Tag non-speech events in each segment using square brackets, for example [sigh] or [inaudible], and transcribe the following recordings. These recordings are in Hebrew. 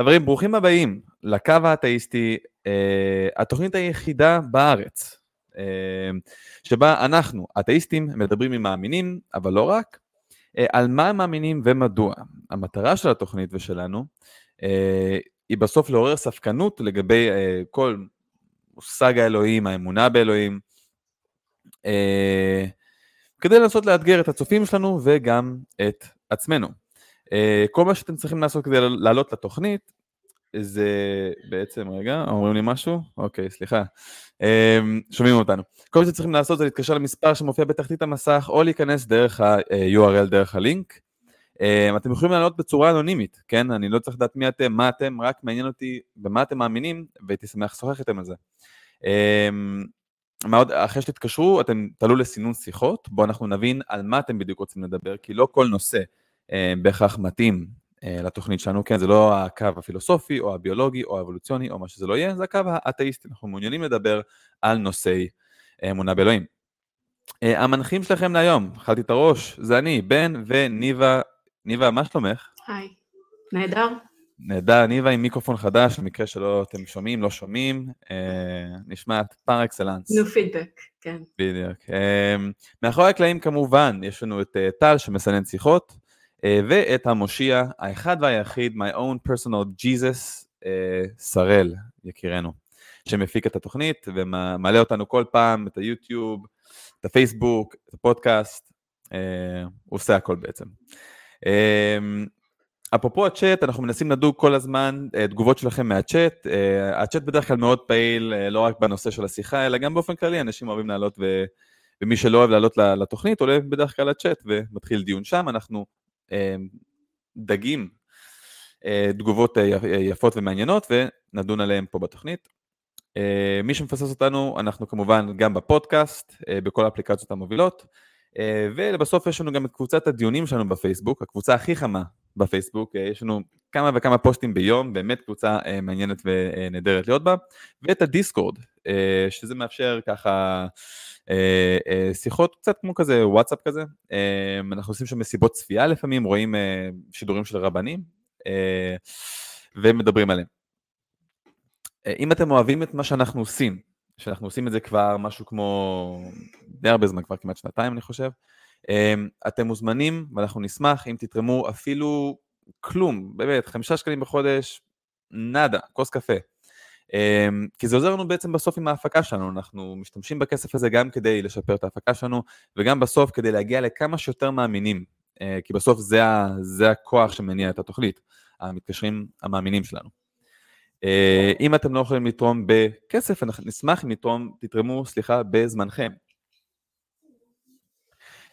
חברים, ברוכים הבאים לקו האתאיסטי, אה, התוכנית היחידה בארץ, אה, שבה אנחנו, אתאיסטים, מדברים עם מאמינים, אבל לא רק, אה, על מה הם מאמינים ומדוע. המטרה של התוכנית ושלנו אה, היא בסוף לעורר ספקנות לגבי אה, כל מושג האלוהים, האמונה באלוהים, אה, כדי לנסות לאתגר את הצופים שלנו וגם את עצמנו. אה, כל מה שאתם צריכים לעשות כדי לעלות לתוכנית זה בעצם, רגע, אומרים לי משהו? אוקיי, סליחה. אה, שומעים אותנו. כל מה שאתם צריכים לעשות זה להתקשר למספר שמופיע בתחתית המסך או להיכנס דרך ה-URL, דרך הלינק. אתם יכולים לעלות בצורה אנונימית, כן? אני לא צריך לדעת מי אתם, מה אתם, רק מעניין אותי במה אתם מאמינים, והייתי שמח לשוחח איתם על זה. מה עוד, אחרי שתתקשרו, אתם תעלו לסינון שיחות, בו אנחנו נבין על מה אתם בדיוק רוצים לדבר, כי לא כל נושא בהכרח מתאים אה, לתוכנית שלנו, כן, זה לא הקו הפילוסופי או הביולוגי או האבולוציוני או מה שזה לא יהיה, זה הקו האתאיסטי, אנחנו מעוניינים לדבר על נושאי אה, אמונה באלוהים. אה, המנחים שלכם להיום, אכלתי את הראש, זה אני, בן וניבה, ניבה, מה שלומך? היי, נהדר. נהדר, ניבה עם מיקרופון חדש, במקרה שלא אתם שומעים, לא שומעים, אה, נשמעת פר אקסלנס. נו פידבק, כן. בדיוק. אה, מאחורי הקלעים כמובן, יש לנו את אה, טל שמסנן שיחות, אה, ואת המושיע, האחד והיחיד, my own personal Jesus, אה, שראל, יקירנו, שמפיק את התוכנית ומעלה אותנו כל פעם, את היוטיוב, את הפייסבוק, את הפודקאסט, אה, הוא עושה הכל בעצם. אה, אפרופו הצ'אט, אנחנו מנסים לדוג כל הזמן אה, תגובות שלכם מהצ'אט. אה, הצ'אט בדרך כלל מאוד פעיל, אה, לא רק בנושא של השיחה, אלא גם באופן כללי, אנשים אוהבים לעלות, ו... ומי שלא אוהב לעלות לתוכנית, עולה בדרך כלל לצ'אט ומתחיל דיון שם. אנחנו דגים תגובות יפות ומעניינות ונדון עליהן פה בתוכנית. מי שמפסס אותנו, אנחנו כמובן גם בפודקאסט, בכל האפליקציות המובילות. ולבסוף יש לנו גם את קבוצת הדיונים שלנו בפייסבוק, הקבוצה הכי חמה בפייסבוק, יש לנו כמה וכמה פוסטים ביום, באמת קבוצה אה, מעניינת ונהדרת להיות בה, ואת הדיסקורד, אה, שזה מאפשר ככה אה, שיחות קצת כמו כזה וואטסאפ כזה, אנחנו עושים שם מסיבות צפייה לפעמים, רואים שידורים של רבנים, ומדברים עליהם. אם אתם אוהבים את מה שאנחנו עושים, שאנחנו עושים את זה כבר משהו כמו די הרבה זמן, כבר כמעט שנתיים אני חושב, אתם מוזמנים ואנחנו נשמח אם תתרמו אפילו כלום, באמת, חמישה שקלים בחודש, נאדה, כוס קפה. אמ, כי זה עוזר לנו בעצם בסוף עם ההפקה שלנו, אנחנו משתמשים בכסף הזה גם כדי לשפר את ההפקה שלנו, וגם בסוף כדי להגיע לכמה שיותר מאמינים, אה, כי בסוף זה, זה הכוח שמניע את התוכנית, המתקשרים המאמינים שלנו. אה, אם אתם לא יכולים לתרום בכסף, אנחנו נשמח אם תתרמו, סליחה, בזמנכם.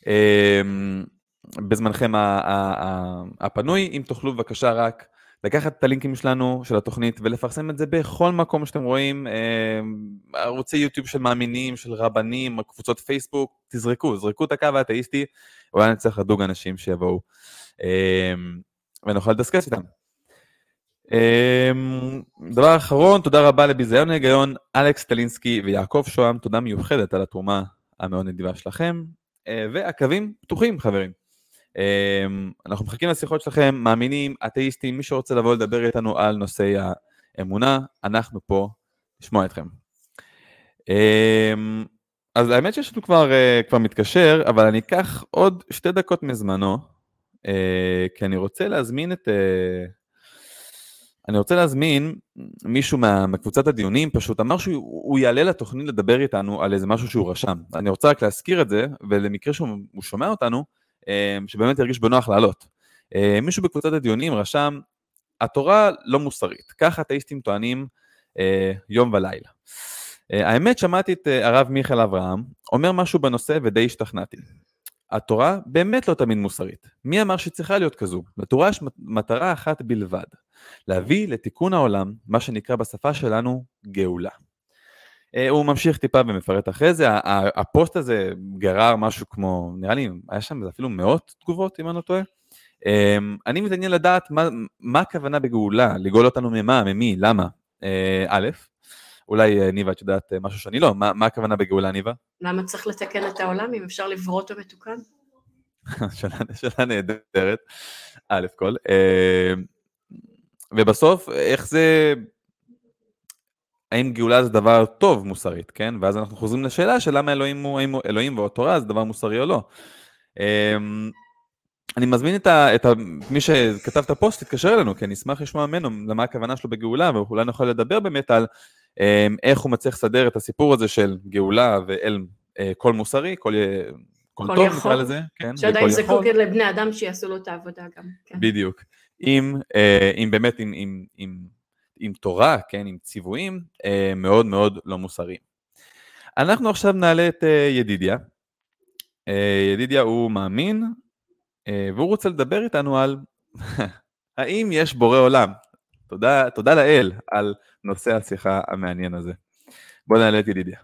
אמ, בזמנכם הפנוי, אם תוכלו בבקשה רק לקחת את הלינקים שלנו, של התוכנית, ולפרסם את זה בכל מקום שאתם רואים, אמ, ערוצי יוטיוב של מאמינים, של רבנים, קבוצות פייסבוק, תזרקו, זרקו את הקו האתאיסטי, אולי נצטרך לדוג אנשים שיבואו אמ, ונוכל לדסקס איתם. דבר אחרון, תודה רבה לביזיון ההיגיון, אלכס טלינסקי ויעקב שוהם, תודה מיוחדת על התרומה המאוד נדיבה שלכם. אה, והקווים פתוחים חברים. אה, אנחנו מחכים לשיחות שלכם, מאמינים, אתאיסטים, מי שרוצה לבוא לדבר איתנו על נושאי האמונה, אנחנו פה לשמוע אתכם. אה, אז האמת שיש לנו כבר, כבר מתקשר, אבל אני אקח עוד שתי דקות מזמנו, כי אני רוצה להזמין את... אני רוצה להזמין מישהו מה, מקבוצת הדיונים, פשוט אמר שהוא יעלה לתוכנית לדבר איתנו על איזה משהו שהוא רשם. אני רוצה רק להזכיר את זה, ולמקרה שהוא שומע אותנו, אה, שבאמת ירגיש בנוח לעלות. אה, מישהו בקבוצת הדיונים רשם, התורה לא מוסרית, כך אתאיסטים טוענים אה, יום ולילה. האמת, שמעתי את הרב מיכאל אברהם אומר משהו בנושא ודי השתכנעתי. התורה באמת לא תמיד מוסרית. מי אמר שהיא צריכה להיות כזו? לתורה יש מטרה אחת בלבד, להביא לתיקון העולם, מה שנקרא בשפה שלנו גאולה. אה, הוא ממשיך טיפה ומפרט אחרי זה, הפוסט הזה גרר משהו כמו, נראה לי, היה שם אפילו מאות תגובות אם אני לא טועה. אמ, אני מתעניין לדעת מה, מה הכוונה בגאולה, לגאול אותנו ממה, ממי, למה. אה, א', אולי אה, ניבה את יודעת משהו שאני לא, מה, מה הכוונה בגאולה ניבה? למה צריך לתקן את העולם אם אפשר לברוא אותו מתוקן? [laughs] שאלה נהדרת, א' כל. ובסוף, איך זה... האם גאולה זה דבר טוב מוסרית, כן? ואז אנחנו חוזרים לשאלה של למה אלוהים הוא, האם אלוהים או התורה זה דבר מוסרי או לא. אמ, אני מזמין את, ה, את ה, מי שכתב את הפוסט, תתקשר אלינו, כי אני אשמח לשמוע ממנו למה הכוונה שלו בגאולה, ואולי נוכל לדבר באמת על איך הוא מצליח לסדר את הסיפור הזה של גאולה ואל אה, קול מוסרי, קול, קול טוב נקרא לזה, כן, שעדיין זקוק לבני אדם שיעשו לו את העבודה גם. כן. בדיוק. אם, אה, אם באמת, עם, עם, עם, עם תורה, כן, עם ציוויים, אה, מאוד מאוד לא מוסריים. אנחנו עכשיו נעלה את ידידיה. ידידיה הוא מאמין, והוא רוצה לדבר איתנו על [laughs] האם יש בורא עולם. תודה, תודה לאל על נושא השיחה המעניין הזה. בוא נעלה את ידידיה.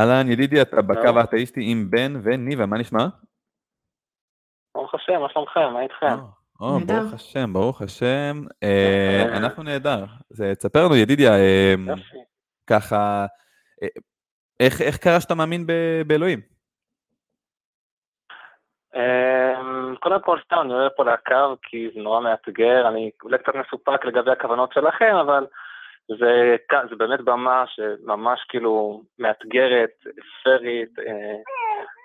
אהלן, ידידי, אתה בקו האתאיסטי עם בן וניבה, מה נשמע? ברוך השם, מה שלומכם? מה איתכם? או, ברוך השם, ברוך השם. אה, אנחנו נהדר. תספר לנו, ידידיה, אה, ככה, אה, איך קרה שאתה מאמין באלוהים? קודם כל, סתם, אני עולה פה לקו כי זה נורא מאתגר, אני אולי קצת מסופק לגבי הכוונות שלכם, אבל זה, זה באמת במה שממש כאילו מאתגרת, פרית, אה,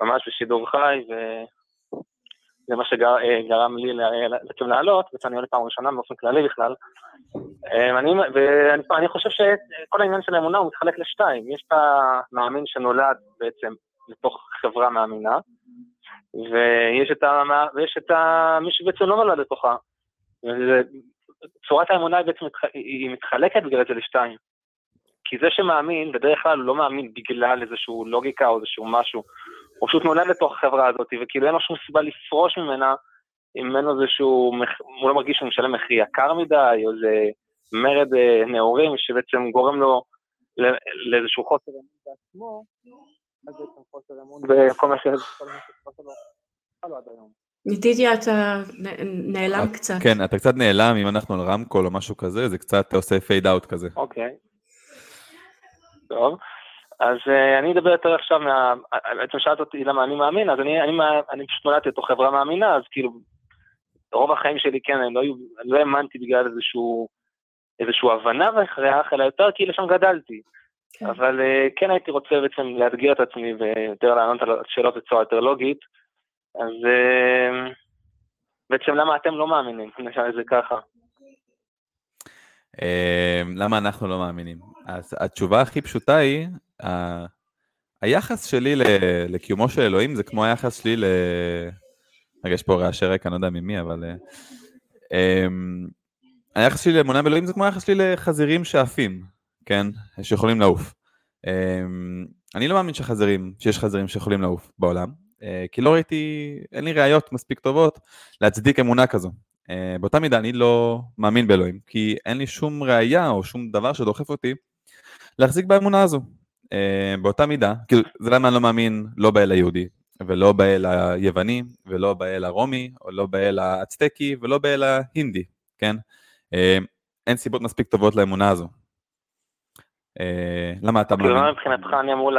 ממש בשידור חי, וזה מה שגרם לי בעצם לעלות, ואני עולה פעם ראשונה באופן כללי בכלל. אה, אני, ואני אני חושב שכל העניין של האמונה הוא מתחלק לשתיים, יש את המאמין שנולד בעצם לתוך חברה מאמינה, ויש את, ה, ויש את ה, מי שבעצם לא נולד לתוכה. צורת האמונה היא בעצם היא מתחלקת בגלל זה לשתיים. כי זה שמאמין, בדרך כלל הוא לא מאמין בגלל איזושהי לוגיקה או איזשהו משהו. הוא פשוט נולד לתוך החברה הזאת, וכאילו אין לו שום סיבה לפרוש ממנה, אם אין לו איזשהו, הוא לא מרגיש שהוא משלם מחיר יקר מדי, או איזה מרד אה, נאורים שבעצם גורם לו לאיזשהו חוסר אמון בעצמו, אז בעצם חוסר אמון בכל מה שקורה לו עד היום. ניטיטיה אתה נעלם קצת. כן, אתה קצת נעלם, אם אנחנו על רמקול או משהו כזה, זה קצת עושה פייד אאוט כזה. אוקיי. טוב. אז uh, אני אדבר יותר עכשיו מה... בעצם שאלת אותי למה אני מאמין, אז אני, אני, אני פשוט נולדתי לתוך חברה מאמינה, אז כאילו, רוב החיים שלי, כן, אני לא, אני לא האמנתי בגלל איזשהו, איזשהו הבנה והכרח, אלא יותר כי לשם גדלתי. כן. אבל uh, כן הייתי רוצה בעצם לאתגר את עצמי ויותר לענות על שאלות בצורה יותר לוגית. אז אה, בעצם למה אתם לא מאמינים? נשאל את זה ככה. אה, למה אנחנו לא מאמינים? אז התשובה הכי פשוטה היא, היחס שלי לקיומו של אלוהים זה כמו היחס שלי ל... רגע, יש פה רעשי רקע, אני לא יודע ממי, אבל... אה, היחס שלי לאמונה באלוהים זה כמו היחס שלי לחזירים שאפים, כן? שיכולים לעוף. אני לא מאמין שחזירים, שיש חזירים שיכולים לעוף בעולם, אה, כי לא ראיתי, אין לי ראיות מספיק טובות להצדיק אמונה כזו. אה, באותה מידה אני לא מאמין באלוהים, כי אין לי שום ראייה או שום דבר שדוחף אותי להחזיק באמונה הזו. אה, באותה מידה, כאילו, זה למה אני לא מאמין לא באל היהודי, ולא באל היווני, ולא באל הרומי, או לא באל האצטקי, ולא באל ההינדי, כן? אין סיבות מספיק טובות לאמונה הזו. למה אתה מאמין? כאילו, מבחינתך אני אמור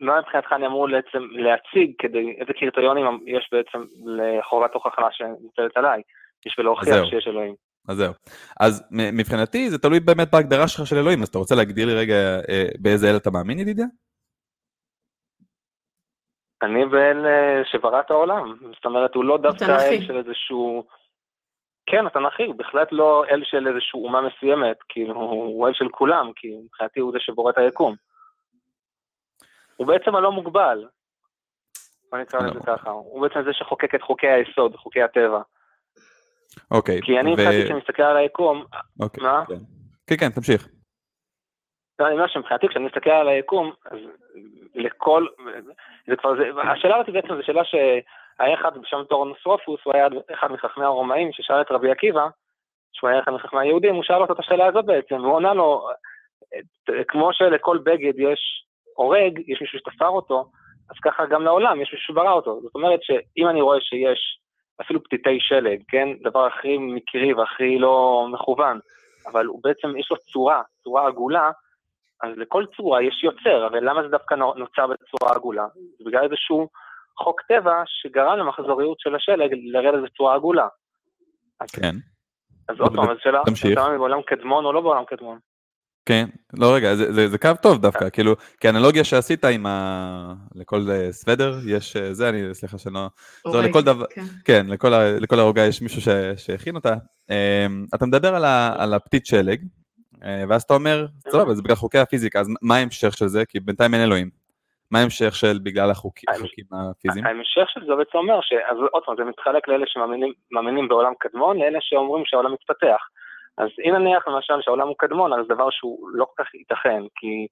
מה מבחינתך אני אמור בעצם להציג כדי, איזה קריטריונים יש בעצם לחובת הוכחה שנמצאת עליי, בשביל להוכיח שיש אלוהים. אז זהו. אז מבחינתי זה תלוי באמת בהגדרה שלך של אלוהים, אז אתה רוצה להגדיר לי רגע אה, באיזה אל אתה מאמין ידידיה? אני באל אה, שברא את העולם, זאת אומרת הוא לא דווקא אל של איזשהו... כן, התנ"כי, הוא בהחלט לא אל של איזושהי אומה מסוימת, כאילו הוא אל של כולם, כי מבחינתי הוא זה שבורא את היקום. הוא בעצם הלא מוגבל. בוא נקרא לזה ככה, הוא בעצם זה שחוקק את חוקי היסוד, חוקי הטבע. אוקיי. כי אני מבחינתי כשאני מסתכל על היקום, אוקיי, מה? כן. כן, כן, תמשיך. לא, אני אומר שמבחינתי כשאני מסתכל על היקום, אז לכל, זה כבר, השאלה הזאת בעצם זו שאלה שהיה אחד בשם טורנוסרופוס, הוא היה אחד מחכמי הרומאים ששאל את רבי עקיבא, שהוא היה אחד מחכמי היהודים, הוא שאל אותו את השאלה הזאת בעצם, והוא עונה לו, כמו שלכל בגד יש הורג, יש מישהו שתפר אותו, אז ככה גם לעולם יש מישהו שברא אותו. זאת אומרת שאם אני רואה שיש אפילו פתיתי שלג, כן, דבר הכי מקרי והכי לא מכוון, אבל הוא בעצם, יש לו צורה, צורה עגולה, אז לכל צורה יש יוצר, אבל למה זה דווקא נוצר בצורה עגולה? בגלל איזשהו חוק טבע שגרם למחזוריות של השלג לרדת בצורה עגולה. כן. אז עוד פעם, אז שאלה. אתה בעולם קדמון או לא בעולם קדמון? כן, לא רגע, זה, זה, זה קו טוב דווקא, כאילו, כאנלוגיה שעשית עם ה... לכל אה, סוודר, יש אה, זה, אני, סליחה שאני לא... זו לכל דבר, כן. כן, לכל, ה- לכל הרוגה יש מישהו ש, שהכין אותה. אמ, אתה מדבר על, ה, על הפתית שלג, אה, ואז אתה אומר, סבבה, זה בגלל חוקי הפיזיקה, אז מה ההמשך של זה? כי בינתיים אין אלוהים. מה ההמשך של בגלל החוקים, החוקים הפיזיים? ההמשך של זה בעצם אומר ש... אז עוד פעם, זה מתחלק לאלה שמאמינים מאמינים בעולם קדמון, לאלה שאומרים שהעולם מתפתח. אז אם נניח למשל שהעולם הוא קדמון, אז זה דבר שהוא לא כל כך ייתכן, כי...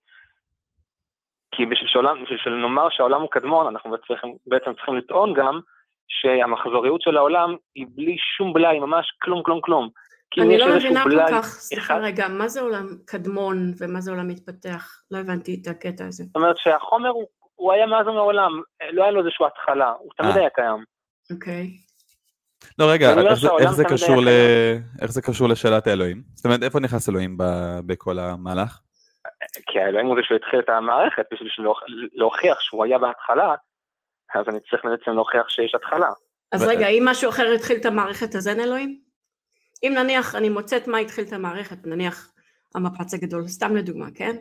כי בשביל, שעולם, בשביל שנאמר שהעולם הוא קדמון, אנחנו בעצם, בעצם צריכים לטעון גם שהמחזוריות של העולם היא בלי שום בלאי, ממש כלום כלום כלום. אני לא מבינה כל כך, סליחה רגע, מה זה עולם קדמון ומה זה עולם מתפתח? לא הבנתי את הקטע הזה. זאת אומרת שהחומר הוא, הוא היה מאז ומעולם, לא היה לו איזושהי התחלה, הוא תמיד אה. היה קיים. אוקיי. לא רגע, איך זה- שהעולם איך זה תמיד קשור ל... איך זה קשור לשאלת האלוהים? זאת אומרת, איפה נכנס אלוהים ב- בכל המהלך? כי האלוהים הוא זה שהתחיל את המערכת בשביל להוכיח שהוא היה בהתחלה, אז אני צריך בעצם להוכיח שיש התחלה. אז ו- רגע, אם משהו אחר התחיל את המערכת, אז אין אלוהים? אם נניח אני מוצאת מה התחיל את המערכת, נניח המפץ הגדול, סתם לדוגמה, כן?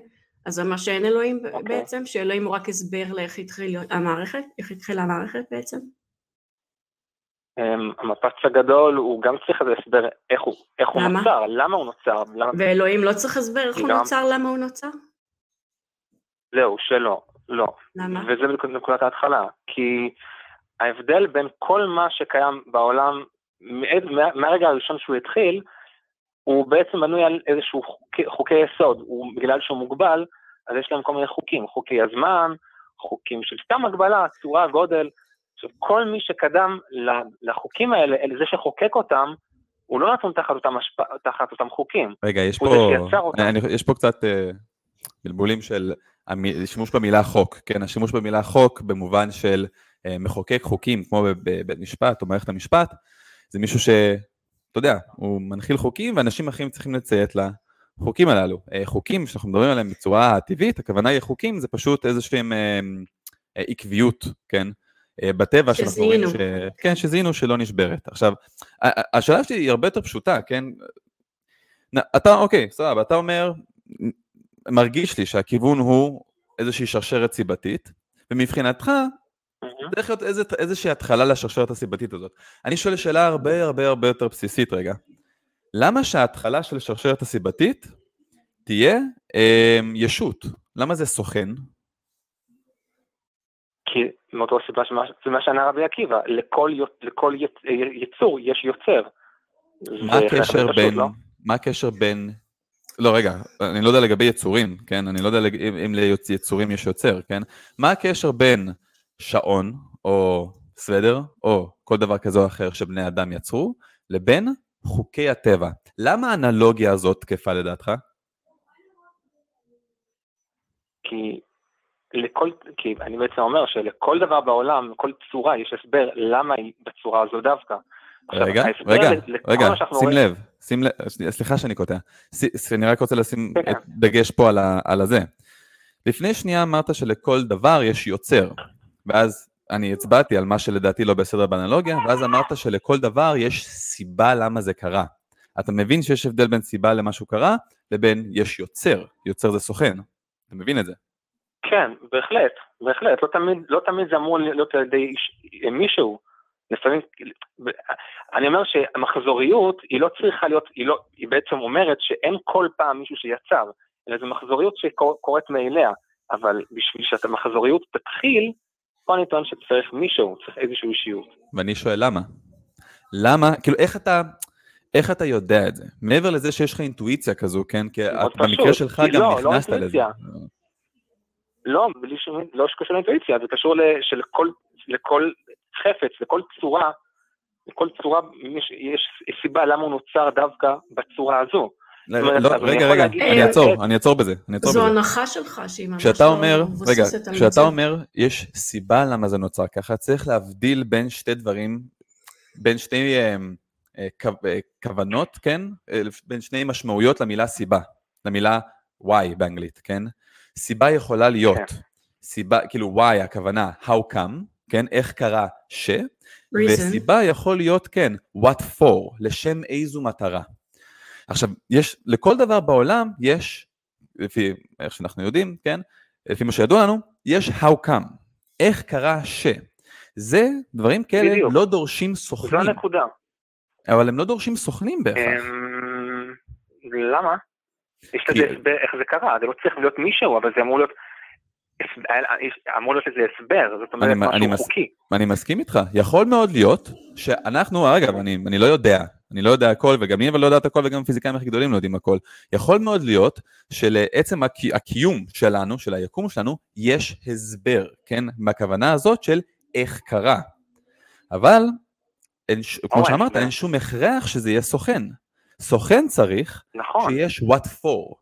אז זה אומר שאין אלוהים ב- אוקיי. בעצם? שאלוהים הוא רק הסבר לאיך התחיל המערכת? איך התחילה המערכת בעצם? אמ, המפץ הגדול הוא גם צריך איזה הסבר איך הוא, איך הוא למה? נוצר, למה הוא נוצר, למה, ואלוהים לא צריך הסבר איך הוא גם- נוצר, למה הוא נוצר? זהו, שלא, לא. למה? וזה בדיוק נקודת ההתחלה, כי ההבדל בין כל מה שקיים בעולם מה- מהרגע הראשון שהוא התחיל, הוא בעצם בנוי על איזשהו חוקי, חוקי יסוד, הוא, בגלל שהוא מוגבל, אז יש להם כל מיני חוקים, חוקי הזמן, חוקים של סתם הגבלה, צורה, גודל. עכשיו, כל מי שקדם לחוקים האלה, אל זה שחוקק אותם, הוא לא נתון תחת אותם, השפ... תחת אותם חוקים. רגע, יש פה. אני, יש פה קצת אה, בלבולים של המ- שימוש במילה חוק, כן, השימוש במילה חוק במובן של אה, מחוקק חוקים, כמו בב- בבית משפט או מערכת המשפט, זה מישהו ש, אתה יודע, הוא מנחיל חוקים ואנשים אחרים צריכים לציית לחוקים הללו. אה, חוקים שאנחנו מדברים עליהם בצורה טבעית, הכוונה היא חוקים, זה פשוט איזושהי אה, אה, עקביות, כן? בטבע שאנחנו רואים, ש... כן, שזיהינו שלא נשברת. עכשיו, השאלה שלי היא הרבה יותר פשוטה, כן? אתה, אוקיי, סבבה, אתה אומר, מרגיש לי שהכיוון הוא איזושהי שרשרת סיבתית, ומבחינתך צריך להיות איזה, איזושהי התחלה לשרשרת הסיבתית הזאת. אני שואל שאלה הרבה הרבה הרבה יותר בסיסית רגע. למה שההתחלה של שרשרת הסיבתית תהיה אה, ישות? למה זה סוכן? כי מאותו סיבה שמה, זה מה שענה רבי עקיבא, לכל, לכל יצ, יצור יש יוצר. מה הקשר בין, לא? מה הקשר בין, לא רגע, אני לא יודע לגבי יצורים, כן? אני לא יודע אם ליצורים יש יוצר, כן? מה הקשר בין שעון, או סוודר, או כל דבר כזה או אחר שבני אדם יצרו, לבין חוקי הטבע? למה האנלוגיה הזאת תקפה לדעתך? כי לכל, כי אני בעצם אומר שלכל דבר בעולם, לכל צורה יש הסבר למה היא בצורה הזו דווקא. עכשיו, רגע, ההסבר רגע, רגע, שים רואים- לב, שים לב, סליחה שאני קוטע, ס- אני רק רוצה לשים כן, את דגש פה על, ה, על הזה. לפני שנייה אמרת שלכל דבר יש יוצר, ואז אני הצבעתי על מה שלדעתי לא בסדר באנלוגיה, ואז אמרת שלכל דבר יש סיבה למה זה קרה. אתה מבין שיש הבדל בין סיבה למשהו קרה, לבין יש יוצר, יוצר זה סוכן, אתה מבין את זה? כן, בהחלט, בהחלט, לא תמיד, לא תמיד זה אמור להיות על ידי מישהו. לפעמים, אני אומר שהמחזוריות היא לא צריכה להיות, היא, לא, היא בעצם אומרת שאין כל פעם מישהו שיצר, אלא זו מחזוריות שקורית מאליה, אבל בשביל שהמחזוריות תתחיל, פה אני טוען שצריך מישהו, צריך איזושהי אישיות. ואני שואל למה? למה, כאילו איך אתה, איך אתה יודע את זה? מעבר לזה שיש לך אינטואיציה כזו, כן? כי את, במקרה פשוט. שלך כי גם לא, לא נכנסת לזה. אינטואיציה. לא, בלי שום, לא שקשור לאינטואיציה, זה קשור שלכל לכל חפץ, לכל צורה, לכל צורה יש, יש סיבה למה הוא נוצר דווקא בצורה הזו. לא, רגע, רגע, אני אעצור, אני אעצור בזה, אני אעצור זו. הנחה שלך שהיא ממש כשאתה לא אומר, רגע, מבוססת על כשאתה מציאות. אומר יש סיבה למה זה נוצר ככה, צריך להבדיל בין שתי דברים, בין שני אה, אה, אה, כוונות, כן? בין שני משמעויות למילה סיבה, למילה why באנגלית, כן? סיבה יכולה להיות, כן. סיבה, כאילו why הכוונה how come, כן? איך קרה ש... reason. וסיבה יכול להיות, כן, what for, לשם איזו מטרה. עכשיו, יש, לכל דבר בעולם יש, לפי איך שאנחנו יודעים, כן? לפי מה שידוע לנו, יש how come, איך קרה ש. זה, דברים כאלה בדיוק. לא דורשים זו סוכנים, הנקודה. אבל הם לא דורשים סוכנים בהכרח. אמ, למה? יש לזה הסבר איך זה קרה, זה לא צריך להיות מישהו, אבל זה אמור להיות... אמור להיות לזה הסבר, זאת אומרת משהו חוקי. אני מסכים איתך, יכול מאוד להיות שאנחנו, אגב, אני לא יודע, אני לא יודע הכל, וגם היא אבל לא יודעת הכל, וגם הפיזיקאים הכי גדולים לא יודעים הכל. יכול מאוד להיות שלעצם הקי, הקיום שלנו, של היקום שלנו, יש הסבר, כן? מהכוונה הזאת של איך קרה. אבל, אין, ש- כמו שאמרת. אין שום הכרח שזה יהיה סוכן. סוכן צריך נכון. שיש what for.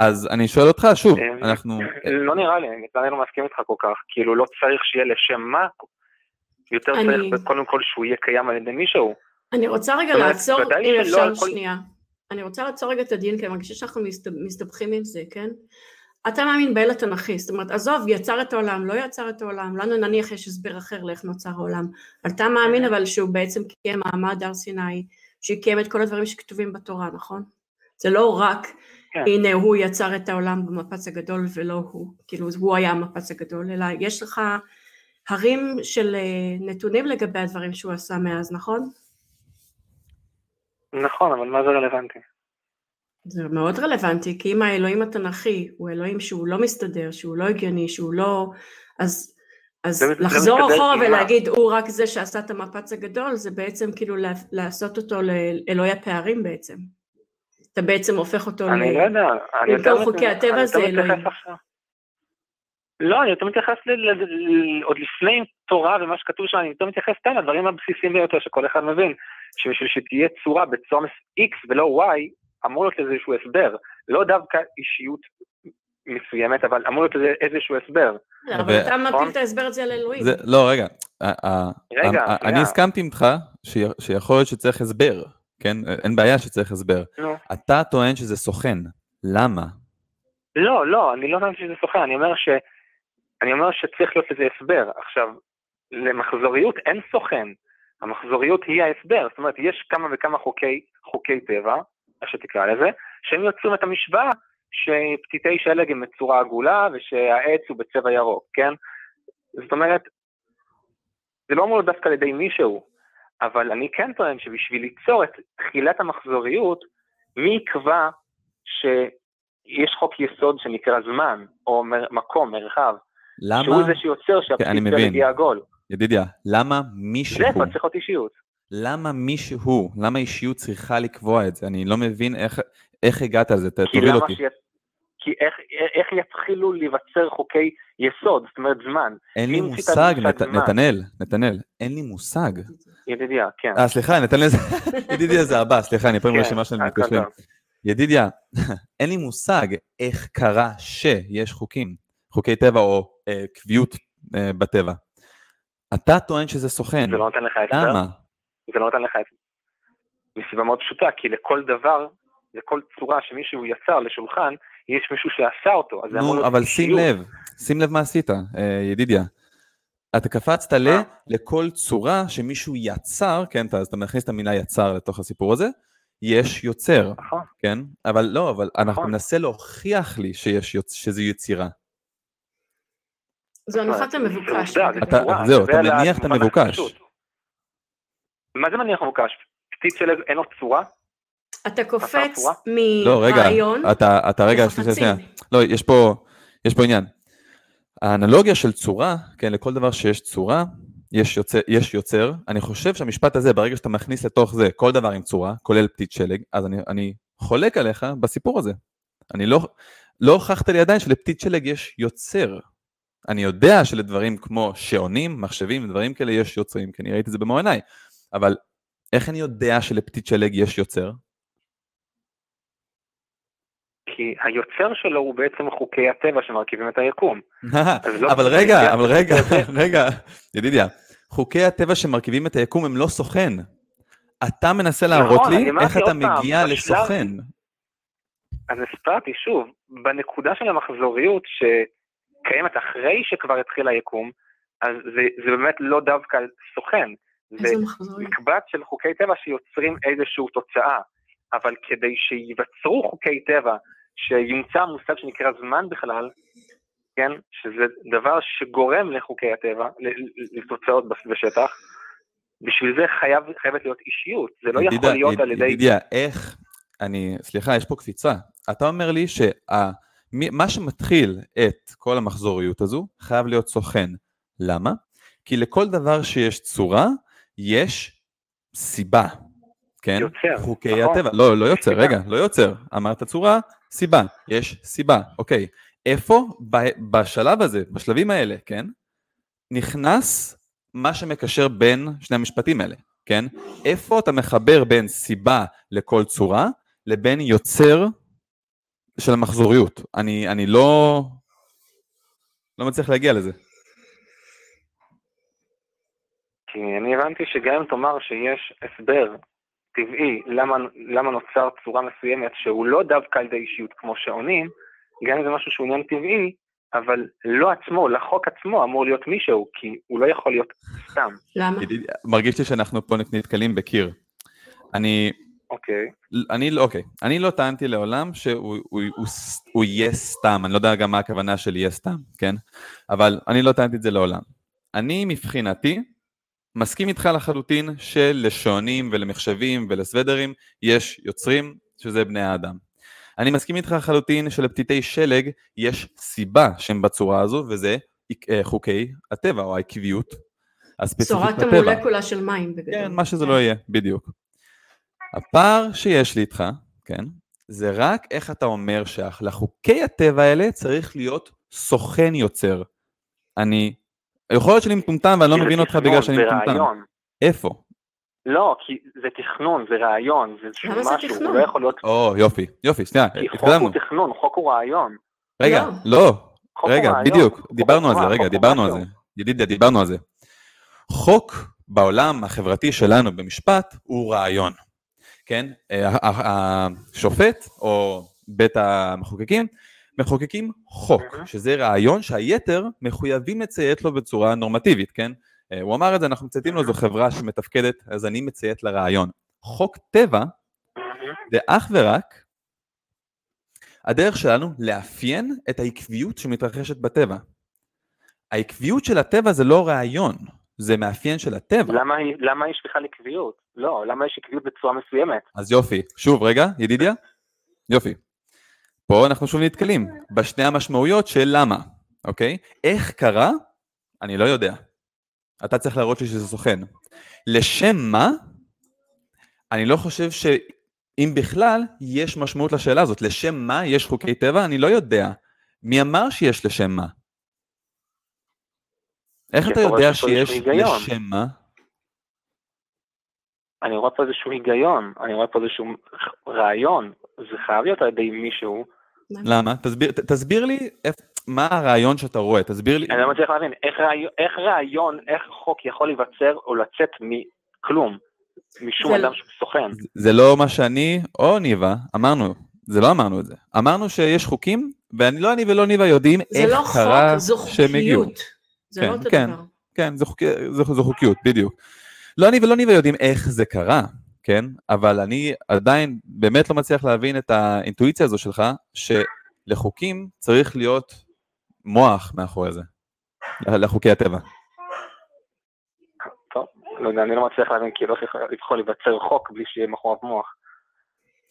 אז אני שואל אותך, שוב, אמ, אנחנו... לא נראה לי, אני לא מסכים איתך כל כך, כאילו לא צריך שיהיה לשם מה, יותר אני- צריך קודם כל שהוא יהיה קיים על ידי מישהו. אני רוצה רגע לעצור, אם אפשר שנייה. אני רוצה לעצור רגע את הדיון, כי אני מרגישה שאנחנו מסת- מסתבכים עם זה, כן? אתה מאמין באל התנ"כי, זאת אומרת, עזוב, יצר את העולם, לא יצר את העולם, לנו נניח יש הסבר אחר לאיך נוצר העולם. אתה מאמין אבל שהוא בעצם קיים מעמד הר סיני, שקיים את כל הדברים שכתובים בתורה, נכון? זה לא רק, כן. הנה הוא יצר את העולם במפץ הגדול ולא הוא, כאילו הוא היה המפץ הגדול, אלא יש לך הרים של אה, נתונים לגבי הדברים שהוא עשה מאז, נכון? נכון, אבל מה זה רלוונטי? זה מאוד רלוונטי, כי אם האלוהים התנ"כי הוא אלוהים שהוא לא מסתדר, שהוא לא הגיוני, שהוא לא... אז, אז זה- לחזור אחורה? ולהגיד הוא רק זה שעשה את המפץ הגדול, זה בעצם כאילו לעשות אותו לאלוהי הפערים בעצם. אתה בעצם הופך אותו אני ל... לא יודע, אני במקום יותר חוקי מת- הטבע זה אלוהים. לא, אני יותר מתייחס ל... ל- ל- עוד לפני תורה ומה שכתוב שם, אני יותר מתייחס סתם לדברים הבסיסיים ביותר שכל אחד מבין, שבשביל שתהיה צורה בצורה X ולא Y, אמור להיות לזה איזשהו הסבר, לא דווקא אישיות מסוימת, אבל אמור להיות לזה איזשהו הסבר. אבל ו- אתה מפיל נכון? את ההסבר הזה על אלוהים. לא, רגע. רגע. אני הסכמתי איתך שי- שיכול להיות שצריך הסבר, כן? אין בעיה שצריך הסבר. אתה טוען שזה סוכן. למה? לא, לא, אני לא אומר שזה סוכן, אני אומר ש... אני אומר שצריך להיות לזה הסבר. עכשיו, למחזוריות אין סוכן, המחזוריות היא ההסבר, זאת אומרת, יש כמה וכמה חוקי, חוקי טבע, איך שתקרא לזה, שהם יוצרים את המשוואה שפתיתי שלג הם בצורה עגולה ושהעץ הוא בצבע ירוק, כן? זאת אומרת, זה לא אמור דווקא על ידי מישהו, אבל אני כן טוען שבשביל ליצור את תחילת המחזוריות, מי יקבע שיש חוק יסוד שנקרא זמן, או מר, מקום, מרחב, למה? שהוא זה שיוצר שהפתיתי. שלג יהיה עגול. ידידיה, למה זה מישהו, כבר צריך להיות אישיות. למה מישהו, למה אישיות צריכה לקבוע את זה? אני לא מבין איך, איך הגעת לזה, תוביל אותי. ש... כי איך, איך יתחילו להיווצר חוקי יסוד, זאת אומרת זמן. אין לי מושג, נת-. נתנאל, נתנאל, אין לי מושג. ידידיה, כן. אה, סליחה, נתנאל זה, [laughs] ידידיה זה הבא, סליחה, אני פה עם כן, רשימה של מתקשרים. ידידיה, [laughs] אין לי מושג איך קרה שיש חוקים, חוקי טבע או אה, קביעות אה, בטבע. אתה טוען שזה סוכן, זה לא נותן לך הסבר? למה? זה לא נותן לך הסבר. מסיבה מאוד פשוטה, כי לכל דבר, לכל צורה שמישהו יצר לשולחן, יש מישהו שעשה אותו. אז נו, אבל שים. לב, שים לב מה עשית, אה, ידידיה. אתה קפצת ל? לכל צורה שמישהו יצר, כן, אז אתה מכניס את המילה יצר לתוך הסיפור הזה, יש יוצר, נכון. כן? אבל לא, אבל אנחנו נכון. ננסה להוכיח לי. שזה יצירה. זו הנחת המבוקש. זהו, זה אתה מניח את המבוקש. מה זה מניח מבוקש? פתית שלג אין לו צורה? אתה קופץ צורה? לא, רגע, מרעיון אתה, אתה רגע, שנייה, שנייה. לא, יש פה, יש פה עניין. האנלוגיה של צורה, כן, לכל דבר שיש צורה, יש יוצר, יש יוצר. אני חושב שהמשפט הזה, ברגע שאתה מכניס לתוך זה כל דבר עם צורה, כולל פתית שלג, אז אני, אני חולק עליך בסיפור הזה. אני לא, לא הוכחת לי עדיין שלפתית שלג יש יוצר. אני יודע שלדברים כמו שעונים, מחשבים ודברים כאלה יש יוצרים, כי אני ראיתי את זה במו עיניי. אבל איך אני יודע שלפתית שלג יש יוצר? כי היוצר שלו הוא בעצם חוקי הטבע שמרכיבים את היקום. לא אבל רגע, אבל רגע, [laughs] רגע, ידידיה, חוקי הטבע שמרכיבים את היקום הם לא סוכן. אתה מנסה להראות נכון, לי אני אמרתי איך אתה מגיע בשלב- לסוכן. אז הסברתי שוב, בנקודה של המחזוריות שקיימת אחרי שכבר התחיל היקום, אז זה, זה באמת לא דווקא סוכן, זה איזה מחזורים. מקבץ של חוקי טבע שיוצרים איזושהי תוצאה, אבל כדי שייווצרו חוקי טבע, שימצא מושג שנקרא זמן בכלל, כן, שזה דבר שגורם לחוקי הטבע, ל- ל- לתוצאות בש- בשטח, בשביל זה חייב, חייבת להיות אישיות, זה לא ידידיה, יכול להיות יד- על ידי... ידידיה, איך, אני, סליחה, יש פה קפיצה. אתה אומר לי שמה שמתחיל את כל המחזוריות הזו חייב להיות סוכן. למה? כי לכל דבר שיש צורה, יש סיבה, כן? יוצר, חוקי נכון. הטבע, לא, לא יוצר, סיבה. רגע, לא יוצר. אמרת צורה, סיבה, יש סיבה, אוקיי. איפה ב- בשלב הזה, בשלבים האלה, כן? נכנס מה שמקשר בין שני המשפטים האלה, כן? איפה אתה מחבר בין סיבה לכל צורה לבין יוצר של המחזוריות? אני, אני לא... לא מצליח להגיע לזה. כי אני הבנתי שגם אם תאמר שיש הסבר טבעי למה, למה נוצר צורה מסוימת שהוא לא דווקא על ידי אישיות כמו שעונים, גם אם זה משהו שהוא עניין טבעי, אבל לא עצמו, לחוק עצמו אמור להיות מישהו, כי הוא לא יכול להיות סתם, למה? מרגיש לי שאנחנו פה נתקלים בקיר. אני, אוקיי? אני לא, אוקיי, אני לא טענתי לעולם שהוא יהיה סתם, אני לא יודע גם מה הכוונה של יהיה סתם, כן? אבל אני לא טענתי את זה לעולם. אני מבחינתי מסכים איתך לחלוטין שלשעונים ולמחשבים ולסוודרים יש יוצרים שזה בני האדם. אני מסכים איתך לחלוטין שלפתיתי שלג יש סיבה שהם בצורה הזו וזה אה, חוקי הטבע או העקביות הספציפית צורת בטבע. המולקולה של מים בגדול. כן, מה שזה לא יהיה, בדיוק. הפער שיש לי איתך, כן, זה רק איך אתה אומר שלחוקי הטבע האלה צריך להיות סוכן יוצר. אני, יכול להיות שאני מטומטם ואני לא זה מבין אותך בגלל שאני מטומטם. איפה? לא, כי זה תכנון, זה רעיון, זה איזשהו למה זה משהו? הוא לא יכול להיות... או, יופי, יופי, שנייה, כי חוק התקדמנו. הוא תכנון, חוק הוא רעיון. רגע, לא. לא, רגע. בדיוק, דיברנו על זה, רגע, דיברנו על. זה. ידידיה, דיברנו על זה. חוק בעולם החברתי שלנו במשפט הוא רעיון, כן? אה, השופט או בית המחוקקים מחוקקים חוק. שזה רעיון שהיתר מחויבים לציית לו בצורה נורמטיבית, כן? אה, הוא אמר את זה, אנחנו מצייתים לו, זו חברה שמתפקדת, אז אני מציית לרעיון. חוק טבע. זה אך ורק הדרך שלנו לאפיין את העקביות שמתרחשת בטבע. העקביות של הטבע זה לא רעיון, זה מאפיין של הטבע. למה למה יש בכלל עקביות? לא, למה יש עקביות בצורה מסוימת? אז יופי, שוב רגע, ידידיה, יופי. פה אנחנו שוב נתקלים בשני המשמעויות של למה, אוקיי? איך קרה? אני לא יודע. אתה צריך להראות לי שזה סוכן. לשם מה? אני לא חושב שאם בכלל יש משמעות לשאלה הזאת. לשם מה יש חוקי טבע? אני לא יודע. מי אמר שיש לשם מה? איך אתה יודע שיש. לשם מה? אני רואה פה איזשהו היגיון, אני רואה פה איזשהו רעיון, זה חייב להיות על ידי מישהו, למה? תסביר, ת- תסביר לי איפ- מה הרעיון שאתה רואה, תסביר לי. אני לא מצליח להבין, איך רעיון, איך רעיון, איך חוק יכול להיווצר או לצאת מכלום, משום זה- אדם שהוא סוכן. זה לא מה שאני או ניבה אמרנו, זה לא אמרנו את זה. אמרנו שיש חוקים, ואני לא אני ולא ניבה יודעים זה איך לא קרה חוק, זו שהם הגיעו. חוקיות. זה כן, לא אותו כן. דבר. כן, זו, זו, זו חוקיות, בדיוק. לא אני ולא ניבה יודעים איך זה קרה, כן? אבל אני עדיין באמת לא מצליח להבין את האינטואיציה הזו שלך, שלחוקים צריך להיות מוח מאחורי זה, לחוקי הטבע. טוב, לא יודע, אני לא מצליח להבין כאילו איך יכול- להיווצר חוק בלי שיהיה מאחוריו מוח.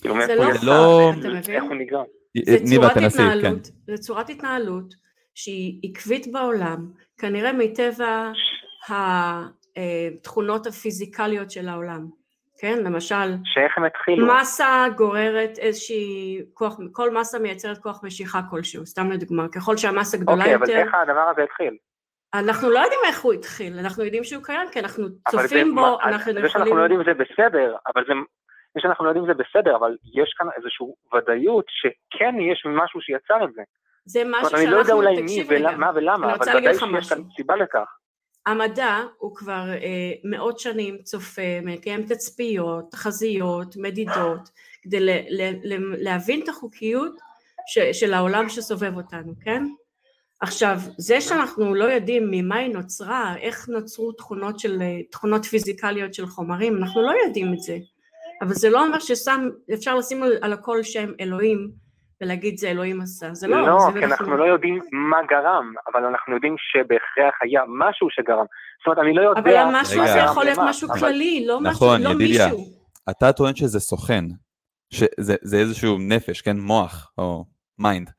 כאילו מאיפה לא הוא חוק, יצא, לא- אתה מבין? איך הוא נגרם. ניבה, תנסי, כן. זה צורת התנהלות שהיא עקבית בעולם, כנראה מטבע התכונות הפיזיקליות של העולם, כן? למשל, שאיך הם התחילו. מסה גוררת איזושהי כוח, כל מסה מייצרת כוח משיכה כלשהו, סתם לדוגמה, ככל שהמסה גדולה אוקיי, אבל יותר, איך הדבר הזה התחיל? אנחנו לא יודעים איך הוא התחיל, אנחנו יודעים שהוא קיים, כי אנחנו אבל זה- צופים בו, מה- אנחנו זה יכולים... שאנחנו לא יודעים זה בסדר, אבל זה... זה שאנחנו לא יודעים זה בסדר, אבל יש כאן איזושהי ודאיות שכן יש משהו שיצר את זה. זה משהו אומרת, אני לא יודע שאנחנו, אולי מי ולמה, אני אבל ודאי שיש כאן. סיבה לכך. המדע הוא כבר אה, מאות שנים צופה, מקיים תצפיות, תחזיות, מדידות, כדי ל, ל, ל, להבין את החוקיות ש, של העולם שסובב אותנו, כן? עכשיו, זה שאנחנו לא יודעים ממה היא נוצרה, איך נוצרו תכונות, של, תכונות פיזיקליות של חומרים, אנחנו לא יודעים את זה. אבל זה לא אומר שאפשר לשים על, על הכל שם אלוהים ולהגיד זה אלוהים עשה, זה לא. לא, זה כי אנחנו לא יודעים מה גרם, אבל אנחנו יודעים שבהכרח היה משהו שגרם. זאת אומרת, אני לא יודע... אבל המשהו הזה יכול להיות משהו אבל... כללי, לא, נכון, משהו, לא ידידיה, מישהו. אתה טוען שזה סוכן, שזה איזשהו נפש, כן, מוח או mind,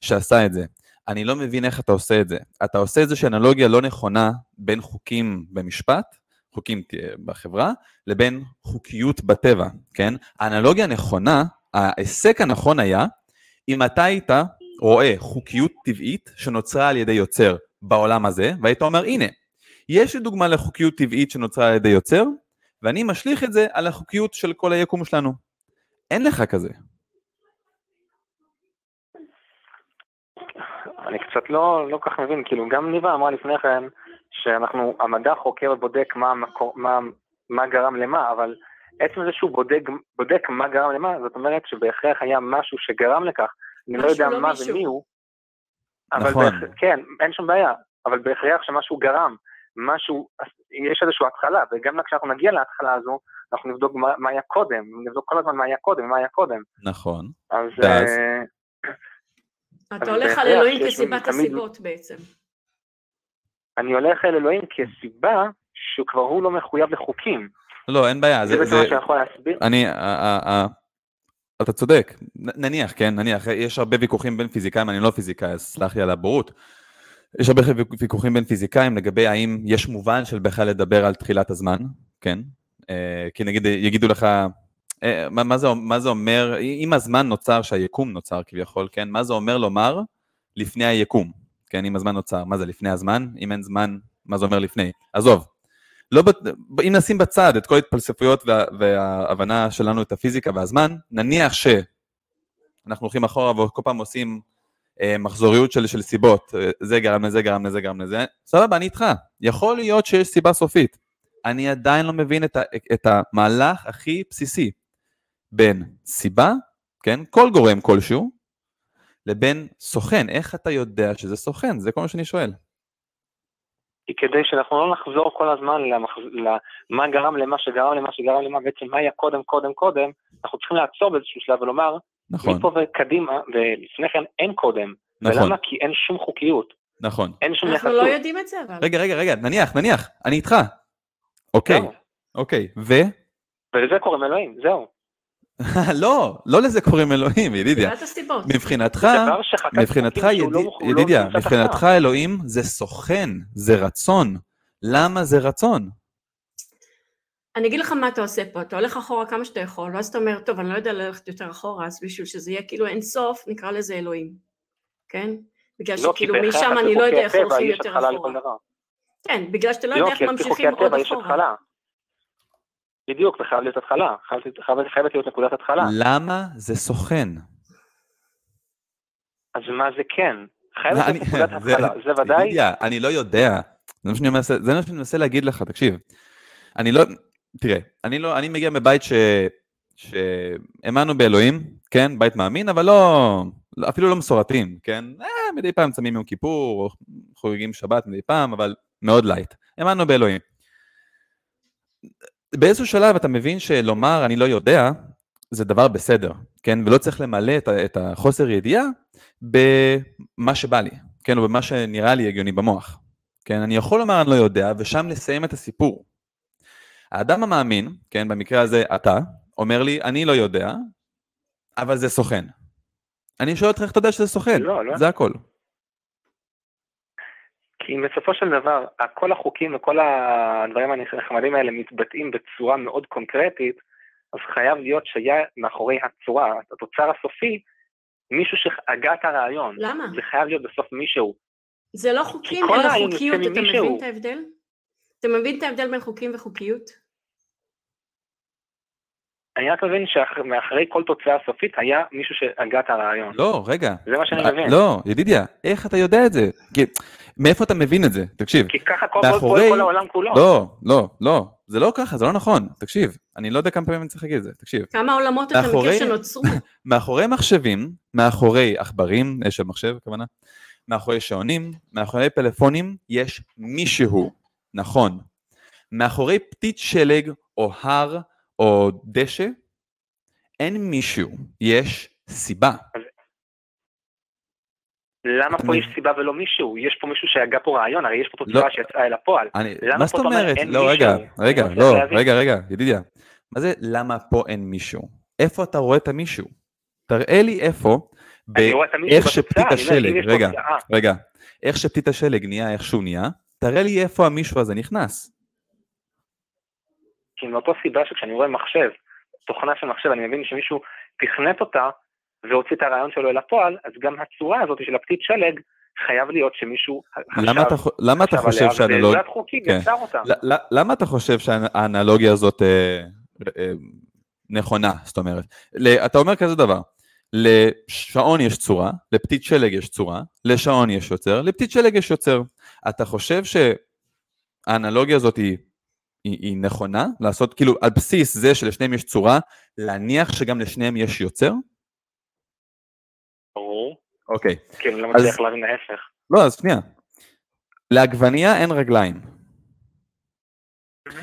שעשה את זה. אני לא מבין איך אתה עושה את זה. אתה עושה איזושהי אנלוגיה לא נכונה בין חוקים במשפט, חוקים בחברה, לבין חוקיות בטבע, כן? האנלוגיה הנכונה, ההיסק הנכון היה, אם אתה היית רואה חוקיות טבעית שנוצרה על ידי יוצר בעולם הזה, והיית אומר, הנה, יש לי דוגמה לחוקיות טבעית שנוצרה על ידי יוצר, ואני משליך את זה על החוקיות של כל היקום שלנו. אין לך כזה. אני קצת לא, לא כך מבין, כאילו גם ניבה אמרה לפני כן שאנחנו, המדע חוקר ובודק מה, מה, מה גרם למה, אבל עצם זה שהוא בודק, בודק מה גרם למה, זאת אומרת שבהכרח היה משהו שגרם לכך, אני לא יודע לא מה מישהו. ומי הוא, אבל נכון. בהכ... כן, אין שום בעיה, אבל בהכרח שמשהו גרם, משהו, יש איזושהי התחלה, וגם כשאנחנו נגיע להתחלה הזו, אנחנו נבדוק מה, מה היה קודם, נבדוק כל הזמן מה היה קודם, מה היה קודם. נכון. אז... ואז... Uh, אתה הולך על אלוהים כסיבת הסיבות בעצם. אני הולך אל אלוהים כסיבה שכבר הוא לא מחויב לחוקים. לא, אין בעיה. זה בעצם מה שיכול להסביר. אני, אתה צודק, נניח, כן, נניח, יש הרבה ויכוחים בין פיזיקאים, אני לא פיזיקאי, אז סלח לי על הבורות. יש הרבה ויכוחים בין פיזיקאים לגבי האם יש מובן של בכלל לדבר על תחילת הזמן, כן? אה, כי נגיד יגידו לך, אה, מה, מה, זה, מה זה אומר, אם הזמן נוצר שהיקום נוצר כביכול, כן? מה זה אומר לומר לפני היקום, כן? אם הזמן נוצר, מה זה לפני הזמן? אם אין זמן, מה זה אומר לפני? עזוב. לא, אם נשים בצד את כל ההתפלספויות וה, וההבנה שלנו את הפיזיקה והזמן, נניח שאנחנו הולכים אחורה וכל פעם עושים אה, מחזוריות של, של סיבות, אה, זה גרם לזה, גרם לזה, גרם לזה, סבבה, אני איתך. יכול להיות שיש סיבה סופית. אני עדיין לא מבין את, ה, את המהלך הכי בסיסי. בין סיבה, כן, כל גורם כלשהו, לבין סוכן. איך אתה יודע שזה סוכן? זה כל מה שאני שואל. כי כדי שאנחנו לא נחזור כל הזמן למח... למה גרם למה שגרם למה שגרם למה, בעצם מה היה קודם קודם קודם, אנחנו צריכים לעצור באיזשהו שלב ולומר, נכון. מפה וקדימה, ולפני כן אין קודם. נכון. ולמה? כי אין שום חוקיות. נכון. אין שום יחסות. אנחנו לא יודעים את זה אבל. רגע, רגע, רגע, נניח, נניח, אני איתך. אוקיי, אוקיי, ו? ולזה קוראים אלוהים, זהו. [laughs] לא, לא לזה קוראים אלוהים, ידידיה. מבחינתך, מבחינתך, לא לא ידידיה, מבחינתך אלוהים זה סוכן, זה רצון. למה זה רצון? אני אגיד לך מה אתה עושה פה, אתה הולך אחורה כמה שאתה יכול, ואז אתה אומר, טוב, אני לא יודע ללכת יותר אחורה, אז בשביל שזה יהיה כאילו אין סוף, נקרא לזה אלוהים, כן? בגלל לא, שכאילו משם אני לא יודע איך הולכים יותר אחורה. כן, בגלל שאתה לא יודע איך ממשיכים עוד אחורה. בדיוק, זה חייב להיות התחלה, חייבת להיות נקודת התחלה. למה זה סוכן? אז מה זה כן? חייבת להיות נקודת [laughs] התחלה, זה ודאי... אני לא יודע, זה מה שאני מנסה להגיד לך, תקשיב. אני לא, תראה, אני לא, אני מגיע מבית ש... שהאמנו באלוהים, כן, בית מאמין, אבל לא, אפילו לא מסורתיים, כן, אה, מדי פעם צמים יום כיפור, חוגגים שבת מדי פעם, אבל מאוד light. האמנו באלוהים. באיזשהו שלב אתה מבין שלומר אני לא יודע, זה דבר בסדר, כן? ולא צריך למלא את, את החוסר ידיעה במה שבא לי, כן? או במה שנראה לי הגיוני במוח. כן? אני יכול לומר אני לא יודע, ושם לסיים את הסיפור. האדם המאמין, כן, במקרה הזה אתה, אומר לי, אני לא יודע, אבל זה סוכן. אני שואל אותך איך אתה יודע שזה סוכן, לא, לא. זה הכל. כי בסופו של דבר, כל החוקים וכל הדברים הנחמדים האלה מתבטאים בצורה מאוד קונקרטית, אז חייב להיות שהיה מאחורי הצורה, התוצר הסופי, מישהו שהגה את הרעיון. למה? זה חייב להיות בסוף מישהו. זה לא חוקים, אלא חוקיות, אתה מבין את ההבדל? אתה מבין את ההבדל בין חוקים וחוקיות? אני רק מבין שמאחורי כל תוצאה סופית היה מישהו שהגה את הרעיון. לא, רגע. זה מה שאני מבין. לא, ידידיה, איך אתה יודע את זה? מאיפה אתה מבין את זה? תקשיב. כי ככה כל מאחורי... כל העולם כולו. לא, לא, לא. זה לא ככה, זה לא נכון. תקשיב, אני לא יודע כמה פעמים אני צריך להגיד את זה, תקשיב. כמה עולמות אתה מכיר שנוצרו? [laughs] מאחורי מחשבים, מאחורי עכברים, יש שם מחשב, הכוונה, מאחורי שעונים, מאחורי פלאפונים יש מישהו, נכון. מאחורי פתית שלג או הר או דשא, אין מישהו, יש סיבה. למה פה יש סיבה ולא מישהו? יש פה מישהו שהגה פה רעיון, הרי יש פה תוצאה לא. שיצאה אל הפועל. מה זאת אומרת? אין לא, רגע? רגע, לא. רגע, רגע, ידידיה. מה זה למה פה אין מישהו? איפה אתה רואה את המישהו? תראה לי איפה, אני רואה את המישהו איך בתוצאה, שפתית השלג, רגע, תוצאה, רגע, איך שפתית השלג נהיה איך שהוא נהיה, תראה לי איפה המישהו הזה נכנס. כי מאותו סיבה שכשאני רואה מחשב, תוכנה של מחשב, אני מבין שמישהו תכנת אותה והוציא את הרעיון שלו אל הפועל, אז גם הצורה הזאת של הפתית שלג, חייב להיות שמישהו חשב, למה אתה, למה אתה חושב שהאנלוג... ובעזרת חוקים כן. יצר אותה. למה אתה חושב שהאנלוגיה הזאת אה, אה, נכונה? זאת אומרת, אתה אומר כזה דבר, לשעון יש צורה, לפתית שלג יש צורה, לשעון יש יוצר, לפתית שלג יש יוצר. אתה חושב שהאנלוגיה הזאת היא, היא, היא נכונה? לעשות כאילו על בסיס זה שלשניהם יש צורה, להניח שגם לשניהם יש יוצר? ברור, אוקיי. כי אני לא מצליח להבין ההפך. לא, אז שנייה. לעגבנייה אין רגליים.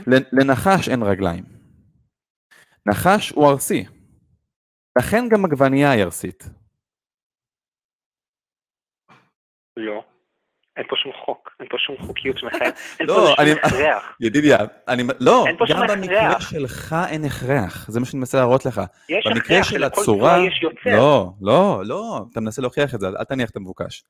ל- לנחש אין רגליים. נחש הוא ארסי. לכן גם עגבנייה היא ארסית. לא. אין פה שום חוק, אין פה שום חוקיות שמחייב, [laughs] אין לא, פה שום הכרח. ידידיה, אני... לא, גם במקרה. שלך אין הכרח. זה מה שאני מנסה להראות לך. יש במקרה של הצורה... לא, לא, לא, אתה מנסה להוכיח את זה, אל תניח את המבוקש.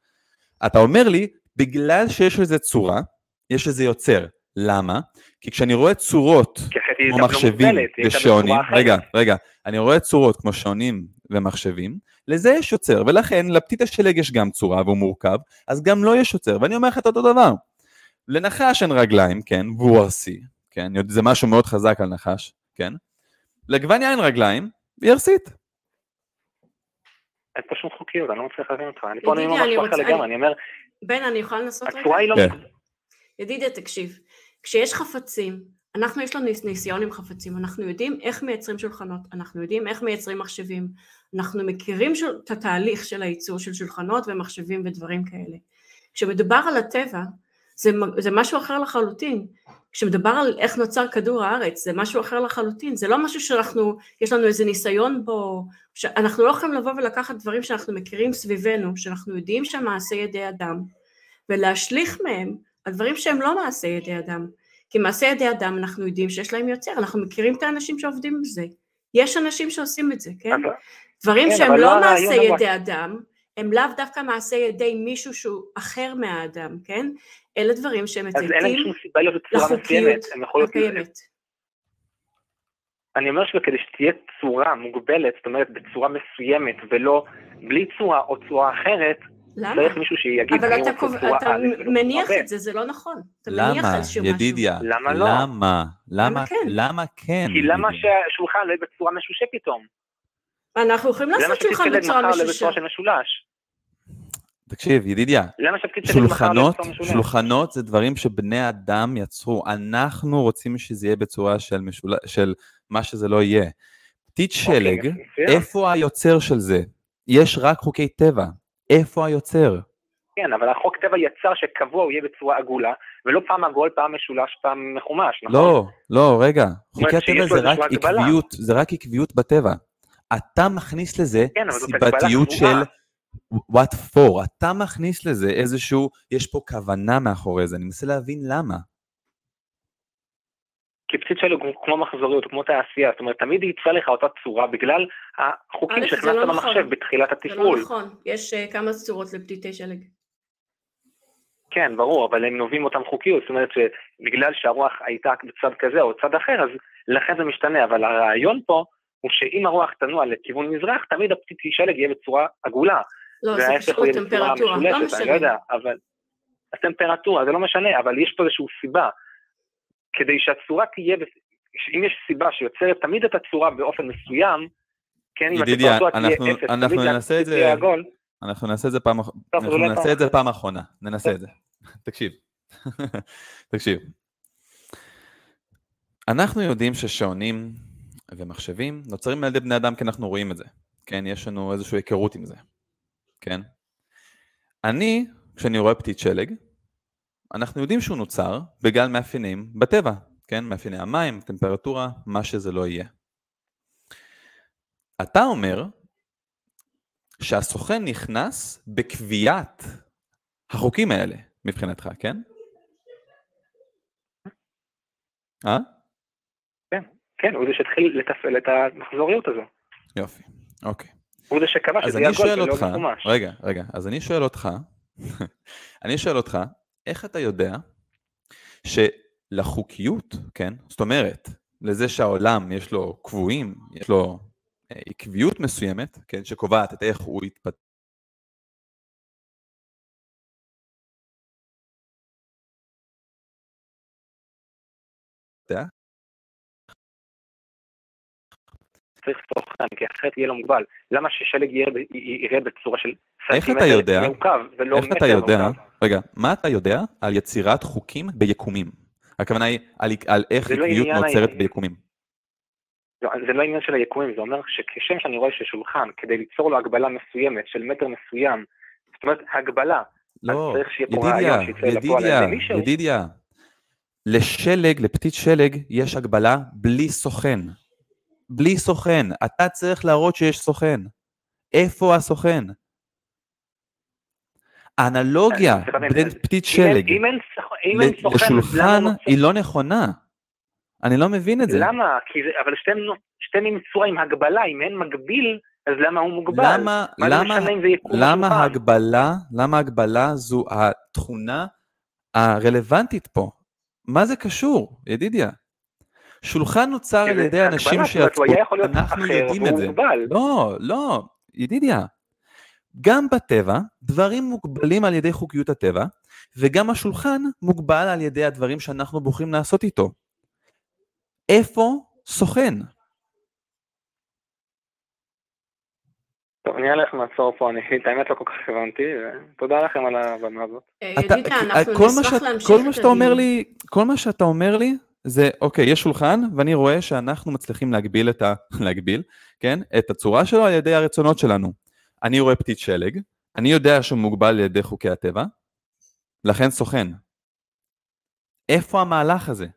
אתה אומר לי, בגלל שיש לזה צורה, יש לזה יוצר. למה? כי כשאני רואה צורות היא כמו לא מחשבים היא ושעונים. רגע, רגע, אני רואה צורות כמו שעונים ומחשבים, לזה יש יוצר, ולכן לפתית השלג יש גם צורה והוא מורכב, אז גם לו יש יוצר, ואני אומר לך את אותו דבר. לנחש אין רגליים, כן, והוא ארסי, כן, זה משהו מאוד חזק על נחש, כן, לגווניה אין רגליים, והיא ארסית. אין פה שום חוקיות, אני לא מצליח להבין אותך. אני פה אני אחר רוצה- לגמרי, אני אומר, בן, אני יכולה לנסות רגע? הצורה היא לא... כן. ידידיה, תקשיב. כשיש חפצים, אנחנו יש לנו ניס- ניסיון עם חפצים, אנחנו יודעים איך מייצרים שולחנות, אנחנו יודעים איך מייצרים מחשבים, אנחנו מכירים של, את התהליך של הייצור של שולחנות ומחשבים ודברים כאלה. כשמדובר על הטבע, זה, זה משהו אחר לחלוטין. כשמדובר על איך נוצר כדור הארץ, זה משהו אחר לחלוטין, זה לא משהו שאנחנו, יש לנו איזה ניסיון בו, שאנחנו לא יכולים לבוא ולקחת דברים שאנחנו מכירים סביבנו, שאנחנו יודעים שהם מעשה ידי אדם, ולהשליך מהם על דברים שהם לא מעשה ידי אדם. כי מעשה ידי אדם אנחנו יודעים שיש להם יוצר, אנחנו מכירים את האנשים שעובדים בזה. יש אנשים שעושים את זה, כן? אבל- דברים כן, שהם אבל לא לא מעשה אבל- ידי אדם, הם לאו דווקא מעשה ידי מישהו שהוא אחר מהאדם, כן? אלה דברים שהם אז אין להם מצייתים שום סיבה להיות בצורה לחוקיות מסוימת. הם יכולות... הקיימת. אני אומר שכדי שתהיה צורה מוגבלת, זאת אומרת בצורה מסוימת, ולא בלי צורה או צורה אחרת, למה? צריך מישהו שיגיד, אבל אתה, צורה אתה ולא מניח. את זה, זה לא נכון. אתה מניח למה, משהו. ידידיה? למה לא? למה? למה כן? למה כן? כי למה? שהשולחן לא יהיה בצורה משושה פתאום? אנחנו יכולים לעשות שולחן בצורה לא משולש? תקשיב, ידידיה, לא שולחנות? שולחנות זה דברים שבני אדם יצרו, אנחנו רוצים שזה יהיה בצורה של, משול... של מה שזה לא יהיה. פתית שלג. איפה היוצר של זה? יש רק חוקי טבע, איפה היוצר? כן, אבל החוק טבע יצר שקבוע הוא יהיה בצורה עגולה, ולא פעם עגול, פעם משולש, פעם מחומש, נכון? לא, לא, רגע, חוקי הטבע זה רק. עקביות, זה רק עקביות בטבע. אתה מכניס לזה כן, סיבתיות של what for, אתה מכניס לזה איזשהו, יש פה כוונה מאחורי זה, אני מנסה להבין למה. כי פציט שלו הוא כמו מחזוריות, כמו תעשייה, זאת אומרת, תמיד יצא לך אותה צורה בגלל החוקים זה שהכנסת לא במחשב נכון. בתחילת זה התפעול. לא נכון, יש אה, כמה צורות לפתיתי שלג. כן, ברור, אבל הם נובעים מאותם חוקיות, זאת אומרת שבגלל שהרוח הייתה בצד כזה או צד אחר, אז לכן זה משתנה, אבל הרעיון פה הוא שאם הרוח תנוע לכיוון מזרח, תמיד הפתית שלג יהיה בצורה עגולה. לא, זה פשוט טמפרטורה, לא משולשת, אני משנה. לא יודע, אבל... הטמפרטורה, זה לא משנה, אבל יש פה איזושהי סיבה. כדי שהצורה תהיה, אם יש סיבה שיוצרת תמיד את הצורה באופן מסוים, כן, אם הטמפרטורה תהיה אפס, אנחנו ננסה את זה- אנחנו נעשה את זה פעם, אנחנו נעשה את זה. פעם אחרונה, ננסה את זה. [laughs] תקשיב, [laughs] תקשיב. אנחנו יודעים ששעונים ומחשבים נוצרים על ידי בני אדם כי אנחנו רואים את זה, כן? יש לנו איזושהי היכרות עם זה, כן? אני כשאני רואה פתית שלג, אנחנו יודעים שהוא נוצר בגלל מאפיינים בטבע, כן? מאפייני המים, טמפרטורה, מה שזה לא יהיה. אתה אומר שהסוכן נכנס בקביעת החוקים האלה מבחינתך, כן? אה? כן, כן, הוא זה שהתחיל לתפעל את המחזוריות הזו. יופי, אוקיי. הוא זה שקבע שזה יהיה גול ולא ממומש. רגע, רגע, אז אני שואל אותך, [laughs] אני שואל אותך, איך אתה יודע שלחוקיות, כן, זאת אומרת, לזה שהעולם יש לו קבועים, יש לו אה, עקביות מסוימת, כן, שקובעת את איך הוא יתפתח. צריך סוכן, כי אחרת יהיה לו מוגבל. למה ששלג יראה בצורה של איך אתה יודע? מעוקב, ולא איך אתה יודע? רגע, מה אתה יודע על יצירת חוקים ביקומים? הכוונה היא על, על איך לא עקביות עניין נוצרת ה- ביקומים. לא, זה לא עניין של היקומים, זה אומר שכשם שאני רואה ששולחן, כדי ליצור לו הגבלה מסוימת של מטר מסוים, זאת אומרת, הגבלה, לא, ידידיה, ידידיה, על ידי מישהו. ידידיה. לשלג, לפתית שלג, יש הגבלה בלי סוכן. בלי סוכן. אתה צריך להראות שיש סוכן. איפה הסוכן? האנלוגיה להבין, בין פתית שלג לשולחן נוצר- היא לא נכונה. אני לא מבין את זה. למה? אבל שתיהם עם צורה עם הגבלה, אם אין מגביל, אז למה הוא מוגבל? למה, למה, למה? הגבלה, למה הגבלה זו התכונה הרלוונטית פה? מה זה קשור, ידידיה? שולחן נוצר כי על ידי אנשים שיצרו, אנחנו יודעים את זה. לא, לא, ידידיה. גם בטבע, דברים מוגבלים על ידי חוקיות הטבע, וגם השולחן מוגבל על ידי הדברים שאנחנו בוחרים לעשות איתו. איפה סוכן? טוב, נראה לי איך נעצור פה, אני את האמת לא כל כך הבנתי, ותודה לכם על הבמה הזאת. ידידיה, אנחנו כל מה שאתה אומר הדיון. לי, כל מה שאתה אומר לי זה, אוקיי, יש שולחן, ואני רואה שאנחנו מצליחים להגביל את ה... [laughs] להגביל, כן? את הצורה שלו על ידי הרצונות שלנו. אני רואה פתית שלג, אני יודע שהוא מוגבל על ידי חוקי הטבע, לכן סוכן. איפה המהלך הזה?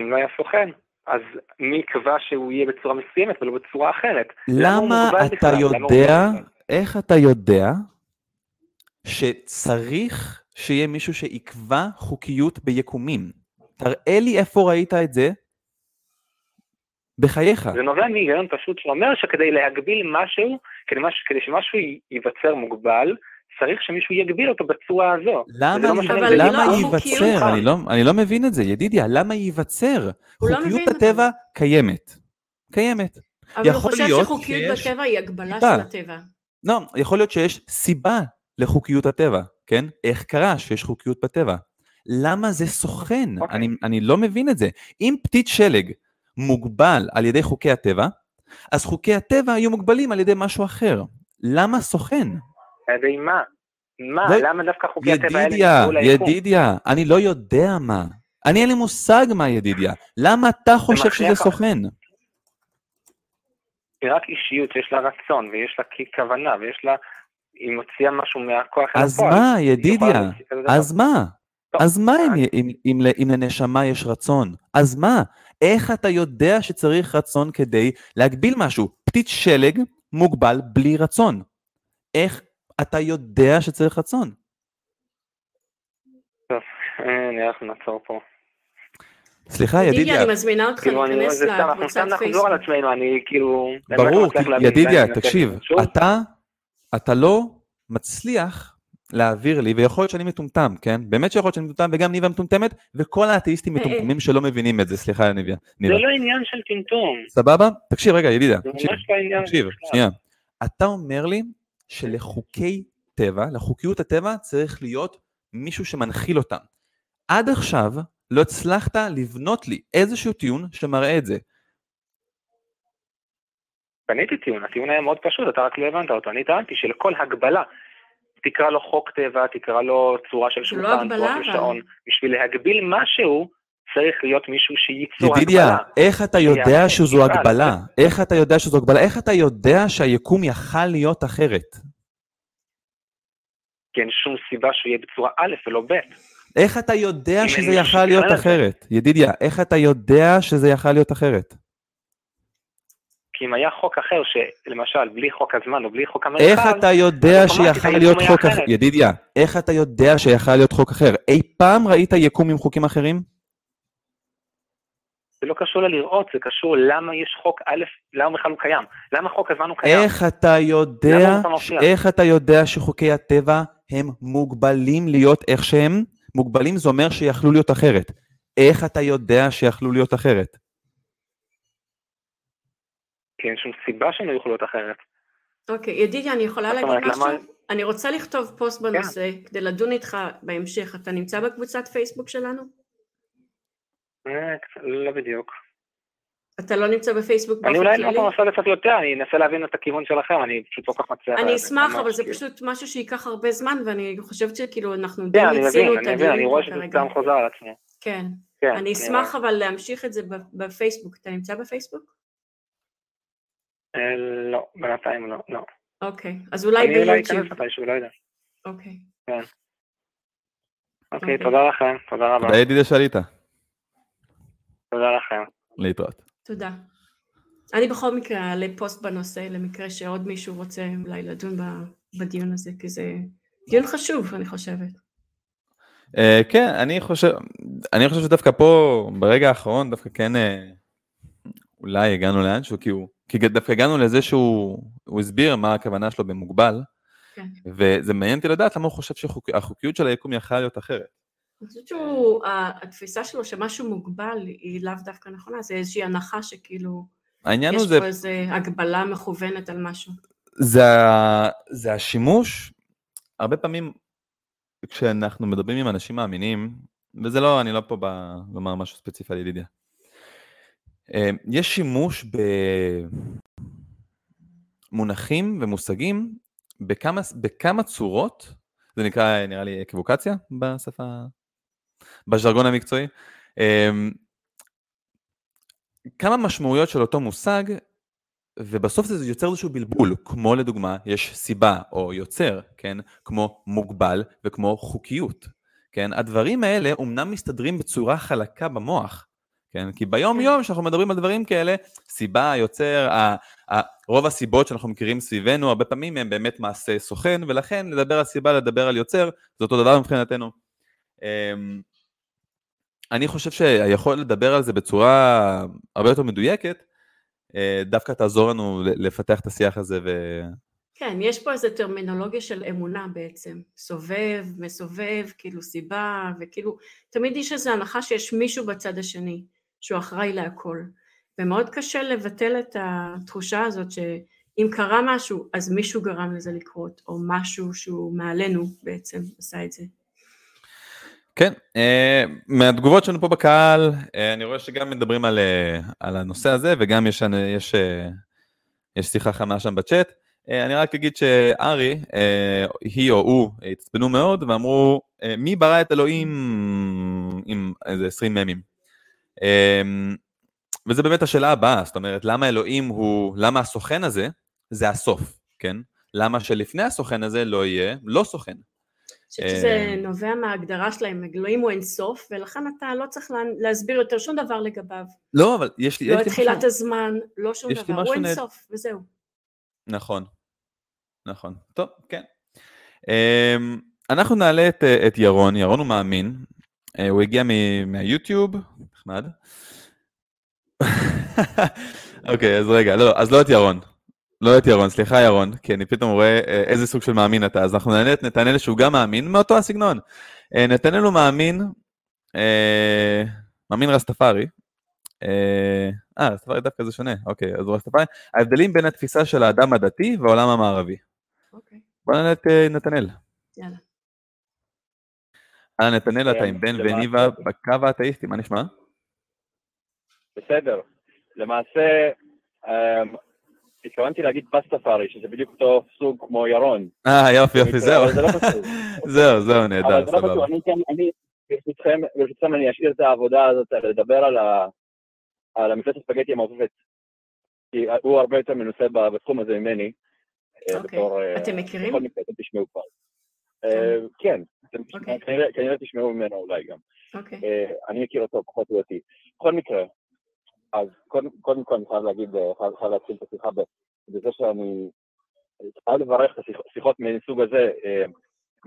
אם לא היה סוכן, אז מי יקבע שהוא יהיה בצורה מסוימת ולא בצורה אחרת? למה למה אתה בכלל? למה יודע, מוגבל? איך אתה יודע שצריך שיהיה מישהו שיקבע חוקיות ביקומים? תראה לי איפה ראית את זה בחייך. זה נובע מהיגיון פשוט שאומר שכדי להגביל משהו, כדי, מש, כדי שמשהו ייווצר מוגבל, צריך שמישהו יגביל אותו בצורה הזו. למה, לא זה למה לא ייווצר? חוקיות. אני לא, אני לא מבין את זה, ידידיה, למה ייווצר? לא חוקיות את הטבע. קיימת. קיימת. אבל הוא חושב להיות שחוקיות שיש בטבע היא הגבלה סיבה. של הטבע. לא, יכול להיות שיש סיבה לחוקיות הטבע, כן? איך קרה שיש חוקיות בטבע? למה זה סוכן? אוקיי. אני, אני לא מבין את זה. אם פתית שלג מוגבל על ידי חוקי הטבע, אז חוקי הטבע היו מוגבלים על ידי משהו אחר. למה סוכן? על ידי מה? מה? לא- למה דווקא חוקי הטבע האלה ידידיה, ליקום? ידידיה, אני לא יודע מה. אני אין לי מושג מה ידידיה. למה אתה חושב שזה מכריח- סוכן? היא רק אישיות שיש לה רצון, ויש לה כוונה, ויש לה... היא מוציאה משהו מהכוח אל אז. מה, ידידיה? אז מה? טוב, אז מה אם, אז- אם, אם, ל- אם לנשמה יש רצון? אז מה? איך אתה יודע שצריך רצון כדי להגביל משהו? פתית שלג מוגבל בלי רצון. איך אתה יודע שצריך רצון? אה, נראה איך נעצור פה. סליחה, ידידיה, ידידיה, אני מזמינה אותך כאילו, להיכנס אנחנו לקבוצת סתם נחזור פייסבוק. על עצמנו, אני כאילו... לא ברור, ידידיה, תקשיב. אתה, אתה לא מצליח להעביר לי, ויכול להיות שאני מטומטם, כן? באמת שיכול להיות שאני מטומטם, וגם ניבה מטומטמת, וכל האתאיסטים אה, אה. מטומטמים שלא מבינים את זה, סליחה, ניבה. זה. לא עניין של טמטום, סבבה? תקשיב רגע, ידידיה, זה תקשיב. ממש לא עניין. תקשיב. שנייה. אתה אומר לי שלחוקי טבע, לחוקיות הטבע, צריך להיות מישהו שמנחיל אותם. עד עכשיו לא הצלחת לבנות לי איזשהו טיעון שמראה את זה. בניתי טיעון, הטיעון היה מאוד פשוט, אתה רק לא הבנת אותו. אני טענתי שלכל הגבלה, תקרא לו חוק טבע, תקרא לו צורה של זה לא שולחן, הגבלה, צורה של אבל. שעון, בשביל להגביל משהו, צריך להיות מישהו שייצור ידידיה, הגבלה. איך אתה יודע שזו. הגבלה? איך אתה יודע שזו הגבלה? איך אתה יודע שהיקום יכל להיות אחרת? כי אין שום סיבה שהוא יהיה בצורה א' ולא ב'. איך אתה יודע שזה יכל להיות. אחרת? ידידיה, איך אתה יודע שזה יכל להיות אחרת? כי אם היה חוק אחר, שלמשל, בלי חוק הזמן או בלי חוק המרחב, איך אתה יודע שיכל היקום להיות חוק. אחר? ידידיה, איך אתה יודע שיכל להיות חוק אחר? אי פעם ראית יקום עם חוקים אחרים? זה לא קשור ללראות, זה קשור למה יש חוק א', למה בכלל הוא קיים. למה חוק הזמן הוא קיים? איך אתה יודע, מופיע? איך אתה יודע שחוקי הטבע הם מוגבלים להיות איך שהם? מוגבלים זה אומר שיכלו להיות אחרת. איך אתה יודע שיכלו להיות אחרת? כי אין שום סיבה לא יוכלו להיות אחרת. אוקיי, ידידיה, אני יכולה להגיד משהו? למה- אני רוצה לכתוב פוסט בנושא כדי לדון איתך בהמשך. אתה נמצא בקבוצת פייסבוק שלנו? אה, לא בדיוק. אתה לא נמצא בפייסבוק אני באופן אולי כללי? לא אנסה קצת יותר, אני אנסה להבין את הכיוון שלכם, אני פשוט לא כל כך מצליח. אני להבין, אשמח, אבל זה כאילו. פשוט משהו שייקח הרבה זמן, ואני חושבת שכאילו אנחנו די כן, אני מיצינו את אני מבין, אני הדיון רואה שזה. סתם חוזר על עצמו. כן. כן, אני אשמח אבל להמשיך את זה בפייסבוק. אתה נמצא בפייסבוק? אה, לא, בינתיים לא, לא. אוקיי. אז אולי אני אולי ביוטיוב. אכנס מתישהו, לא יודע. אוקיי. אוקיי, אוקיי. תודה לכם, תודה רבה. תודה ידידיה שעלית. תודה לכם. להתראות. תודה. אני בכל מקרה אעלה פוסט בנושא, למקרה שעוד מישהו רוצה אולי לדון בדיון הזה, כי זה דיון חשוב, אני חושבת. אה, כן, אני חושב, אני חושב שדווקא פה, ברגע האחרון, דווקא כן, אה, אולי הגענו לאנשהו, כי הוא, כי דווקא הגענו לזה שהוא הוא הסביר מה הכוונה שלו במוגבל, כן. וזה מעניין אותי לדעת למה הוא חושב שהחוקיות של היקום יכלה להיות אחרת. אני חושבת שהוא, ה- התפיסה שלו שמשהו מוגבל היא לאו דווקא נכונה, זה איזושהי הנחה שכאילו, יש זה, פה איזו הגבלה מכוונת על משהו. זה, זה השימוש, הרבה פעמים כשאנחנו מדברים עם אנשים מאמינים, וזה לא, אני לא פה ב- לומר משהו ספציפי על ידידיה. אה, יש שימוש במונחים ומושגים בכמה, בכמה צורות, זה נקרא נראה לי אקווקציה בשפה, בז'רגון המקצועי, אה, כמה משמעויות של אותו מושג ובסוף זה יוצר איזשהו בלבול, כמו לדוגמה, יש סיבה או יוצר, כן, כמו מוגבל וכמו חוקיות, כן, הדברים האלה אומנם מסתדרים בצורה חלקה במוח, כן, כי ביום יום שאנחנו מדברים על דברים כאלה, סיבה, יוצר, ה, ה, רוב הסיבות שאנחנו מכירים סביבנו, הרבה פעמים הם באמת מעשה סוכן, ולכן לדבר על סיבה, לדבר על יוצר, זה אותו דבר מבחינתנו. אמ, אני חושב שהיכולת לדבר על זה בצורה הרבה יותר מדויקת, אה, דווקא תעזור לנו לפתח את השיח הזה ו... כן, יש פה איזו טרמינולוגיה של אמונה בעצם, סובב, מסובב, כאילו סיבה, וכאילו, תמיד יש איזו הנחה שיש מישהו בצד השני, שהוא אחראי להכל. ומאוד קשה לבטל את התחושה הזאת שאם קרה משהו, אז מישהו גרם לזה לקרות, או משהו שהוא מעלינו בעצם עשה את זה. כן, אה, מהתגובות שלנו פה בקהל, אה, אני רואה שגם מדברים על, אה, על הנושא הזה, וגם יש, יש, יש שיחה חמה שם בצ'אט. אני רק אגיד שארי, היא או הוא, התעצבנו מאוד, ואמרו, מי ברא את אלוהים עם איזה 20 ממים? אה, וזה באמת השאלה הבאה, זאת אומרת, למה אלוהים הוא, למה הסוכן הזה, זה הסוף, כן? למה שלפני הסוכן הזה לא יהיה לא סוכן? חושבת שזה נובע מההגדרה שלהם, אלוהים הוא אינסוף, ולכן אתה לא צריך לה- להסביר יותר שום דבר לגביו. לא, אבל יש לי... לא את תחילת הזמן, לא שום דבר, הוא אינסוף, וזהו. נכון, נכון. טוב, כן. אמ, אנחנו נעלה את, את ירון, ירון הוא מאמין, הוא הגיע מ- מהיוטיוב, נחמד. [laughs] אוקיי, אז רגע, לא, אז לא את ירון. לא את ירון, סליחה ירון, כי אני פתאום רואה אה, איזה סוג של מאמין אתה, אז אנחנו נעלה את נתנאל שהוא גם מאמין, מאותו הסגנון. אה, נתנאל הוא מאמין, אה, מאמין רסטפארי. אה, אה, רסטפארי דווקא זה שונה, אוקיי, אז הוא רסטפארי. ההבדלים בין התפיסה של האדם הדתי והעולם המערבי. אוקיי, בוא נעלה את אה, נתנאל. יאללה. אה, נתנאל, אתה כן, עם בן וניבה בקו האתאיסטי, מה נשמע? בסדר. למעשה, אמ, התכוונתי להגיד פסטפארי, שזה בדיוק אותו סוג כמו ירון. אה, יופי, יופי, זהו. לא חשוב. [laughs] זהו, זהו, נהדר, אבל זה לא סבבה. אני כן, אני, ברשותכם, ברשותכם אני אשאיר את העבודה הזאת, לדבר על המפלצת ספגטי המעופפת. כי הוא הרבה יותר מנוסה ב- בתחום הזה ממני. אה, אוקיי. אה, אתם מכירים? בכל מקרה, אתם תשמעו כבר. אה, כן, אוקיי. כנראה- כנראה תשמעו ממנו אולי גם. אוקיי. אה, אני מכיר אותו פחות או יותר. בכל מקרה, אז קודם, קודם כל אני חייב להגיד, אה, חייב, חייב להתחיל את השיחה בזה שאני חייב לברך את השיח- שיחות מסוג הזה, אה,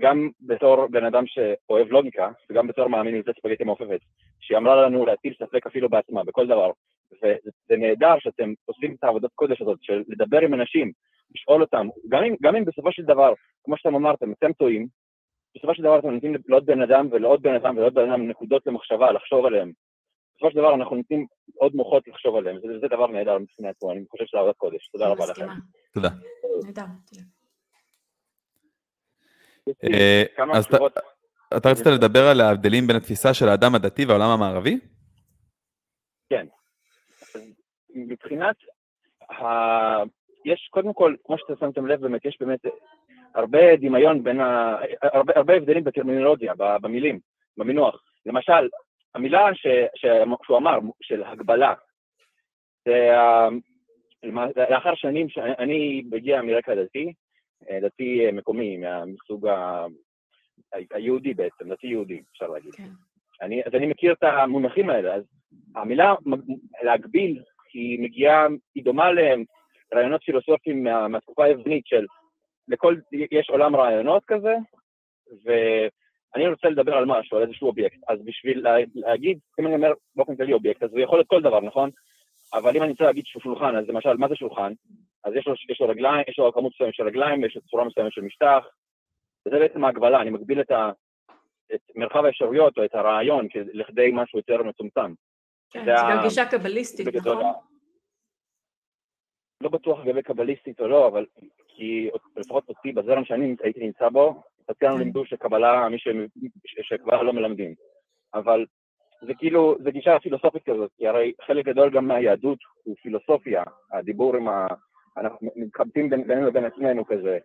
גם בתור בן אדם שאוהב לוגיקה, וגם בתור מאמין עם זה ספגטי מעופפת, שהיא אמרה לנו להטיל ספק אפילו בעצמה, בכל דבר. וזה נהדר שאתם עושים את העבודת קודש הזאת, של לדבר עם אנשים, לשאול אותם, גם אם, גם אם בסופו של דבר, כמו שאתם אמרתם, אתם טועים, בסופו של דבר אתם נותנים לעוד בן אדם ולעוד בן אדם ולעוד בן אדם נקודות למחשבה, לחשוב עליהם. בסופו של דבר אנחנו נותנים עוד מוחות לחשוב עליהם, זה, זה דבר נהדר בפני עצמו, אני חושב שזה עבודת קודש, תודה רבה לכם. תודה. אה, אז אתה- רצית לדבר על ההבדלים בין התפיסה של האדם הדתי והעולם המערבי? מבחינת, ה... יש קודם כל, כמו שאתם שמתם לב, באמת, יש באמת הרבה דמיון בין ה... הרבה, הרבה הבדלים בטרמינולוגיה, במילים, במינוח. למשל, המילה ש... ש... שהוא אמר, של הגבלה, זה לאחר שנים שאני מגיע מרקע דתי, אה, דתי אה, מקומי, מסוג ה... היהודי בעצם, דתי יהודי, אפשר להגיד. כן. אני, אז אני מכיר את המונחים האלה, אז המילה להגביל היא מגיעה, היא דומה לרעיונות פילוסופיים מה, מהתקופה היוונית של לכל, יש עולם רעיונות כזה, ואני רוצה לדבר על משהו, על איזשהו אובייקט, אז בשביל לה, להגיד, אם אני אומר באופן כללי אובייקט, אז הוא יכול להיות כל דבר, נכון? אבל אם אני רוצה להגיד שהוא שולחן, אז למשל, מה זה שולחן? אז יש לו, יש לו רגליים, יש לו כמות מסוימת של רגליים, יש לו צורה מסוימת של משטח, וזה בעצם ההגבלה, אני מגביל את, ה, את מרחב האפשרויות או את הרעיון לכדי משהו יותר מצומצם. כן, זה זה גם גישה קבליסטית, נכון? לא בטוח לגבי קבליסטית או לא, אבל כי לפחות אותי, בזרם שאני הייתי נמצא בו, אצלנו כן. לימדו שקבלה, מי ש... שקבלה לא מלמדים. אבל זה כאילו, זה גישה פילוסופית כזאת, כי הרי חלק גדול גם מהיהדות הוא פילוסופיה, הדיבור עם ה... אנחנו מתחבטים בינינו לבין עצמנו כזה,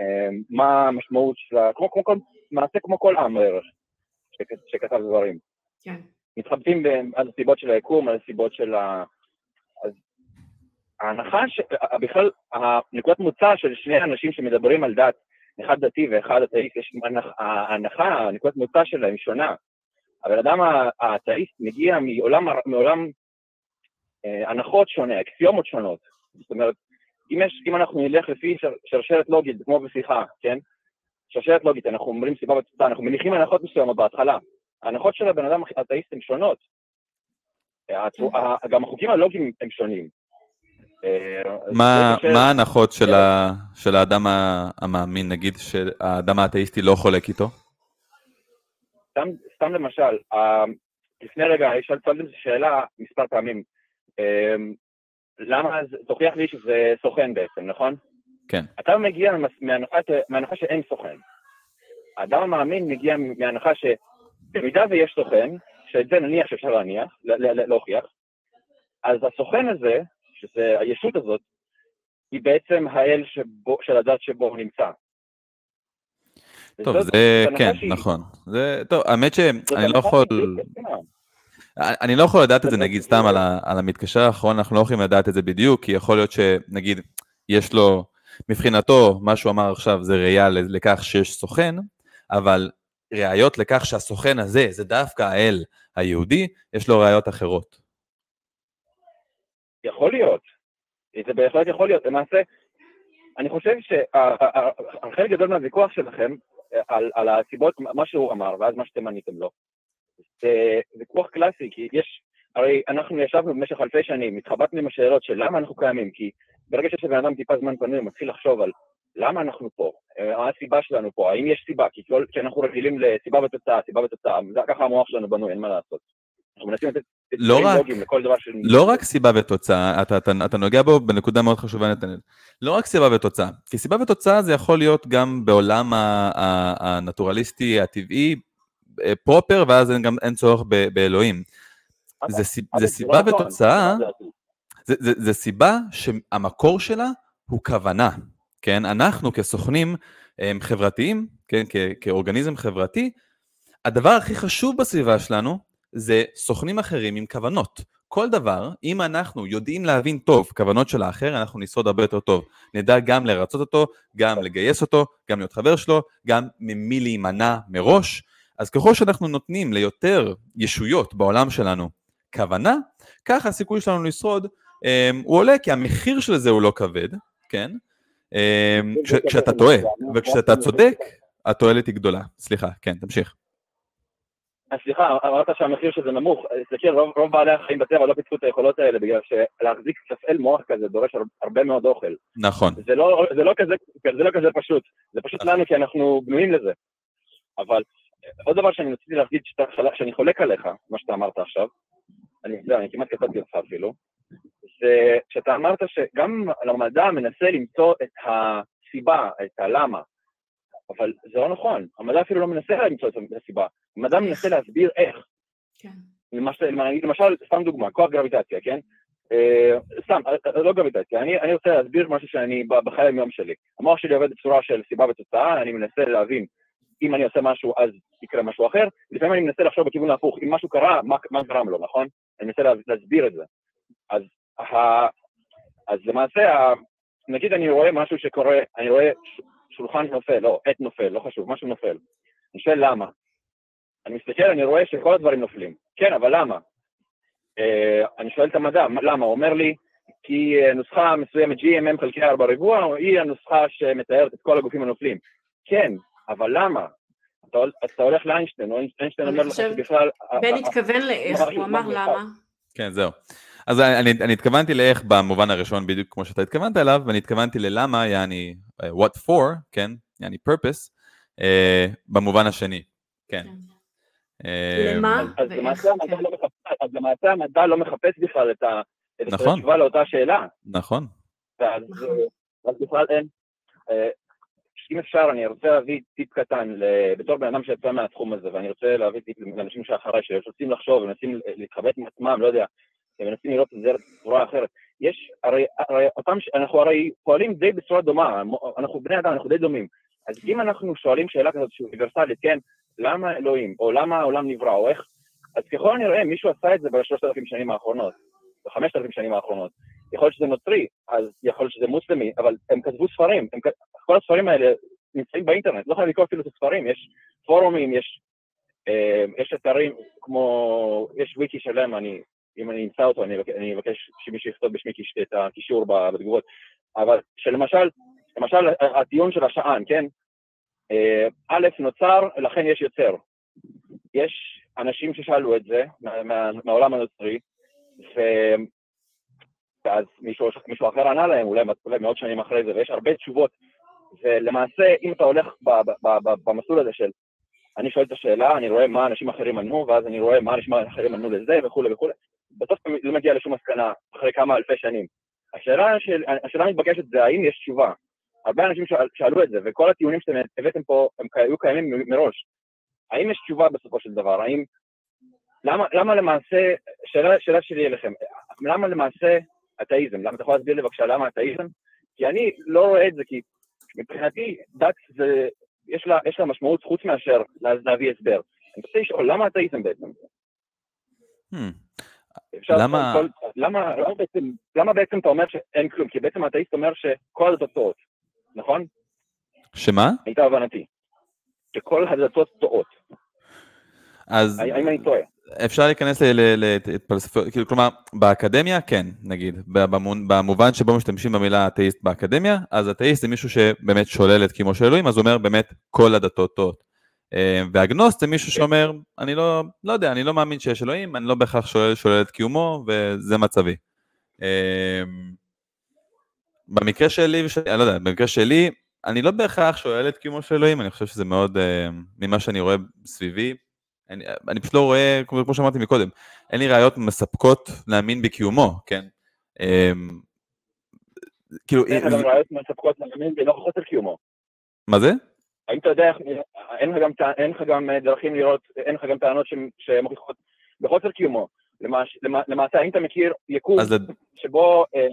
אה, מה המשמעות של ה... כמו, כמו כל, מעשה כמו כל עם בערך, שכ- שכתב דברים. כן. מתחבטים על הסיבות של היקום, על הסיבות של ה... ההנחה, ש... בכלל, הנקודת מוצא של שני אנשים שמדברים על דת, אחד דתי ואחד אתאיסט, יש הנח- ההנחה, נקודת מוצא שלהם שונה. הבן אדם האתאיסט מגיע מעולם, מעולם אה, הנחות שונה, אקסיומות שונות. זאת אומרת, אם, יש, אם אנחנו נלך לפי שר, שרשרת לוגית, כמו בשיחה, כן? שרשרת לוגית, אנחנו אומרים סיבה ותוצאה, אנחנו מניחים הנחות מסוימות בהתחלה. ההנחות של הבן אדם האתאיסט הן שונות. הצו- ה- גם החוקים הלוגיים הם שונים. אה, אז מה ההנחות של של האדם המאמין, נגיד, שהאדם האתאיסטי לא חולק איתו? סתם, למשל, אה, לפני רגע, אותי שאלה מספר פעמים, אה, למה, זה- תוכיח לי שזה סוכן בעצם, נכון? כן. אתה מגיע מהנחה, מהנחה שאין סוכן. האדם המאמין מגיע מהנחה שבמידה ויש סוכן, שאת זה נניח שאפשר להניח, להוכיח, אז הסוכן הזה, שזה הישות הזאת, היא בעצם האל שבו, של הדת שבו הוא נמצא. טוב, זה כן, שהיא- נכון. זה, טוב, האמת שאני לא יכול... מסכימה. אני לא יכול לדעת את זה נגיד סתם על, ה, על המתקשר האחרון, אנחנו לא יכולים לדעת את זה בדיוק, כי יכול להיות שנגיד יש לו, מבחינתו, מה שהוא אמר עכשיו זה ראייה לכך שיש סוכן, אבל ראיות לכך שהסוכן הזה זה דווקא האל היהודי, יש לו ראיות אחרות. יכול להיות. זה בהחלט יכול להיות. למעשה, אני חושב שחלק גדול מהוויכוח שלכם על, על הסיבות, מה שהוא אמר, ואז מה שאתם עניתם לו, זה ויכוח קלאסי, כי יש, הרי אנחנו ישבנו במשך אלפי שנים, התחבטנו עם השאלות של למה אנחנו קיימים, כי ברגע שיש לבן אדם טיפה זמן פנוי, הוא מתחיל לחשוב על למה אנחנו פה, אה, מה הסיבה שלנו פה, האם יש סיבה, כי, כל, כי אנחנו רגילים לסיבה ותוצאה, סיבה ותוצאה, ככה המוח שלנו בנוי, אין מה לעשות. אנחנו מנסים לתת לא רק-. לא רק סיבה ותוצאה, אתה, אתה, אתה נוגע בו בנקודה מאוד חשובה נתנאל. לא רק סיבה ותוצאה, כי סיבה ותוצאה זה יכול להיות גם בעולם הנטורליסטי הטבעי אה, פרופר, ואז אין גם אין צורך ב- באלוהים. זה, זה סיבה לא נכון, ותוצאה, לדעתי. זה, זה, זה סיבה שהמקור שלה הוא כוונה, כן? אנחנו כסוכנים הם, חברתיים, כן? כ, כאורגניזם חברתי, הדבר הכי חשוב בסביבה שלנו זה סוכנים אחרים עם כוונות. כל דבר, אם אנחנו יודעים להבין טוב כוונות של האחר, אנחנו נשרוד הרבה יותר טוב. נדע גם לרצות אותו, גם לגייס אותו, גם להיות חבר שלו, גם ממי להימנע מראש. אז ככל שאנחנו נותנים ליותר ישויות בעולם שלנו כוונה, ככה הסיכוי שלנו לשרוד um, הוא עולה, כי המחיר של זה הוא לא כבד, כן? Um, כש, כשאתה טועה, וכשאתה צודק, התועלת היא גדולה. סליחה, כן, תמשיך. אה, סליחה, אמרת שהמחיר שזה נמוך, תסתכל, רוב, רוב בעלי החיים בטבע לא פיתחו את היכולות האלה בגלל שלהחזיק צפל מוח כזה דורש הרבה מאוד אוכל. נכון. זה לא, זה לא, כזה, זה לא כזה פשוט, זה פשוט נכון. לנו כי אנחנו בנויים לזה. אבל עוד דבר שאני רציתי להגיד, שאני חולק עליך, מה שאתה אמרת עכשיו, אני, יודע, אני כמעט כתבתי אותך אפילו, זה שאתה אמרת שגם המדע מנסה למצוא את הסיבה, את הלמה, אבל זה לא נכון, המדע אפילו לא מנסה למצוא את הסיבה, המדע מנסה להסביר איך. כן. למשל, למשל, סתם דוגמה, כוח גרביטציה, כן? אה, סתם, אה, אה, לא גרביטציה, אני, אני רוצה להסביר משהו שאני בחיי היום שלי. המוח שלי עובד בצורה של סיבה ותוצאה, אני מנסה להבין אם אני עושה משהו אז יקרה משהו אחר, לפעמים אני מנסה לחשוב בכיוון ההפוך, אם משהו קרה, מה, מה גרם לו, נכון? אני מנסה להסביר את זה. אז, ה, אז למעשה, נגיד אני רואה משהו שקורה, אני רואה שולחן נופל, לא, עט נופל, לא חשוב, משהו נופל. אני שואל למה. אני מסתכל, אני רואה שכל הדברים נופלים. כן, אבל למה? Uh, אני שואל את המדע, למה? הוא אומר לי, כי uh, נוסחה מסוימת GMM חלקי 4 ריבוע, היא הנוסחה שמתארת את כל הגופים הנופלים. כן, אבל למה? אתה, אתה הולך לאיינשטיין, או איינשטיין אומר לך שבכלל... בן התכוון לאיך, הוא אמר למה. כן, זהו. אז אני, אני התכוונתי לאיך במובן הראשון בדיוק כמו שאתה התכוונת אליו, ואני התכוונתי ללמה, יעני, what for, כן, יעני purpose, uh, במובן השני, כן. כן. אה, למה אז למעשה המדע לא מחפש בכלל את נכון. התשובה לאותה שאלה. נכון. אז בכלל אין. אם אפשר, אני רוצה להביא טיפ קטן, בתור בן אדם שיצא מהתחום הזה, ואני רוצה להביא טיפ לאנשים שאחריי, שרוצים לחשוב, ומנסים להתחבט עם עצמם, לא יודע, ומנסים לראות את זה בצורה אחרת. יש, הרי, הרי אותם, אנחנו הרי פועלים די בצורה דומה, אנחנו בני אדם, אנחנו די דומים. אז אם אנחנו שואלים שאלה כזאת שהיא אוניברסלית, כן, למה אלוהים, או למה העולם נברא, או איך, אז ככל הנראה מישהו עשה את זה בשלושת אלפים שנים האחרונות, בחמשת אלפים שנים האחרונות. יכול להיות שזה נוצרי, אז יכול להיות שזה מוסלמי, אבל הם כתבו ספרים, הם, כל הספרים האלה נמצאים באינטרנט, לא חייב לקרוא אפילו את הספרים, יש פורומים, יש, אה, יש אתרים כמו, יש וויקי שלם, אני, אם אני אמצא אותו, אני, אני אבקש שמישהו יכתוב בשמי את הקישור בתגובות, אבל שלמשל, למשל הטיעון של השען, כן? אה, א', נוצר, לכן יש יוצר. יש אנשים ששאלו את זה מה, מה, מהעולם הנוצרי, ו... ואז מישהו, מישהו אחר ענה להם, אולי, אולי מאות שנים אחרי זה, ויש הרבה תשובות. ולמעשה, אם אתה הולך ב, ב, ב, ב, במסלול הזה של אני שואל את השאלה, אני רואה מה אנשים אחרים ענו, ואז אני רואה מה אנשים אחרים ענו לזה וכולי וכולי, בסוף לא מגיע לשום מסקנה אחרי כמה אלפי שנים. השאלה, השאלה המתבקשת זה האם יש תשובה. הרבה אנשים שאל, שאלו את זה, וכל הטיעונים שאתם הבאתם פה, הם היו קיימים מראש. האם יש תשובה בסופו של דבר? האם... למה, למה למעשה, שאלה, שאלה שלי אליכם, למה למעשה אתאיזם? למה אתה יכול להסביר לי בבקשה למה אתאיזם? כי אני לא רואה את זה, כי מבחינתי דת זה, יש לה, יש לה משמעות חוץ מאשר להביא הסבר. אני רוצה לשאול, למה אתאיזם בעצם? Hmm. למה... כל, למה, למה, בעצם, למה בעצם אתה אומר שאין כלום? כי בעצם האתאיסט אומר שכל הדתות טועות, נכון? שמה? הייתה הבנתי. שכל הדתות טועות. אז... האם אני טועה? אפשר להיכנס להתפלספות, כאילו, כלומר, באקדמיה, כן, נגיד, במובן שבו משתמשים במילה אתאיסט באקדמיה, אז אתאיסט זה מישהו שבאמת שולל את קיומו של אלוהים, אז הוא אומר באמת כל הדתות טועות. אה, והגנוסט זה מישהו שאומר, אני לא, לא יודע, אני לא מאמין שיש אלוהים, אני לא בהכרח שולל, שולל את קיומו, וזה מצבי. אה, במקרה שלי, אני לא יודע, במקרה שלי, אני לא בהכרח שולל את קיומו של אלוהים, אני חושב שזה מאוד, אה, ממה שאני רואה סביבי, אני, אני פשוט לא רואה, כמו, כמו שאמרתי מקודם, אין לי ראיות מספקות להאמין בקיומו, כן? כאילו... אין לך גם ראיות מספקות להאמין בלא חוסר קיומו. מה זה? האם אתה יודע, אין לך גם, אין לך גם אה, דרכים לראות, אין לך גם טענות שמוכיחות בחוסר קיומו. למעשה, האם אתה מכיר יקום שבו, אה,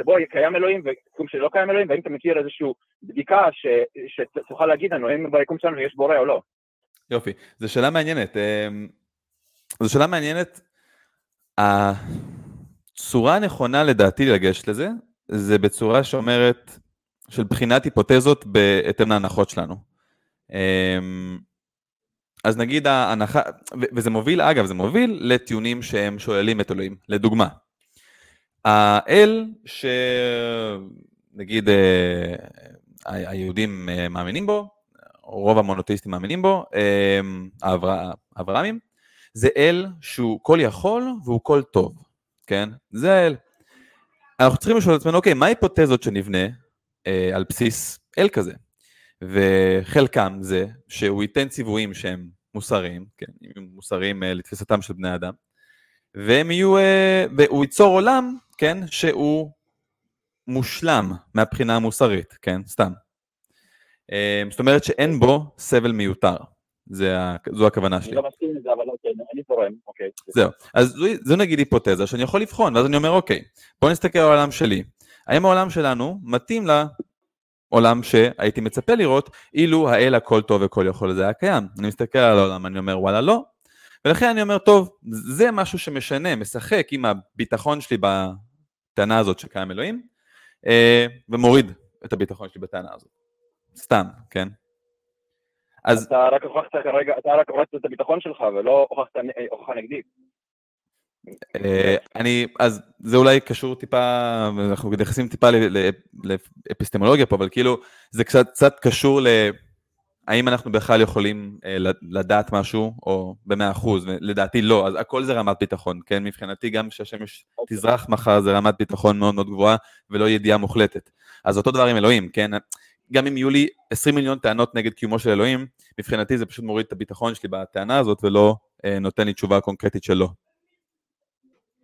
שבו קיים אלוהים ויקום שלא קיים אלוהים, והאם אתה מכיר איזושהי בדיקה ש, שתוכל להגיד לנו האם ביקום שלנו יש בורא או לא? יופי, זו שאלה מעניינת. אה, זו שאלה מעניינת. הצורה הנכונה לדעתי לגשת לזה, זה בצורה שאומרת, של בחינת היפותזות בהתאם להנחות שלנו. אמ, אז נגיד ההנחה, וזה מוביל, אגב, זה מוביל לטיעונים שהם שוללים את אלוהים. לדוגמה, האל שנגיד אה, היהודים אה, מאמינים בו, רוב המונותאיסטים מאמינים בו, אה, האברהמים, זה אל שהוא כל יכול והוא כל טוב, כן? זה האל. אנחנו צריכים לשאול את עצמנו, אוקיי, מה ההיפותזות שנבנה אה, על בסיס אל כזה? וחלקם זה שהוא ייתן ציוויים שהם מוסריים, כן, מוסריים אה, לתפיסתם של בני אדם, והם יהיו, אה, והוא ייצור עולם, כן, שהוא מושלם מהבחינה המוסרית, כן, סתם. אה, זאת אומרת שאין בו סבל מיותר. זה, זו הכוונה שלי. אני לא מסכים לזה, אבל אוקיי, אני תורם, אוקיי. זהו, אז זו, זו נגיד היפותזה שאני יכול לבחון, ואז אני אומר, אוקיי, בוא נסתכל על העולם שלי. האם העולם שלנו מתאים לעולם שהייתי מצפה לראות, אילו האל הכל טוב וכל יכול הזה היה קיים. אני מסתכל על העולם, אני אומר, וואלה, לא. ולכן אני אומר, טוב, זה משהו שמשנה, משחק עם הביטחון שלי בטענה הזאת שקיים אלוהים, אה, ומוריד את הביטחון שלי בטענה הזאת. סתם, כן? אז... אתה רק הוכחת כרגע, אתה רק הוכחת את הביטחון שלך ולא הוכחת הוכחה נגדית. אה, אני, אז זה אולי קשור טיפה, אנחנו נכנסים טיפה לאפיסטמולוגיה פה, אבל כאילו זה קצת, קצת קשור ל... האם אנחנו בכלל יכולים אה, לדעת משהו, או במאה אחוז, ולדעתי לא, אז הכל זה רמת ביטחון, כן? מבחינתי גם כשהשמש. תזרח מחר זה רמת ביטחון מאוד מאוד גבוהה, ולא ידיעה מוחלטת. אז אותו דבר עם אלוהים, כן? גם אם יהיו לי 20 מיליון טענות נגד קיומו של אלוהים, מבחינתי זה פשוט מוריד את הביטחון שלי בטענה הזאת ולא אה, נותן לי תשובה קונקרטית שלא.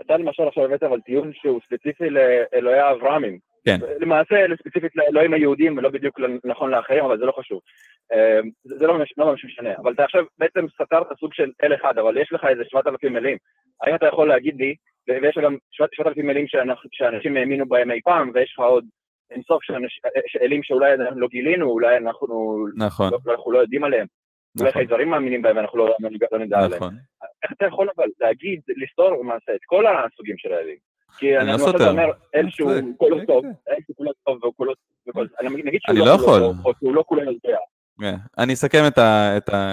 אתה למשל עכשיו הבאת אבל טיעון שהוא ספציפי לאלוהי האברהמים. כן. למעשה ספציפית לאלוהים היהודים ולא בדיוק נכון לאחרים, אבל זה לא חשוב. אה, זה לא ממש לא משנה. אבל אתה עכשיו בעצם סתרת סוג של אל אחד, אבל יש לך איזה 7,000 מילים. האם אתה יכול להגיד לי, ויש גם 7,000 מילים שאנשים האמינו בהם אי פעם, ויש לך עוד אינסוף שאלים שאולי לא גילינו, אולי אנחנו, נכון. לא, אנחנו לא יודעים עליהם. נכון. אולי חייזרים מאמינים בהם ואנחנו לא, לא נדע עליהם. נכון. איך אתה יכול אבל להגיד, לסתור למעשה את כל הסוגים של האלים? כי אני עכשיו אומר, אל שהוא כולו טוב, אל שהוא כולו טוב והוא כולו... אני נגיד שהוא לא, לא טוב, או שהוא לא כולו יודע. כן. אני אסכם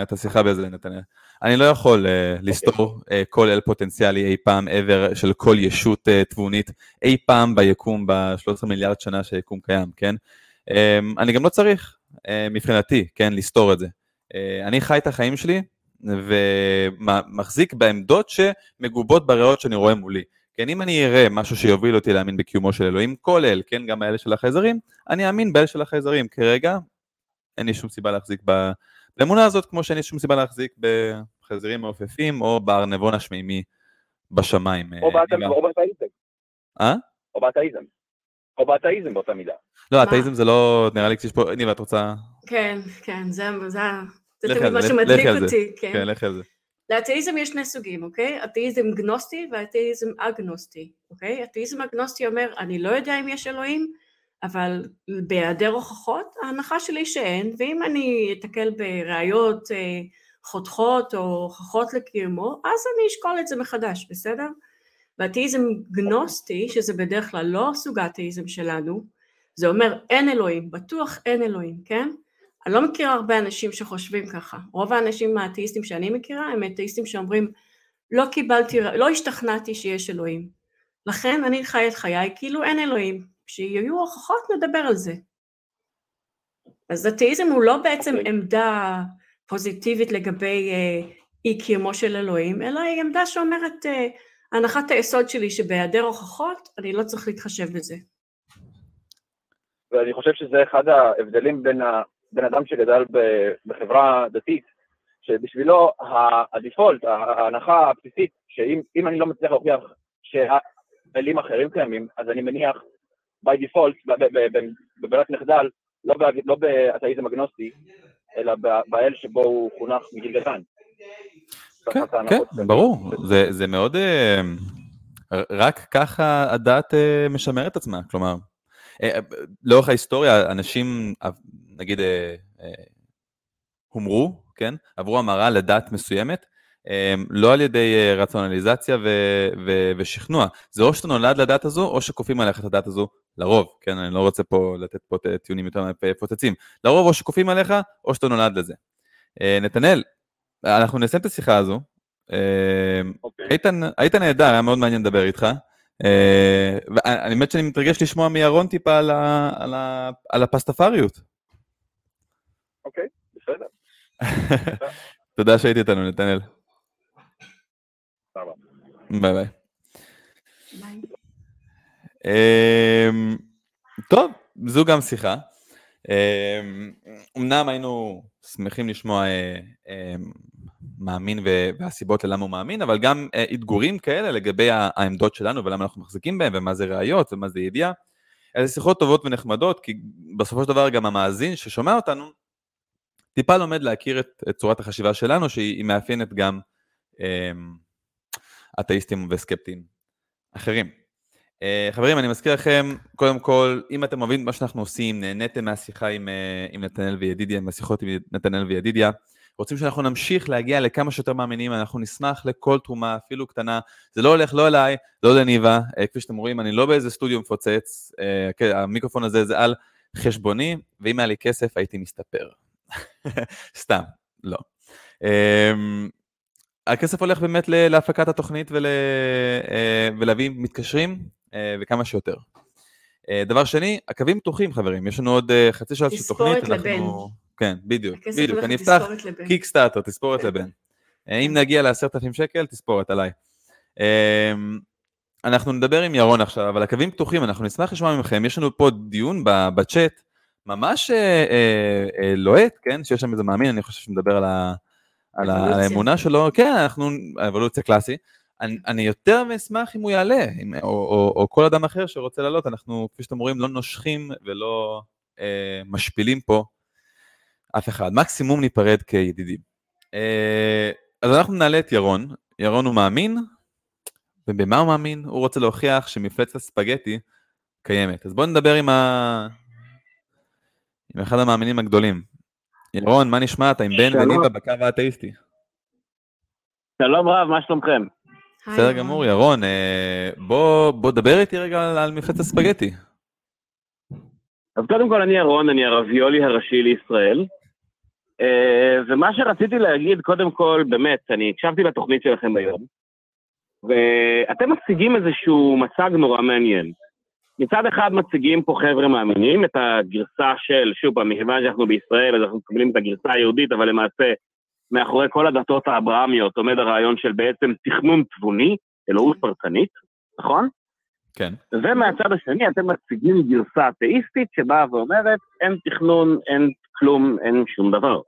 את השיחה באיזה נתנאל. אני לא יכול uh, לסתור uh, כל אל פוטנציאלי אי פעם ever של כל ישות uh, תבונית אי פעם ביקום ב-13 מיליארד שנה שהיקום קיים, כן? Um, אני גם לא צריך uh, מבחינתי, כן, לסתור את זה. Uh, אני חי את החיים שלי ומחזיק בעמדות שמגובות בריאות שאני רואה מולי. כן, אם אני אראה משהו שיוביל אותי להאמין בקיומו של אלוהים, כל אל, כן, גם האלה של החייזרים, אני אאמין באל של החייזרים. כרגע, אין לי שום סיבה להחזיק באמונה הזאת, כמו שאין לי שום סיבה להחזיק בחזירים מעופפים, או בארנבון השמימי בשמיים. או באתאיזם. אה? או באתאיזם. או באתאיזם באותה מידה. לא, אתאיזם זה לא, נראה לי שיש פה, ניבה, את רוצה... כן, כן, זה תמיד מה שמדליק אותי. כן, לכי על זה. לאתאיזם יש שני סוגים, אוקיי? אתאיזם גנוסטי ואתאיזם אגנוסטי, אוקיי? אתאיזם אגנוסטי אומר, אני לא יודע אם יש אלוהים, אבל בהיעדר הוכחות, ההנחה שלי שאין, ואם אני אתקל בראיות אה, חותכות או הוכחות לקיומו, אז אני אשקול את זה מחדש, בסדר? ואתאיזם גנוסטי, שזה בדרך כלל לא סוג האתאיזם שלנו, זה אומר אין אלוהים, בטוח אין אלוהים, כן? אני לא מכירה הרבה אנשים שחושבים ככה. רוב האנשים האתאיסטים שאני מכירה הם אתאיסטים שאומרים לא קיבלתי, לא השתכנעתי שיש אלוהים. לכן אני חי את חיי כאילו אין אלוהים. כשיהיו הוכחות נדבר על זה. אז אתאיזם הוא לא בעצם okay. אוקיי. עמדה פוזיטיבית לגבי אה, אי קיומו של אלוהים, אלא היא עמדה שאומרת, אה, הנחת היסוד שלי שבהיעדר הוכחות, אני לא צריך להתחשב בזה. ואני חושב שזה אחד ההבדלים בין הבן אדם שגדל בחברה דתית, שבשבילו הדיפולט, ההנחה הבסיסית, שאם אני לא מצליח להוכיח שאלים אחרים קיימים, אז אני מניח by default, בברירת מחדל, לא, לא באתאיזם אגנוסטי, אלא באל שבו הוא חונך מגיל קטן. כן, כן, ברור, זה, זה מאוד, אה, רק ככה הדת אה, משמרת עצמה, כלומר, אה, לאורך ההיסטוריה אנשים, נגיד, הומרו, כן, עברו המרה לדת מסוימת, אמ, לא על ידי אה, רציונליזציה ו- ו- ושכנוע. זה או שאתה נולד לדת הזו, או שכופים עליך את הדת הזו, לרוב, כן, אני לא רוצה פה לתת פה טיעונים יותר מפוצצים. לרוב או שכופים עליך, או שאתה נולד לזה. אה, נתנאל, אנחנו נסיים את השיחה הזו. אוקיי. איתן, היית נהדר, היה מאוד מעניין לדבר איתך. אה, באמת שאני מתרגש לשמוע מירון טיפה על, ה- על, ה- על הפסטפריות. אוקיי, בסדר. [laughs] תודה שהיית איתנו, נתנאל. ביי ביי. אמ, טוב, זו גם שיחה. אמ, אמנם היינו שמחים לשמוע אה, אמ, מאמין והסיבות ללמה הוא מאמין, אבל גם אה, אתגורים כאלה לגבי העמדות שלנו ולמה אנחנו מחזיקים בהם ומה זה ראיות ומה זה ידיעה. אלה שיחות טובות ונחמדות, כי בסופו של דבר גם המאזין ששומע אותנו, טיפה לומד להכיר את, את צורת החשיבה שלנו, שהיא מאפיינת גם אמ, אתאיסטים וסקפטים אחרים. Uh, חברים, אני מזכיר לכם, קודם כל, אם אתם אוהבים מה שאנחנו עושים, נהניתם מהשיחה עם, uh, עם נתנאל וידידיה, מהשיחות עם נתנאל וידידיה, רוצים שאנחנו נמשיך להגיע לכמה שיותר מאמינים, אנחנו נשמח לכל תרומה, אפילו קטנה. זה לא הולך לא אליי, לא לניבה, uh, כפי שאתם רואים, אני לא באיזה סטודיו מפוצץ, כן, המיקרופון הזה זה על חשבוני, ואם היה לי כסף הייתי מסתפר. [laughs] סתם, לא. Um, הכסף הולך באמת להפקת התוכנית ול, אה, ולהביא מתקשרים אה, וכמה שיותר. אה, דבר שני, הקווים פתוחים חברים, יש לנו עוד חצי שעה של תספורת תוכנית. לבן. כן, בדיוק, בדיוק, אני אפתח. קיקסטארטר, תספורת לבן. אה, אם נגיע לעשרת אלפים שקל, תספורת עליי. אה, אנחנו נדבר עם ירון עכשיו, אבל הקווים פתוחים, אנחנו נשמח לשמוע מכם, יש לנו פה דיון ב- בצ'אט, ממש אה, אה, אה, לוהט, כן, שיש שם איזה מאמין, אני חושב שמדבר על ה... על ה- על. האמונה שלו, כן, אנחנו, אבולוציה קלאסי. אני, אני יותר מאשמח אם הוא יעלה, אם, או, או, או כל אדם אחר שרוצה לעלות, אנחנו, כפי שאתם רואים, לא נושכים ולא אה, משפילים פה אף אחד. מקסימום ניפרד כידידים. אה, אז אנחנו נעלה את ירון, ירון הוא מאמין, ובמה הוא מאמין? הוא רוצה להוכיח שמפלצת הספגטי קיימת. אז בואו נדבר עם, ה... עם אחד המאמינים הגדולים. ירון, מה נשמע? אתה עם בן. וניבה בקו האתאיסטי. שלום רב, מה שלומכם? בסדר. גמור, ירון, אה, בוא, בוא דבר איתי רגע על, על מפלצת הספגטי. אז קודם כל אני ירון, אני הרביולי הראשי לישראל. אה, ומה שרציתי להגיד, קודם כל, באמת, אני הקשבתי לתוכנית שלכם היום, ואתם מציגים איזשהו מצג נורא מעניין. מצד אחד מציגים פה חבר'ה מאמינים את הגרסה של, שוב פעם, מכיוון שאנחנו בישראל, אז אנחנו מקבלים את הגרסה היהודית, אבל למעשה, מאחורי כל הדתות האברהמיות עומד הרעיון של בעצם תכנון תבוני, אלוהות פרטנית, נכון? כן. ומהצד השני אתם מציגים גרסה אתאיסטית שבאה ואומרת אין תכנון, אין כלום, אין שום דבר.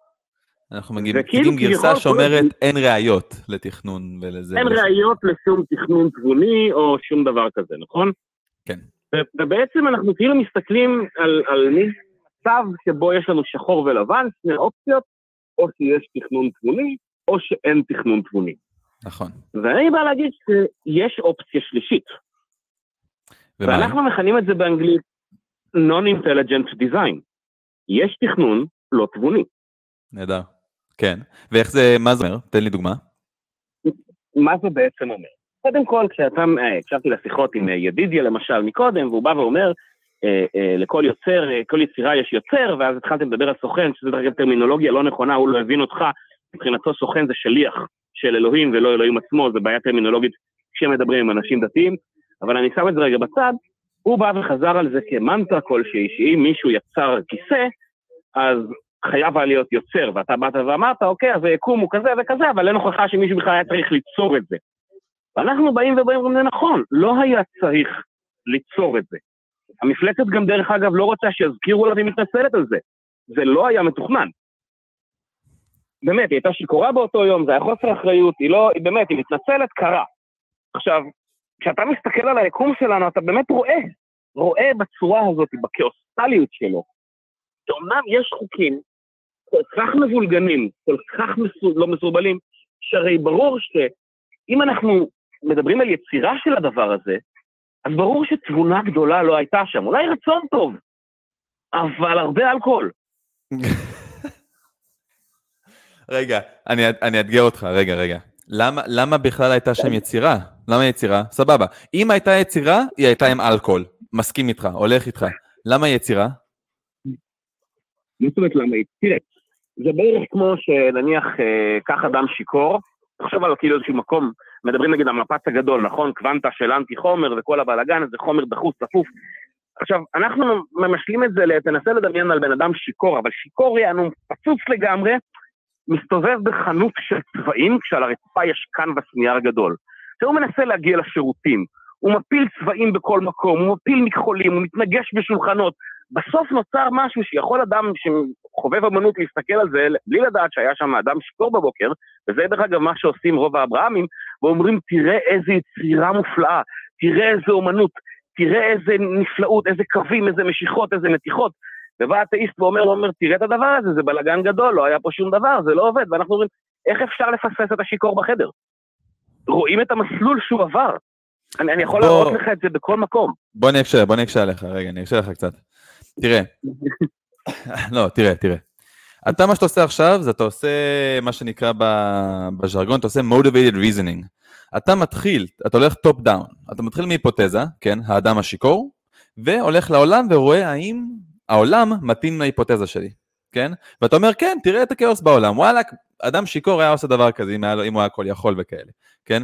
אנחנו מגיעים, גרסה שאומרת כל- אין ראיות לתכנון ולזה. אין. ראיות לשום תכנון תבוני או שום דבר כזה, נכון? כן. ובעצם אנחנו כאילו מסתכלים על, על מצב שבו יש לנו שחור ולבן, שני אופציות, או שיש תכנון תבוני, או שאין תכנון תבוני. נכון. ואני בא להגיד שיש אופציה שלישית. ומה? ואנחנו מכנים את זה באנגלית Non-Intelligent Design. יש תכנון לא תבוני. נהדר. כן. ואיך זה, מה זה אומר? תן לי דוגמה. מה זה בעצם אומר? קודם כל, כשאתה, אה, הקשבתי לשיחות עם אה, ידידיה למשל מקודם, והוא בא ואומר, אה, לכל יוצר, כל יצירה יש יוצר, ואז התחלתם לדבר על סוכן, שזה דרך אגב טרמינולוגיה לא נכונה, הוא לא הבין אותך, מבחינתו סוכן זה שליח של אלוהים ולא אלוהים עצמו, זה בעיה טרמינולוגית כשמדברים עם אנשים דתיים, אבל אני שם את זה רגע בצד, הוא בא וחזר על זה כמנטרה כלשהי, שאם מישהו יצר כיסא, אז חייב היה להיות יוצר, ואתה באת ואמרת, אוקיי, אז היקום הוא כזה וכזה, אבל אין הוכחה שמישהו בכלל היה צריך ליצור את זה. ואנחנו באים ובאים ואומרים, זה נכון, לא היה צריך ליצור את זה. המפלצת גם, דרך אגב, לא רוצה שיזכירו לה והיא מתנצלת על זה. זה לא היה מתוכנן. באמת, היא הייתה שיכורה באותו יום, זה היה חוסר אחריות, היא לא, היא באמת, היא מתנצלת, קרה. עכשיו, כשאתה מסתכל על היקום שלנו, אתה באמת רואה, רואה בצורה הזאת, בכאוסטליות שלו, שאומנם יש חוקים כל כך מבולגנים, כל כך מסו, לא מסורבלים, שהרי ברור שאם אנחנו מדברים על יצירה של הדבר הזה, אז ברור שתבונה גדולה לא הייתה שם. אולי רצון טוב, אבל הרבה אלכוהול. [laughs] רגע, אני, אני אאתגר אותך, רגע, רגע. למה, למה בכלל הייתה שם יצירה? למה יצירה? סבבה. אם הייתה יצירה, היא הייתה עם אלכוהול. מסכים איתך, הולך איתך. למה יצירה? מה זאת אומרת למה? תראה, זה בערך כמו שנניח אה, קח אדם שיכור, תחשוב על כאילו איזשהו מקום, מדברים נגיד על מפץ הגדול, נכון? קוונטה של אנטי חומר וכל הבלאגן הזה, חומר דחוס, צפוף. עכשיו, אנחנו ממשלים את זה, תנסה לדמיין על בן אדם שיכור, אבל שיכור יענו פצוץ לגמרי, מסתובב בחנות של צבעים, כשעל הרצפה יש קנבס נייר גדול. עכשיו הוא מנסה להגיע לשירותים, הוא מפיל צבעים בכל מקום, הוא מפיל מכחולים, הוא מתנגש בשולחנות. בסוף נוצר משהו שיכול אדם שחובב אמנות להסתכל על זה בלי לדעת שהיה שם אדם שיכור בבוקר, וזה דרך אגב מה שעושים רוב האברהמים, ואומרים תראה איזה יצירה מופלאה, תראה איזה אומנות, תראה איזה נפלאות, איזה קווים, איזה משיכות, איזה מתיחות. ובא האתאיסט ואומר, אומר, תראה את הדבר הזה, זה בלאגן גדול, לא היה פה שום דבר, זה לא עובד. ואנחנו אומרים, איך אפשר לפספס את השיכור בחדר? רואים את המסלול שהוא עבר. אני, אני יכול בוא... להראות לך את זה בכל מקום. בוא אני אקשה, בוא אני אקשה עליך, רגע, אני אקשה לך קצת. תראה, לא, תראה, תראה. אתה, מה שאתה עושה עכשיו, זה אתה עושה מה שנקרא בז'רגון, אתה עושה motivated reasoning. אתה מתחיל, אתה הולך top down, אתה מתחיל מהיפותזה, כן, האדם השיכור, והולך לעולם ורואה האם העולם מתאים להיפותזה שלי, כן? ואתה אומר, כן, תראה את הכאוס בעולם, וואלה, אדם שיכור היה עושה דבר כזה אם, אם הוא היה כל יכול וכאלה, כן?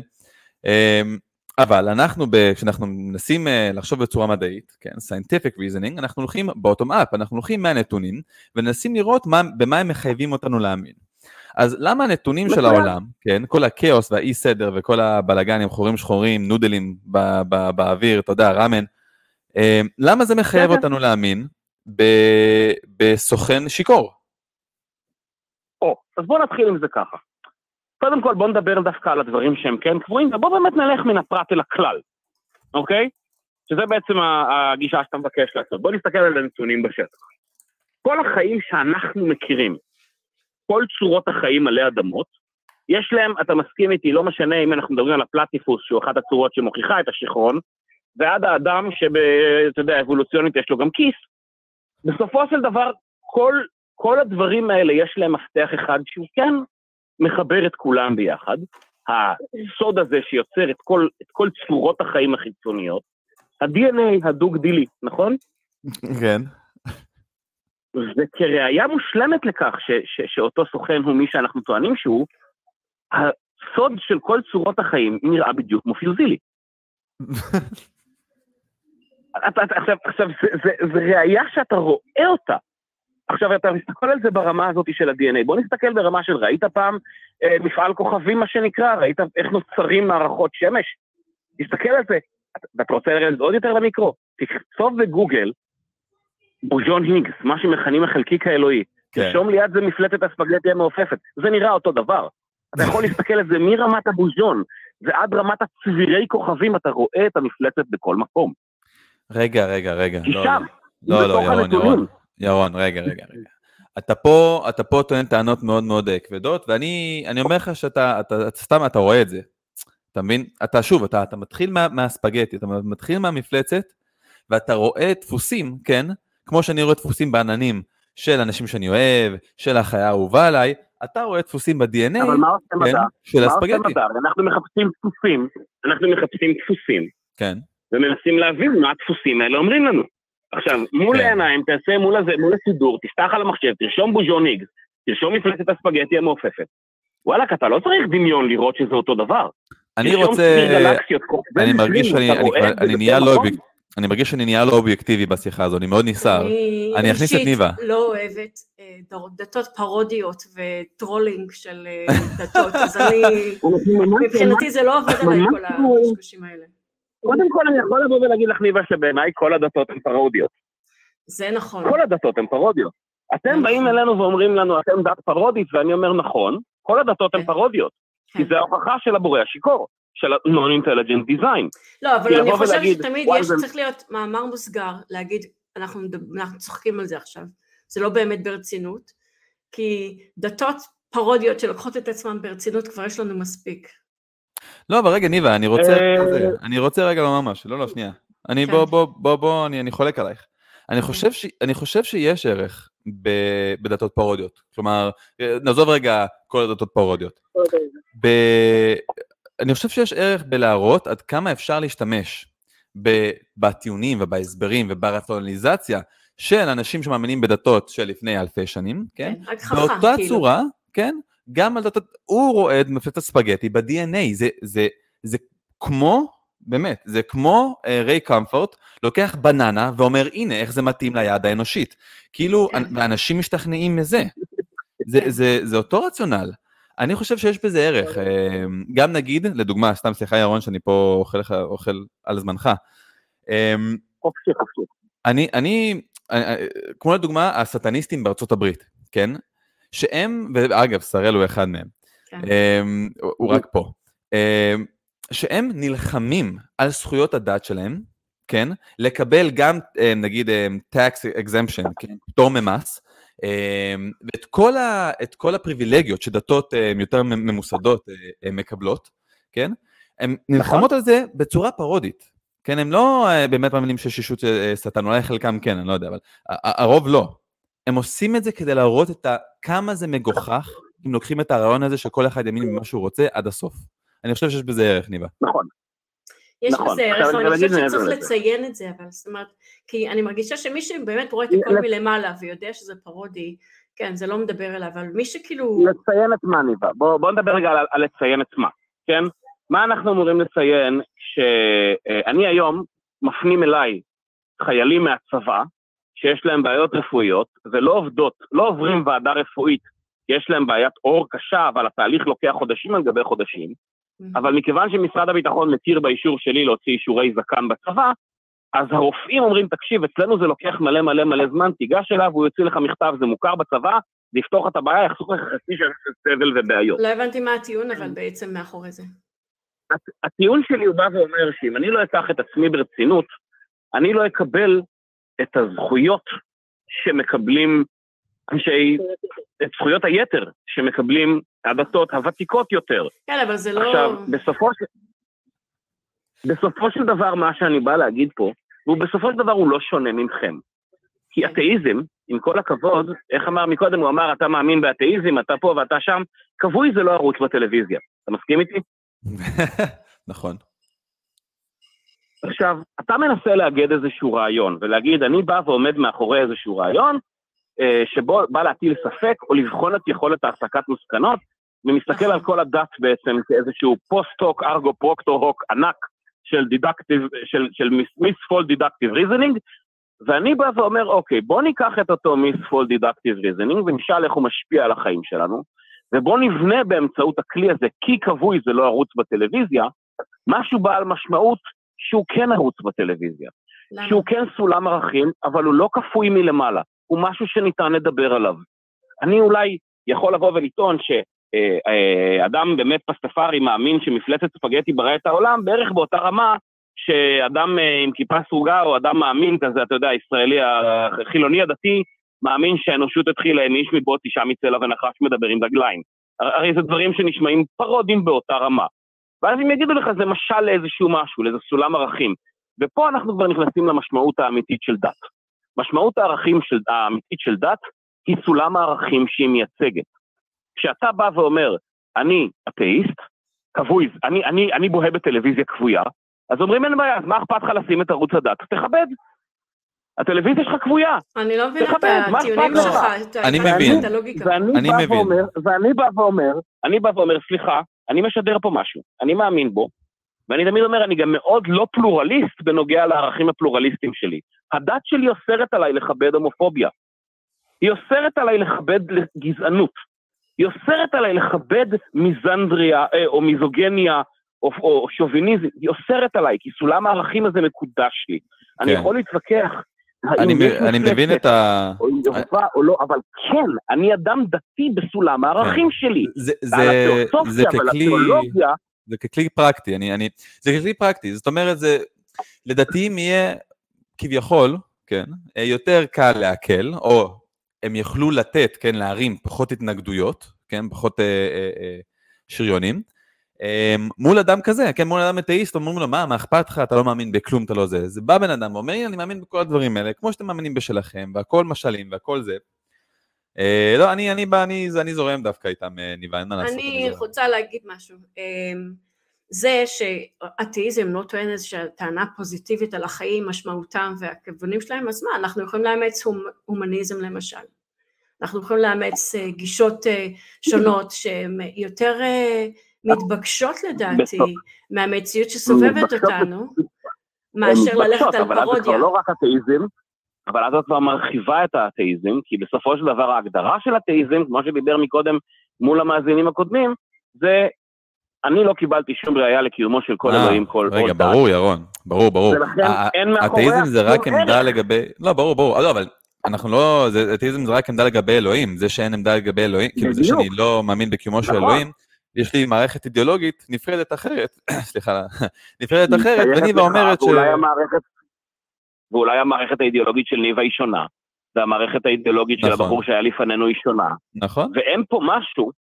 אבל אנחנו, כשאנחנו מנסים אה, לחשוב בצורה מדעית, כן, scientific reasoning, אנחנו הולכים bottom up, אנחנו הולכים מהנתונים ומנסים לראות מה, במה הם מחייבים אותנו להאמין. אז למה הנתונים של העולם, כן, כל הכאוס והאי סדר וכל הבלאגנים, חורים שחורים, נודלים בא, בא, באוויר, אתה יודע, ראמן, אמ, למה זה מחייב אותנו להאמין בסוכן שיכור. או, אז בואו נתחיל עם זה ככה. קודם כל בואו נדבר דווקא על הדברים שהם כן קבועים, ובואו באמת נלך מן הפרט אל הכלל, אוקיי? שזה בעצם הגישה שאתה מבקש לעשות. בואו נסתכל על הנתונים בשטח. כל החיים שאנחנו מכירים, כל צורות החיים עלי אדמות, יש להם, אתה מסכים איתי, לא משנה אם אנחנו מדברים על הפלטיפוס, שהוא אחת הצורות שמוכיחה את השכרון, ועד האדם שאתה יודע, אבולוציונית יש לו גם כיס, בסופו של דבר, כל, כל הדברים האלה יש להם מפתח אחד שהוא כן מחבר את כולם ביחד. הסוד הזה שיוצר את כל, את כל צורות החיים החיצוניות, ה-DNA הדו-גדילי, נכון? כן. וכראיה מושלמת לכך ש, ש, שאותו סוכן הוא מי שאנחנו טוענים שהוא, הסוד של כל צורות החיים נראה בדיוק כמו פיוזילי. [laughs] עכשיו, עכשיו זה, זה, זה ראייה שאתה רואה אותה. עכשיו, אתה מסתכל על זה ברמה הזאת של ה-DNA. בוא נסתכל ברמה של, ראית פעם אה, מפעל כוכבים, מה שנקרא? ראית איך נוצרים מערכות שמש? תסתכל על זה. ואתה רוצה לרדת עוד יותר למיקרו? תכתוב בגוגל, בוז'ון היגס, מה שמכנים החלקיק האלוהי. כן. תרשום ליד זה מפלטת הספגטי המעופפת. זה נראה אותו דבר. אתה יכול להסתכל על זה מרמת הבוז'ון ועד רמת הצבירי כוכבים, אתה רואה את המפלטת בכל מקום. רגע, רגע, רגע. כי לא, שם, לא, לא, ירון, ירון, ירון, רגע, רגע, רגע. [laughs] אתה פה, אתה פה טוען טענות מאוד מאוד אה, כבדות, ואני אומר לך שאתה, אתה, אתה, סתם אתה רואה את זה. אתה מבין? אתה שוב, אתה, אתה מתחיל מה, מהספגטי, אתה מתחיל מהמפלצת, ואתה רואה דפוסים, כן? כמו שאני רואה דפוסים בעננים של אנשים שאני אוהב, של החיה האהובה עליי, אתה רואה דפוסים ב-DNA, אבל מה עושה כן, מדע? של מה הספגטי. עושה מדע? אנחנו מחפשים דפוסים, אנחנו מחפשים דפוסים, כן. ומנסים להבין מה הדפוסים האלה אומרים לנו. עכשיו, מול כן. העיניים, תעשה מול הזה, מול הסידור, תפתח על המחשב, תרשום בוז'ון היגס, תרשום מפלצת הספגטי המעופפת. וואלה, אתה לא צריך דמיון לראות שזה אותו דבר. אני רוצה, אני מרגיש שאני אני אני נהיה לא? אוביק- אני מרגיש שאני נהיה לא אובייקטיבי בשיחה הזו, אני מאוד נסער. אני אכניס את ניבה. אישית לא אוהבת אה, דתות פרודיות וטרולינג של אה, דתות, אז אני, מבחינתי זה לא עובד עליי כל לא- הקשקושים האלה. קודם כל אני יכול לבוא ולהגיד לך ניבה שבעיניי כל הדתות הן פרודיות. זה נכון. כל הדתות הן פרודיות. אתם נכון. באים אלינו ואומרים לנו אתם דת פרודית ואני אומר נכון, כל הדתות הן כן. פרודיות. כי כן. זה ההוכחה של הבורא השיכור, של ה-non-intelligent design. לא, אבל כי אני חושבת שתמיד יש, צריך להיות מאמר מוסגר, להגיד, אנחנו צוחקים על זה עכשיו, זה לא באמת ברצינות, כי דתות פרודיות שלוקחות את עצמן ברצינות כבר יש לנו מספיק. לא, אבל רגע, ניבה, אני רוצה, אה, אני רוצה רגע לומר משהו, לא, לא, שנייה. אני, כן. בוא, בוא, בוא, בוא, אני, אני חולק עלייך. אני חושב, ש... אני חושב שיש ערך ב... בדתות פרודיות. כלומר, נעזוב רגע כל הדתות פרודיות. ב... אני חושב שיש ערך בלהראות עד כמה אפשר להשתמש ב... בטיעונים ובהסברים וברציונליזציה של אנשים שמאמינים בדתות של לפני אלפי שנים, כן? כן, רק חכם, באותה כאילו. צורה, כן? גם על דתות, הוא את מפלט הספגטי ב-DNA, זה, זה, זה כמו, באמת, זה כמו אה, ריי קמפורט, לוקח בננה ואומר, הנה, איך זה מתאים ליד האנושית. כאילו, כן. ואנשים משתכנעים מזה. זה. זה, זה אותו רציונל. אני חושב שיש בזה ערך. אה, גם נגיד, לדוגמה, סתם סליחה ירון שאני פה אוכל, לך, אוכל על זמנך. אה, חופשי, חופשי. אני, אני, אני- כמו לדוגמה, הסטניסטים בארצות הברית, כן? שהם, ואגב, שראל הוא אחד מהם, כן. אמ, הוא רק פה, אמ, שהם נלחמים על זכויות הדת שלהם, כן? לקבל גם, אמ, נגיד, אמ, tax exemption, כן? פטור ממס, אמ, ואת כל, ה, את כל הפריבילגיות שדתות אמ, יותר ממוסדות אה, אה, מקבלות, כן? הן נלחמות על זה בצורה פרודית. כן, הם לא אה, באמת מאמינים שיש ישות אה, שטן, אולי חלקם כן, אני לא יודע, אבל הרוב לא. הם עושים את זה כדי להראות את ה... כמה זה מגוחך, אם לוקחים את הרעיון הזה שכל אחד יאמין במה שהוא רוצה עד הסוף. אני חושב שיש בזה ערך, ניבה. נכון. יש נכון. בזה ערך, אני חושבת שצריך. לציין את זה, אבל זאת אומרת, כי אני מרגישה שמי שבאמת רואה את הכל מלמעלה ויודע שזה פרודי, כן, זה לא מדבר אליו, אבל מי שכאילו, לציין את מה ניבה. בוא, בוא נדבר רגע על, על לציין את מה, כן? מה אנחנו אמורים לציין שאני היום מפנים אליי חיילים מהצבא שיש להם בעיות רפואיות ולא עובדות, לא עוברים ועדה רפואית, כי יש להם בעיית עור קשה, אבל התהליך לוקח חודשים על גבי חודשים, אבל מכיוון שמשרד הביטחון מכיר באישור שלי להוציא אישורי זקן בצבא, אז הרופאים אומרים, תקשיב, אצלנו זה לוקח מלא מלא מלא זמן, תיגש אליו, הוא יוציא לך מכתב, זה מוכר בצבא, זה יפתור לך את הבעיה, יחסוך לך חצי שנה של סבל ובעיות. לא הבנתי מה הטיעון, אבל בעצם מאחורי זה. הט- הטיעון שלי הוא בא ואומר שאם אני לא אקח את עצמי ברצינות, אני לא אקבל את הזכויות שמקבלים אנשי, את זכויות היתר שמקבלים הדתות הוותיקות יותר. כן, אבל זה לא... עכשיו, בסופו של... בסופו של דבר, מה שאני בא להגיד פה, הוא בסופו של דבר הוא לא שונה מכם. כי אתאיזם, עם כל הכבוד, איך אמר מקודם, הוא אמר, אתה מאמין באתאיזם, אתה פה ואתה שם, כבוי זה לא ערוץ בטלוויזיה. אתה מסכים איתי? [laughs] נכון. עכשיו, אתה מנסה לאגד איזשהו רעיון, ולהגיד, אני בא ועומד מאחורי איזשהו רעיון, אה, שבו בא להטיל ספק, או לבחון את יכולת הסקת מסקנות, ומסתכל נכון. על כל הדת בעצם כאיזשהו post hoc, ergo propter hoc ענק של deductive, של, של misfold deductive reasoning, ואני בא ואומר, אוקיי, בוא ניקח את אותו misfold deductive reasoning, ונשאל איך הוא משפיע על החיים שלנו, ובוא נבנה באמצעות הכלי הזה, כי כבוי זה לא ערוץ בטלוויזיה, משהו בעל משמעות שהוא כן ערוץ בטלוויזיה. למה? שהוא כן סולם ערכים, אבל הוא לא כפוי מלמעלה, הוא משהו שניתן לדבר עליו. אני אולי יכול לבוא ולטעון שאדם באמת פסטפרי מאמין שמפלצת ספגטי ברא את העולם, בערך באותה רמה שאדם אה, עם כיפה סרוגה או אדם מאמין כזה, אתה יודע, ישראלי, החילוני הדתי, מאמין שהאנושות התחילה עם איש מבוט, אישה מצלע ונחש מדבר עם רגליים. הר- הרי זה דברים שנשמעים פרודים באותה רמה. ואז הם יגידו לך, זה משל לאיזשהו משהו, לאיזה סולם ערכים. ופה אנחנו כבר נכנסים למשמעות האמיתית של דת. משמעות הערכים של, האמיתית של דת היא סולם הערכים שהיא מייצגת. כשאתה בא ואומר, אני אתאיסט, כבוי, אני, אני, אני בוהה בטלוויזיה כבויה, אז אומרים אין בעיה, אז מה אכפת לך לשים את ערוץ הדת? תכבד. הטלוויזיה שלך כבויה. אני לא מבינה את הטיעונים שלך, לך? את הלוגיקה. ואני אני בא מבין. ואומר, ואני בא ואומר, אני בא ואומר, סליחה, אני משדר פה משהו, אני מאמין בו, ואני תמיד אומר, אני גם מאוד לא פלורליסט בנוגע לערכים הפלורליסטיים שלי. הדת שלי אוסרת עליי לכבד הומופוביה. היא אוסרת עליי לכבד גזענות. היא אוסרת עליי לכבד מיזנדריה, אה, או מיזוגניה, או, או שוביניזם. היא אוסרת עליי, כי סולם הערכים הזה מקודש לי. אני כן. יכול להתווכח. אני, מ- אני מבין את ה... או היא יובה או לא, אבל כן, אני אדם דתי בסולם הערכים שלי. זה, זה, זה ככלי, זה ככלי פרקטי, אני, אני, זה ככלי פרקטי, זאת אומרת, זה, לדתיים יהיה כביכול, כן, אה, יותר קל לעכל, או הם יוכלו לתת, כן, להרים פחות התנגדויות, כן, פחות אה, אה, אה, שריונים, מול אדם כזה, כן, מול אדם אתאיסט, אומרים לו, מה, מה אכפת לך, אתה לא מאמין בכלום, אתה לא זה. זה בא בן אדם ואומר, אני מאמין בכל הדברים האלה, כמו שאתם מאמינים בשלכם, והכל משלים והכל זה. אה, לא, אני, אני, אני, אני, אני זורם דווקא איתם, אה, ניבה, אין מה לעשות. אני רוצה להגיד משהו. אמ, זה שאתאיזם לא טוען איזושהי טענה פוזיטיבית על החיים, משמעותם והכיוונים שלהם, אז מה, אנחנו יכולים לאמץ הומניזם למשל. אנחנו יכולים לאמץ אה, גישות שונות שהן יותר מתבקשות לדעתי מהמציאות שסובבת אותנו, מאשר ללכת על פרודיה. אבל אז זה כבר לא רק אתאיזם, אבל אז את כבר מרחיבה את האתאיזם, כי בסופו של דבר ההגדרה של אתאיזם, כמו שדיבר מקודם מול המאזינים הקודמים, זה אני לא קיבלתי שום ראייה לקיומו של כל אה, אלוהים, כל עוד רגע, ברור, ירון, ברור, ברור. ולכן אין מאחוריה... אתאיזם זה רק עמדה לגבי... לא, ברור, ברור. לא, אבל אנחנו לא... אתאיזם זה רק עמדה לגבי אלוהים. זה שאין עמדה לגבי אלוהים, כאילו זה שאני לא מאמין בקיומו של נכון. אלוהים, יש לי מערכת אידיאולוגית נפרדת אחרת, [coughs] סליחה, [coughs] נפרדת אחרת, וניבה אומרת ש... ואולי המערכת האידיאולוגית של ניבה היא שונה, והמערכת האידיאולוגית של נכון. הבחור שהיה לפנינו היא שונה. נכון. ואין פה משהו,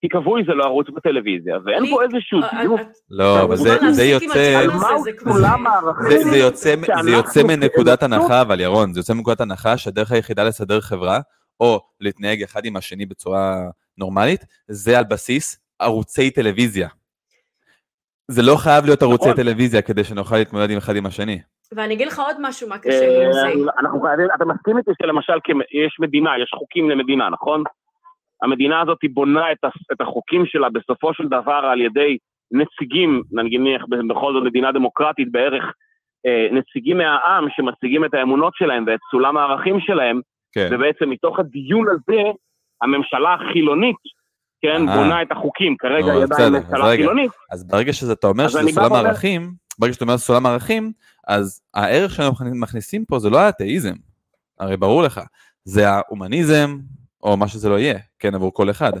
כי קבוי זה לא ערוץ בטלוויזיה, ואין פה איזשהו אה, דיוק. לא, אבל זה יוצא... זה יוצא מנקודת הנחה, אבל ירון, זה יוצא מנקודת הנחה שהדרך היחידה לסדר חברה, או להתנהג אחד עם השני בצורה נורמלית, זה על בסיס ערוצי טלוויזיה. זה לא חייב להיות ערוצי נכון. טלוויזיה כדי שנוכל להתמודד עם אחד עם השני. ואני אגיד לך עוד משהו, מה קשה לי עם. אה, אנחנו חייבים, אתה מסכים איתי שלמשל יש מדינה, יש חוקים למדינה, נכון? המדינה הזאת בונה את החוקים שלה בסופו של דבר על ידי נציגים, נניח בכל זאת מדינה דמוקרטית בערך, אה, נציגים מהעם שמציגים את האמונות שלהם ואת סולם הערכים שלהם, כן. ובעצם מתוך הדיון הזה, הממשלה החילונית כן, אה. בונה את החוקים, כרגע היא עדיין ממשלה חילונית. אז ברגע שאתה אומר שזה סולם ערכים, ברגע שאתה אומר סולם ערכים, אז הערך שאנחנו מכניסים פה זה לא האתאיזם, הרי ברור לך, זה ההומניזם, או מה שזה לא יהיה, כן, עבור כל אחד.